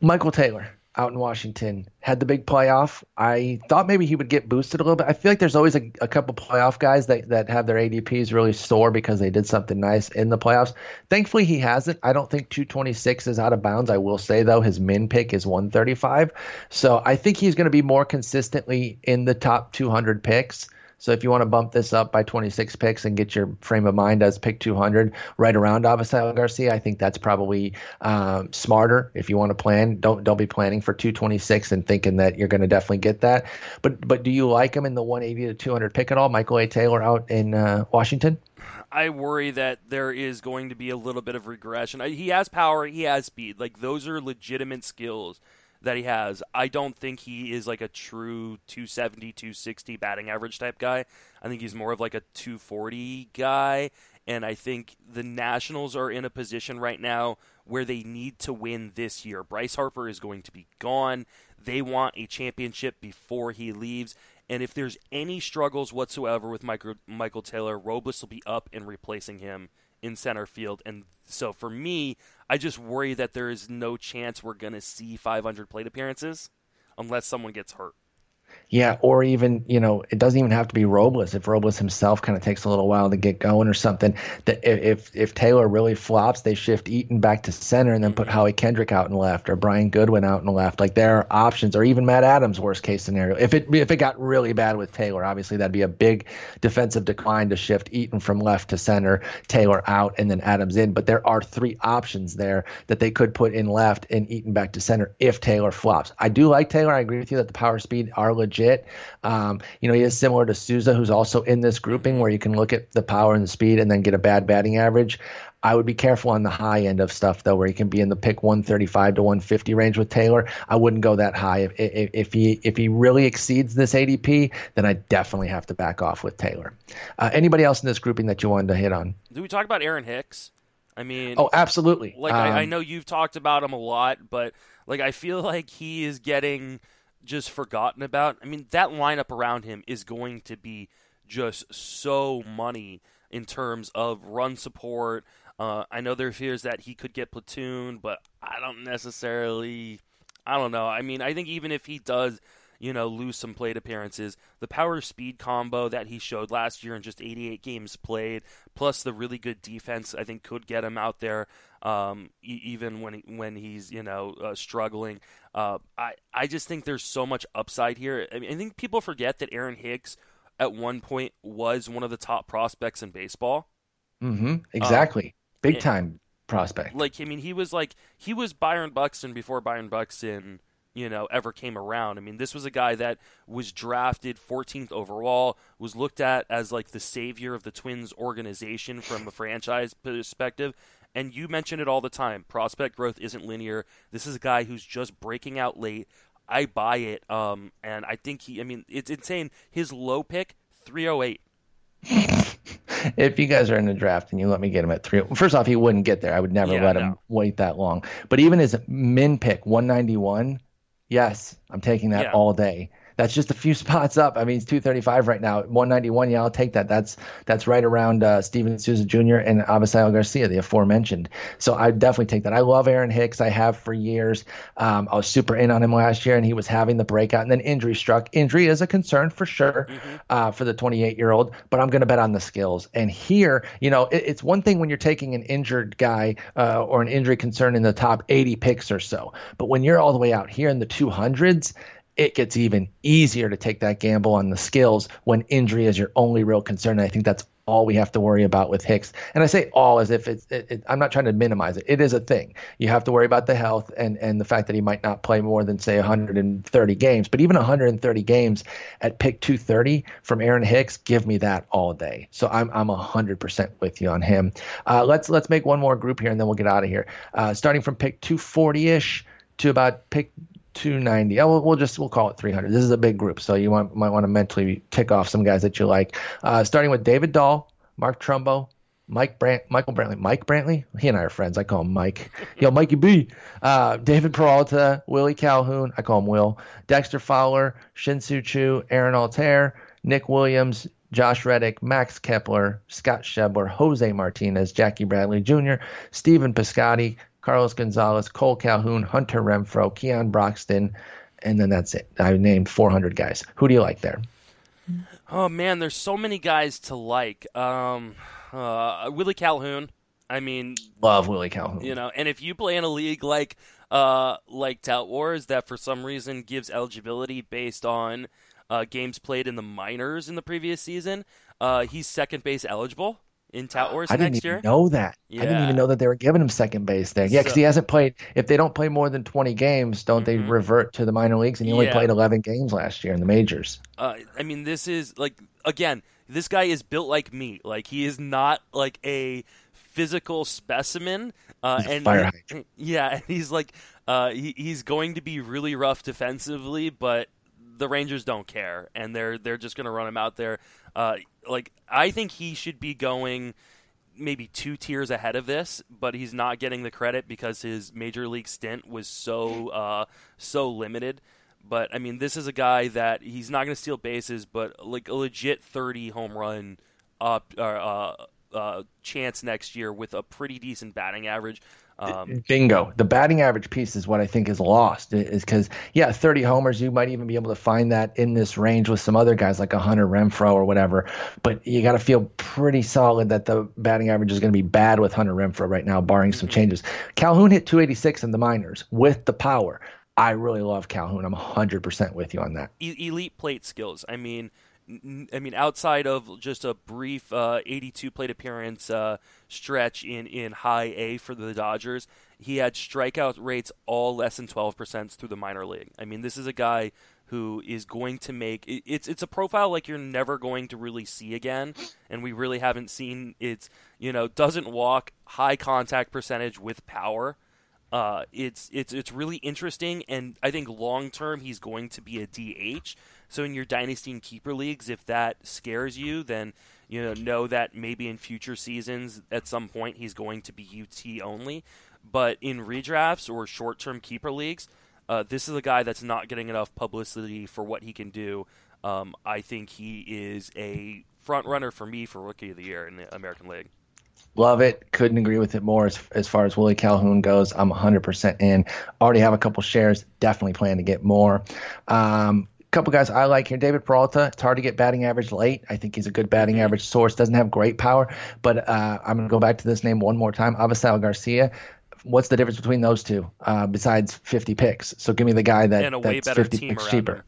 Michael Taylor out in Washington had the big playoff. I thought maybe he would get boosted a little bit. I feel like there's always a, a couple playoff guys that, that have their ADPs really soar because they did something nice in the playoffs. Thankfully, he hasn't. I don't think 226 is out of bounds. I will say, though, his min pick is 135. So I think he's going to be more consistently in the top 200 picks. So if you want to bump this up by 26 picks and get your frame of mind as pick 200 right around Avisail Garcia, I think that's probably um, smarter. If you want to plan, don't don't be planning for 226 and thinking that you're going to definitely get that. But but do you like him in the 180 to 200 pick at all? Michael A. Taylor out in uh, Washington. I worry that there is going to be a little bit of regression. He has power, he has speed. Like those are legitimate skills that he has. I don't think he is like a true 270, 260 batting average type guy. I think he's more of like a 240 guy. And I think the Nationals are in a position right now where they need to win this year. Bryce Harper is going to be gone. They want a championship before he leaves. And if there's any struggles whatsoever with Michael, Michael Taylor, Robles will be up and replacing him in center field. And so for me, I just worry that there is no chance we're going to see 500 plate appearances unless someone gets hurt. Yeah, or even you know, it doesn't even have to be Robles. If Robles himself kind of takes a little while to get going or something, that if if Taylor really flops, they shift Eaton back to center and then put mm-hmm. Howie Kendrick out and left, or Brian Goodwin out and left. Like there are options, or even Matt Adams, worst case scenario. If it if it got really bad with Taylor, obviously that'd be a big defensive decline to shift Eaton from left to center, Taylor out, and then Adams in. But there are three options there that they could put in left and Eaton back to center if Taylor flops. I do like Taylor. I agree with you that the power speed are legit legit. Um, you know, he is similar to Souza, who's also in this grouping where you can look at the power and the speed and then get a bad batting average. I would be careful on the high end of stuff though, where you can be in the pick 135 to 150 range with Taylor. I wouldn't go that high. If, if, if he if he really exceeds this ADP, then I definitely have to back off with Taylor. Uh, anybody else in this grouping that you wanted to hit on? Do we talk about Aaron Hicks? I mean, oh, absolutely. Like um, I, I um, know you've talked about him a lot, but like I feel like he is getting just forgotten about. I mean, that lineup around him is going to be just so money in terms of run support. Uh, I know there fears that he could get platoon, but I don't necessarily. I don't know. I mean, I think even if he does, you know, lose some plate appearances, the power speed combo that he showed last year in just 88 games played, plus the really good defense, I think could get him out there um, even when he, when he's you know uh, struggling. Uh, I I just think there's so much upside here. I, mean, I think people forget that Aaron Hicks at one point was one of the top prospects in baseball. Mm-hmm. Exactly, um, big time prospect. Like I mean, he was like he was Byron Buxton before Byron Buxton you know ever came around. I mean, this was a guy that was drafted 14th overall, was looked at as like the savior of the Twins organization from a franchise perspective, and you mention it all the time. Prospect growth isn't linear. This is a guy who's just breaking out late. I buy it. Um, and I think he, I mean, it's insane. His low pick, 308. if you guys are in the draft and you let me get him at three, first off, he wouldn't get there. I would never yeah, let no. him wait that long. But even his min pick, 191, yes, I'm taking that yeah. all day that's just a few spots up. I mean, it's 235 right now. 191, yeah, I'll take that. That's that's right around uh, Steven Souza Jr. and Avisail Garcia, the aforementioned. So I definitely take that. I love Aaron Hicks. I have for years. Um, I was super in on him last year, and he was having the breakout, and then injury struck. Injury is a concern for sure mm-hmm. uh, for the 28 year old, but I'm going to bet on the skills. And here, you know, it, it's one thing when you're taking an injured guy uh, or an injury concern in the top 80 picks or so, but when you're all the way out here in the 200s it gets even easier to take that gamble on the skills when injury is your only real concern. And I think that's all we have to worry about with Hicks. And I say all as if it's, it, it, I'm not trying to minimize it. It is a thing. You have to worry about the health and, and the fact that he might not play more than, say, 130 games. But even 130 games at pick 230 from Aaron Hicks, give me that all day. So I'm, I'm 100% with you on him. Uh, let's, let's make one more group here and then we'll get out of here. Uh, starting from pick 240 ish to about pick 290. Oh, we'll, we'll, just we'll call it 300. This is a big group, so you want, might want to mentally tick off some guys that you like. Uh, starting with David Dahl, Mark Trumbo, Mike Brant, Michael Brantley, Mike Brantley. He and I are friends. I call him Mike. Yo, Mikey B. Uh, David Peralta, Willie Calhoun. I call him Will. Dexter Fowler, Shin-Soo Choo, Aaron Altherr, Nick Williams, Josh Reddick, Max Kepler, Scott Schebler, Jose Martinez, Jackie Bradley Jr., Stephen Piscotty, Carlos Gonzalez, Cole Calhoun, Hunter Renfroe, Keon Broxton, and then that's it. I named 400 guys. Who do you like there? Oh man, there's so many guys to like. Um, uh, Willie Calhoun. I mean, love Willie Calhoun. You know, and if you play in a league like uh, like Tout Wars that for some reason gives eligibility based on uh, games played in the minors in the previous season, uh, he's second base eligible in Tout Wars I didn't next even year. know that. Yeah. I didn't even know that they were giving him second base there. Yeah, because So- he hasn't played. If they don't play more than 20 games, don't they Mhm. revert to the minor leagues? And he only Yeah. played 11 games last year in the majors. Uh, I mean, this is like again, this guy is built like me. Like he is not like a physical specimen. Uh, and fire hydrant. yeah, and he's like uh, he, he's going to be really rough defensively, but the Rangers don't care, and they're they're just going to run him out there. Uh, like I think he should be going maybe two tiers ahead of this, but he's not getting the credit because his major league stint was so uh, so limited. But I mean, this is a guy that he's not going to steal bases, but like a legit thirty home run up uh, uh, chance next year with a pretty decent batting average. Um, Bingo. The batting average piece is what I think is lost. Is because yeah, 30 homers. You might even be able to find that in this range with some other guys like a Hunter Renfroe or whatever. But you got to feel pretty solid that the batting average is going to be bad with Hunter Renfroe right now, barring some changes. Calhoun hit 286 in the minors with the power. I really love Calhoun. I'm 100% with you on that. e- elite plate skills. I mean, I mean, outside of just a brief uh, 82 plate appearance uh, stretch in, in high A for the Dodgers, he had strikeout rates all less than 12% through the minor league. I mean, this is a guy who is going to make it, it's it's a profile like you're never going to really see again, and we really haven't seen it's you know doesn't walk, high contact percentage with power. Uh, it's it's it's really interesting, and I think long term he's going to be a DH. So in your dynasty and keeper leagues, if that scares you, then you know know that maybe in future seasons at some point he's going to be UT only. But in redrafts or short term keeper leagues, uh, this is a guy that's not getting enough publicity for what he can do. Um, I think he is a front runner for me for rookie of the year in the American League. Love it. Couldn't agree with it more as, as far as Willie Calhoun goes. I'm 100% in. Already have a couple shares. Definitely plan to get more. Um, couple guys I like here. David Peralta. It's hard to get batting average late. I think he's a good batting Mm-hmm. average source. Doesn't have great power, but uh, I'm going to go back to this name one more time. Avisail Garcia. What's the difference between those two uh, besides 50 picks? So give me the guy that And a way that's better 50 team picks cheaper.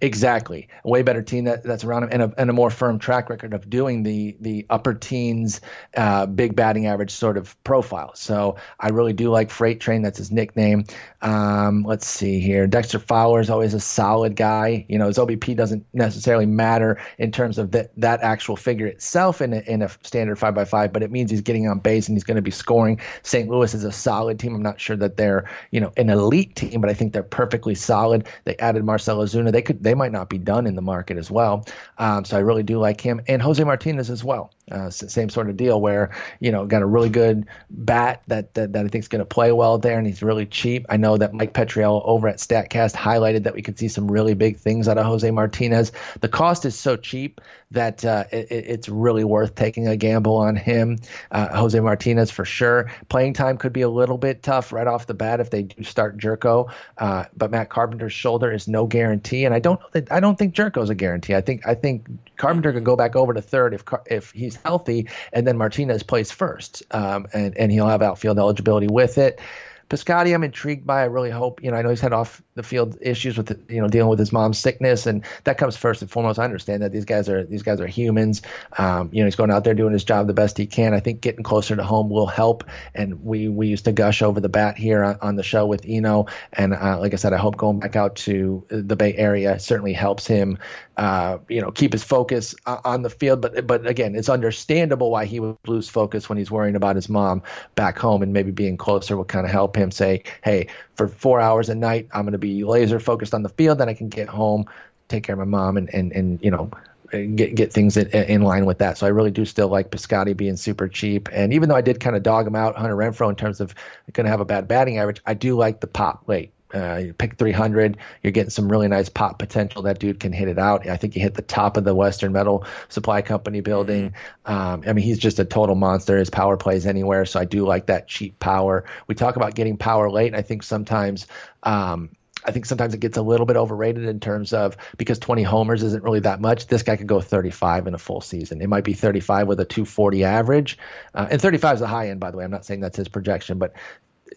Exactly, a way better team that, that's around him, and a, and a more firm track record of doing the the upper teens, uh, big batting average sort of profile. So I really do like Freight Train. That's his nickname. Um, let's see here. Dexter Fowler is always a solid guy. You know, his OBP doesn't necessarily matter in terms of that that actual figure itself in a, in a standard five by five, but it means he's getting on base and he's going to be scoring. St. Louis is a solid team. I'm not sure that they're you know an elite team, but I think they're perfectly solid. They added Marcell Ozuna. They could they might not be done in the market as well. Um, so I really do like him and Jose Martinez as well. Uh, same sort of deal where you know got a really good bat that that, that I think is going to play well there, and he's really cheap. I know that Mike Petriello over at Statcast highlighted that we could see some really big things out of Jose Martinez. The cost is so cheap that uh, it, it- it's really worth taking a gamble on him. Uh, Jose Martinez for sure. Playing time could be a little bit tough right off the bat if they do start Gyorko, uh, but Matt Carpenter's shoulder is no guarantee, and I don't I don't think Gyorko's a guarantee. I think I think Carpenter could go back over to third if if he's healthy, and then Martinez plays first, um, and and he'll have outfield eligibility with it. Piscotty, I'm intrigued by. I really hope, you know, I know he's had off the field issues with, you know, dealing with his mom's sickness, and that comes first and foremost. I understand that these guys are these guys are humans. Um, you know, he's going out there doing his job the best he can. I think getting closer to home will help. And we we used to gush over the bat here on, on the show with Eno, and uh, like I said, I hope going back out to the Bay Area certainly helps him, uh, you know, keep his focus on the field. But but again, it's understandable why he would lose focus when he's worrying about his mom back home, and maybe being closer will kind of help him say, hey, for four hours a night, I'm going to be laser focused on the field, then I can get home, take care of my mom, and and and you know. Get get things in, in line with that. So I really do still like Piscotty being super cheap. And even though I did kind of dog him out, Hunter Renfroe, in terms of going to have a bad batting average, I do like the pop late. Uh, you pick 300, you're getting some really nice pop potential. That dude can hit it out. I think he hit the top of the Western Metal Supply Company building. Um, I mean, he's just a total monster. His power plays anywhere, so I do like that cheap power. We talk about getting power late, and I think sometimes. Um, I think sometimes it gets a little bit overrated in terms of because 20 homers isn't really that much. This guy could go 35 in a full season. It might be 35 with a 240 average, uh, and 35 is the high end, by the way. I'm not saying that's his projection, but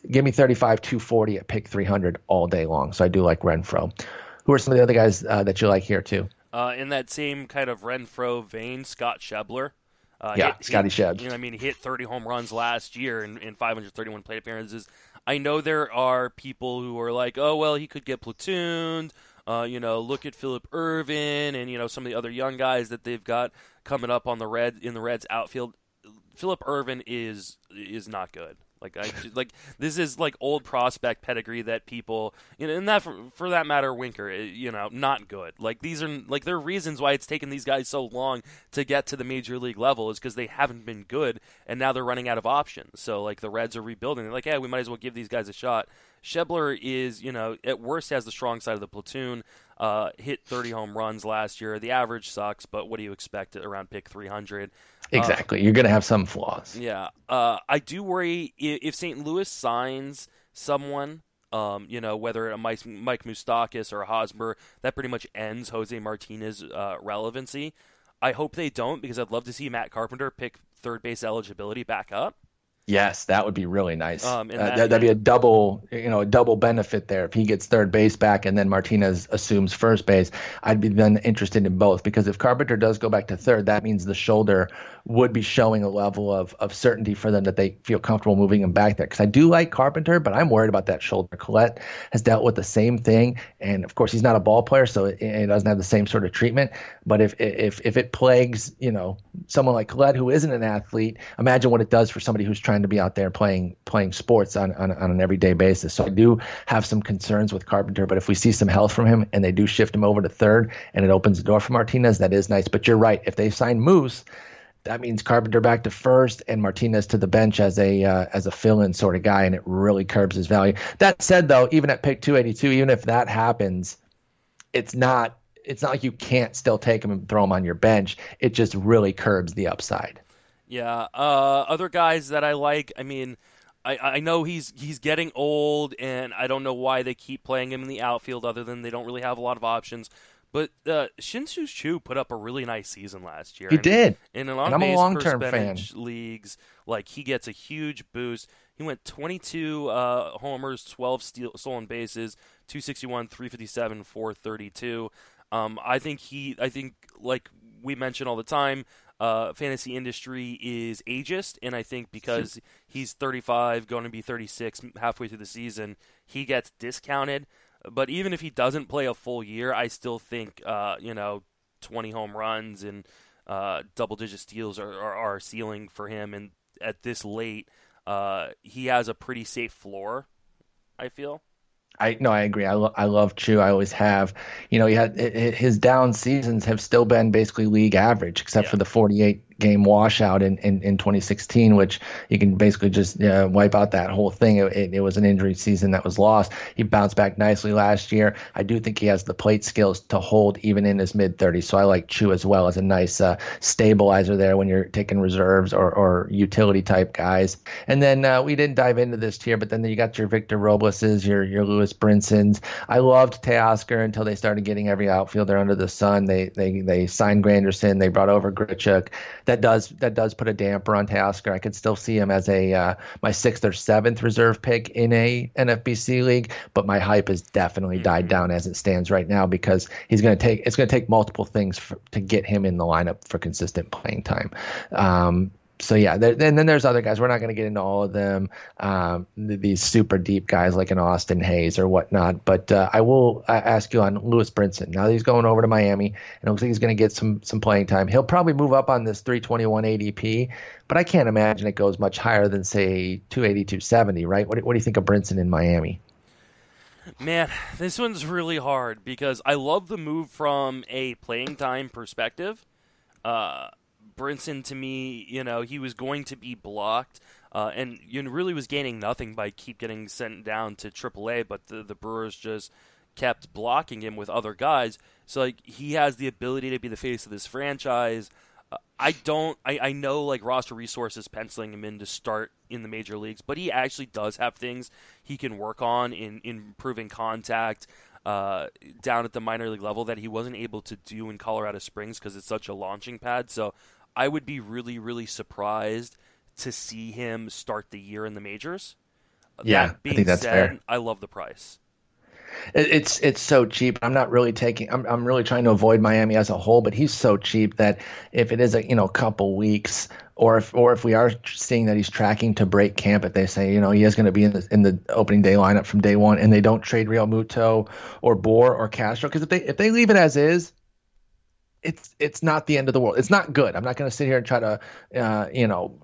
give me 35, 240 at pick 300 all day long. So I do like Renfroe. Who are some of the other guys uh, that you like here too? Uh, in that same kind of Renfroe vein, Scott Schebler. Uh, yeah, hit, Scotty Shebs. You know, I mean, he hit 30 home runs last year in, in 531 plate appearances. I know there are people who are like, oh well, he could get platooned. Uh, you know, look at Phillip Ervin and you know some of the other young guys that they've got coming up on the red in the Reds outfield. Phillip Ervin is is not good. Like I like this is like old prospect pedigree that people you know, and that for, for, that matter, Winker, eh, you know, not good. Like these are like there are reasons why it's taken these guys so long to get to the major league level is because they haven't been good, and now they're running out of options. So like the Reds are rebuilding. They're like, yeah, we might as well give these guys a shot. Schebler is, you know, at worst has the strong side of the platoon. Uh, hit 30 home runs last year. The average sucks, but what do you expect around pick 300? Exactly. Uh, You're going to have some flaws. Yeah. Uh, I do worry if St. Louis signs someone, um, you know, whether a Mike, Mike Moustakas or a Hosmer, that pretty much ends Jose Martinez's uh, relevancy. I hope they don't because I'd love to see Matt Carpenter pick third base eligibility back up. Yes, that would be really nice. Um, uh, that, would be a double, you know, a double benefit there. If he gets third base back and then Martinez assumes first base, I'd be then interested in both because if Carpenter does go back to third, that means the shoulder would be showing a level of, of certainty for them that they feel comfortable moving him back there. Because I do like Carpenter, but I'm worried about that shoulder. Collette has dealt with the same thing, and of course he's not a ball player, so it, it doesn't have the same sort of treatment. But if if if it plagues, you know, someone like Collette who isn't an athlete, imagine what it does for somebody who's trying to be out there playing playing sports on, on, on an everyday basis. So I do have some concerns with Carpenter, but if we see some health from him and they do shift him over to third and it opens the door for Martinez, that is nice. But you're right. If they sign Moose, that means Carpenter back to first and Martinez to the bench as a uh, as a fill-in sort of guy, and it really curbs his value. That said, though, even at pick 282, even if that happens, it's not it's not like you can't still take him and throw him on your bench. It just really curbs the upside. Yeah. Uh, other guys that I like, I mean. I, I know he's he's getting old, and I don't know why they keep playing him in the outfield, other than they don't really have a lot of options. But uh, Shin-Soo Choo put up a really nice season last year. He mean, did. In an on base long-term fan. leagues, like he gets a huge boost. He went 22 uh, homers, 12 steal, stolen bases, 261, 357, 432. Um, I think he. I think like we mention all the time, uh, fantasy industry is ageist, and I think because he's 35, going to be 36 halfway through the season, he gets discounted. But even if he doesn't play a full year, I still think uh, you know 20 home runs and uh, double digit steals are, are, are ceiling for him. And at this late, uh, he has a pretty safe floor. I feel. I no, I agree. I, lo- I love Choo. I always have. You know, he had his down seasons have still been basically league average, except yeah. for the 48 game washout in, in, in 2016, which you can basically just uh, wipe out that whole thing. It, it, it, was an injury season that was lost. He bounced back nicely last year. I do think he has the plate skills to hold even in his mid 30s. So I like Choo as well as a nice uh, stabilizer there when you're taking reserves or, or utility type guys. And then uh, we didn't dive into this here, but then you got your Victor Robleses, your your Lewis Brinsons. I loved Teoscar until they started getting every outfielder under the sun. They they they signed Granderson. They brought over Grichuk that does that does put a damper on Teoscar. I could still see him as a uh, my sixth or seventh reserve pick in a NFBC league, but my hype has definitely mm-hmm. died down as it stands right now because he's going to take it's going to take multiple things for, to get him in the lineup for consistent playing time. Um, so yeah, there, and then there's other guys. We're not going to get into all of them. Um, these super deep guys like an Austin Hays or whatnot. But uh, I will uh, ask you on Lewis Brinson. Now he's going over to Miami, and looks like he's going to get some some playing time. He'll probably move up on this 321 ADP, but I can't imagine it goes much higher than say 280, 270. Right? What, what do you think of Brinson in Miami? Man, this one's really hard because I love the move from a playing time perspective. Uh, Brinson to me, you know, he was going to be blocked. Uh, and you really was gaining nothing by keep getting sent down to AAA, but the, the Brewers just kept blocking him with other guys. So like he has the ability to be the face of this franchise. Uh, I don't. I, I know like roster resources penciling him in to start in the major leagues, but he actually does have things he can work on in, in improving contact. Uh, down at the minor league level that he wasn't able to do in Colorado Springs because it's such a launching pad. So I would be really, really surprised to see him start the year in the majors. Yeah, I think that's said, fair. I love the price. it's it's so cheap. I'm not really taking. I'm I'm really trying to avoid Miami as a whole, but he's so cheap that if it is a you know couple weeks, or if or if we are seeing that he's tracking to break camp, if they say you know he is going to be in the in the opening day lineup from day one, and they don't trade Realmuto or Bour or Castro, because if they if they leave it as is, it's it's not the end of the world. It's not good. I'm not going to sit here and try to, uh, you know,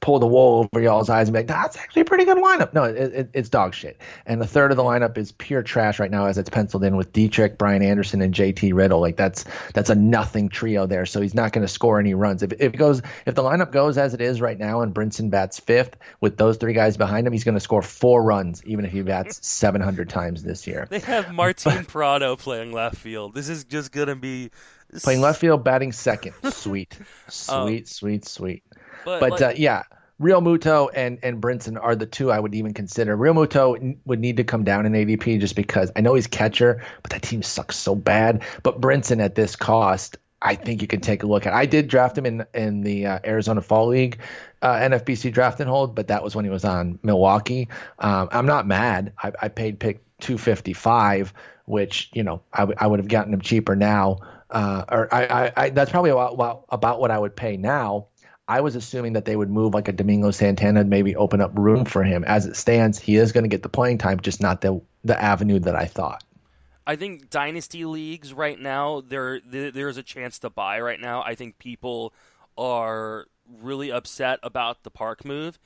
pull the wool over y'all's eyes and be like, that's actually a pretty good lineup. No, it, it, it's dog shit. And the third of the lineup is pure trash right now as it's penciled in with Dietrich, Brian Anderson, and JT Riddle. Like that's that's a nothing trio there. So he's not going to score any runs. If, if it goes, if the lineup goes as it is right now, and Brinson bats fifth with those three guys behind him, he's going to score four runs, even if he bats 700 times this year. They have Martin Prado playing left field. This is just going to be Playing left field, batting second. Sweet, sweet, sweet, sweet. But, But like, uh, yeah, Realmuto and and Brinson are the two I would even consider. Realmuto n- would need to come down in ADP just because I know he's catcher, but that team sucks so bad. But Brinson at this cost, I think you can take a look at. I did draft him in in the uh, Arizona Fall League. Uh, NFBC draft and hold, but that was when he was on Milwaukee. Um, I'm not mad. I, I paid pick 255, which you know I, w- I would have gotten him cheaper now. Uh, or I, I, I that's probably about, about what I would pay now. I was assuming that they would move like a Domingo Santana and maybe open up room for him. As it stands, he is going to get the playing time, just not the the avenue that I thought. I think dynasty leagues right now there there- there's a chance to buy right now. I think people are really upset about the park move.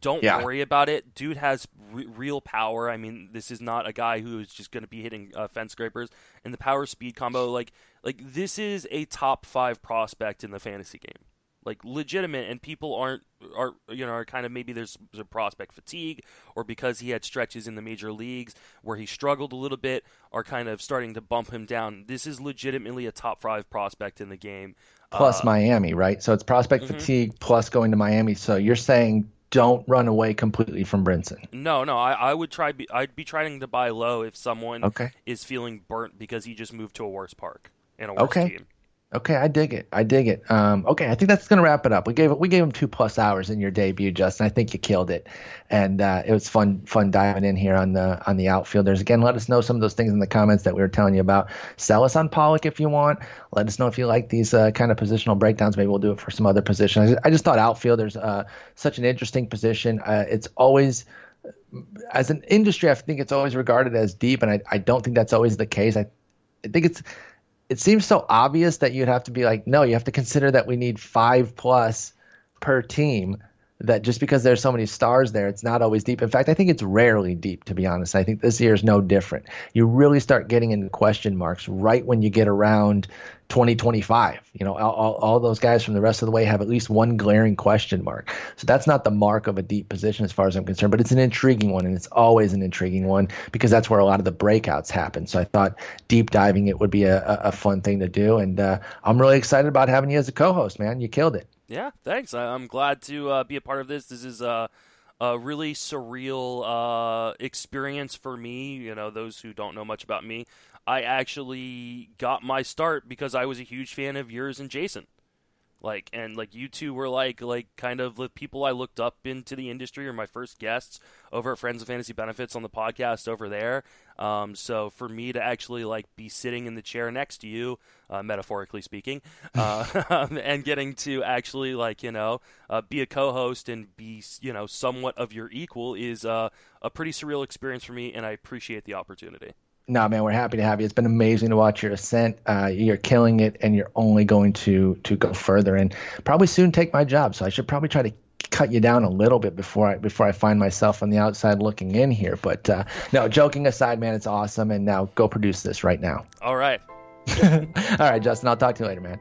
Don't Yeah. worry about it. Dude has re- real power. I mean, this is not a guy who is just going to be hitting uh, fence scrapers. And the power speed combo, like like this is a top five prospect in the fantasy game like legitimate and people aren't are you know are kind of maybe there's a prospect fatigue or because he had stretches in the major leagues where he struggled a little bit are kind of starting to bump him down this is legitimately a top five prospect in the game Plus Uh, Miami, right? So it's prospect Mhm. fatigue plus going to Miami. So you're saying don't run away completely from Brinson. no no I, I would try be, i'd be trying to buy low if someone Okay. is feeling burnt because he just moved to a worse park and a worse Okay. team Okay, I dig it. I dig it. Um, okay, I think that's gonna wrap it up. We gave we gave him two plus hours in your debut, Justin. I think you killed it, and uh, it was fun fun diving in here on the on the outfielders. Again, let us know some of those things in the comments that we were telling you about. Sell us on Pollock if you want. Let us know if you like these uh, kind of positional breakdowns. Maybe we'll do it for some other positions. I just thought outfielders uh, such an interesting position. Uh, it's always as an industry, I think it's always regarded as deep, and I, I don't think that's always the case. I, I think it's it seems so obvious that you'd have to be like, no, you have to consider that we need five plus per team. That just because there's so many stars there, it's not always deep. In fact, I think it's rarely deep, to be honest. I think this year is no different. You really start getting into question marks right when you get around 2025. You know, all, all, those guys from the rest of the way have at least one glaring question mark. So that's not the mark of a deep position as far as I'm concerned, but it's an intriguing one, and it's always an intriguing one because that's where a lot of the breakouts happen. So I thought deep diving it would be a, a, fun thing to do, and uh, I'm really excited about having you as a co-host, man. You killed it. Yeah, thanks. I, I'm glad to uh, be a part of this. This is uh, a really surreal uh, experience for me. You know, those who don't know much about me, I actually got my start because I was a huge fan of yours and Jason. Like and like you two were like like kind of the people I looked up into the industry or my first guests over at Friends of Fantasy Benefits on the podcast over there. Um, so for me to actually like be sitting in the chair next to you, uh, metaphorically speaking, uh, and getting to actually like you know uh, be a co-host and be you know somewhat of your equal is uh, a pretty surreal experience for me, and I appreciate the opportunity. No, man, we're happy to have you. It's been amazing to watch your ascent. Uh, you're killing it, and you're only going to to go further, and probably soon take my job. So I should probably try to cut you down a little bit before I before I find myself on the outside looking in here. But uh, no, joking aside, man, it's awesome. And now go produce this right now. All right. All right, Justin, I'll talk to you later, man.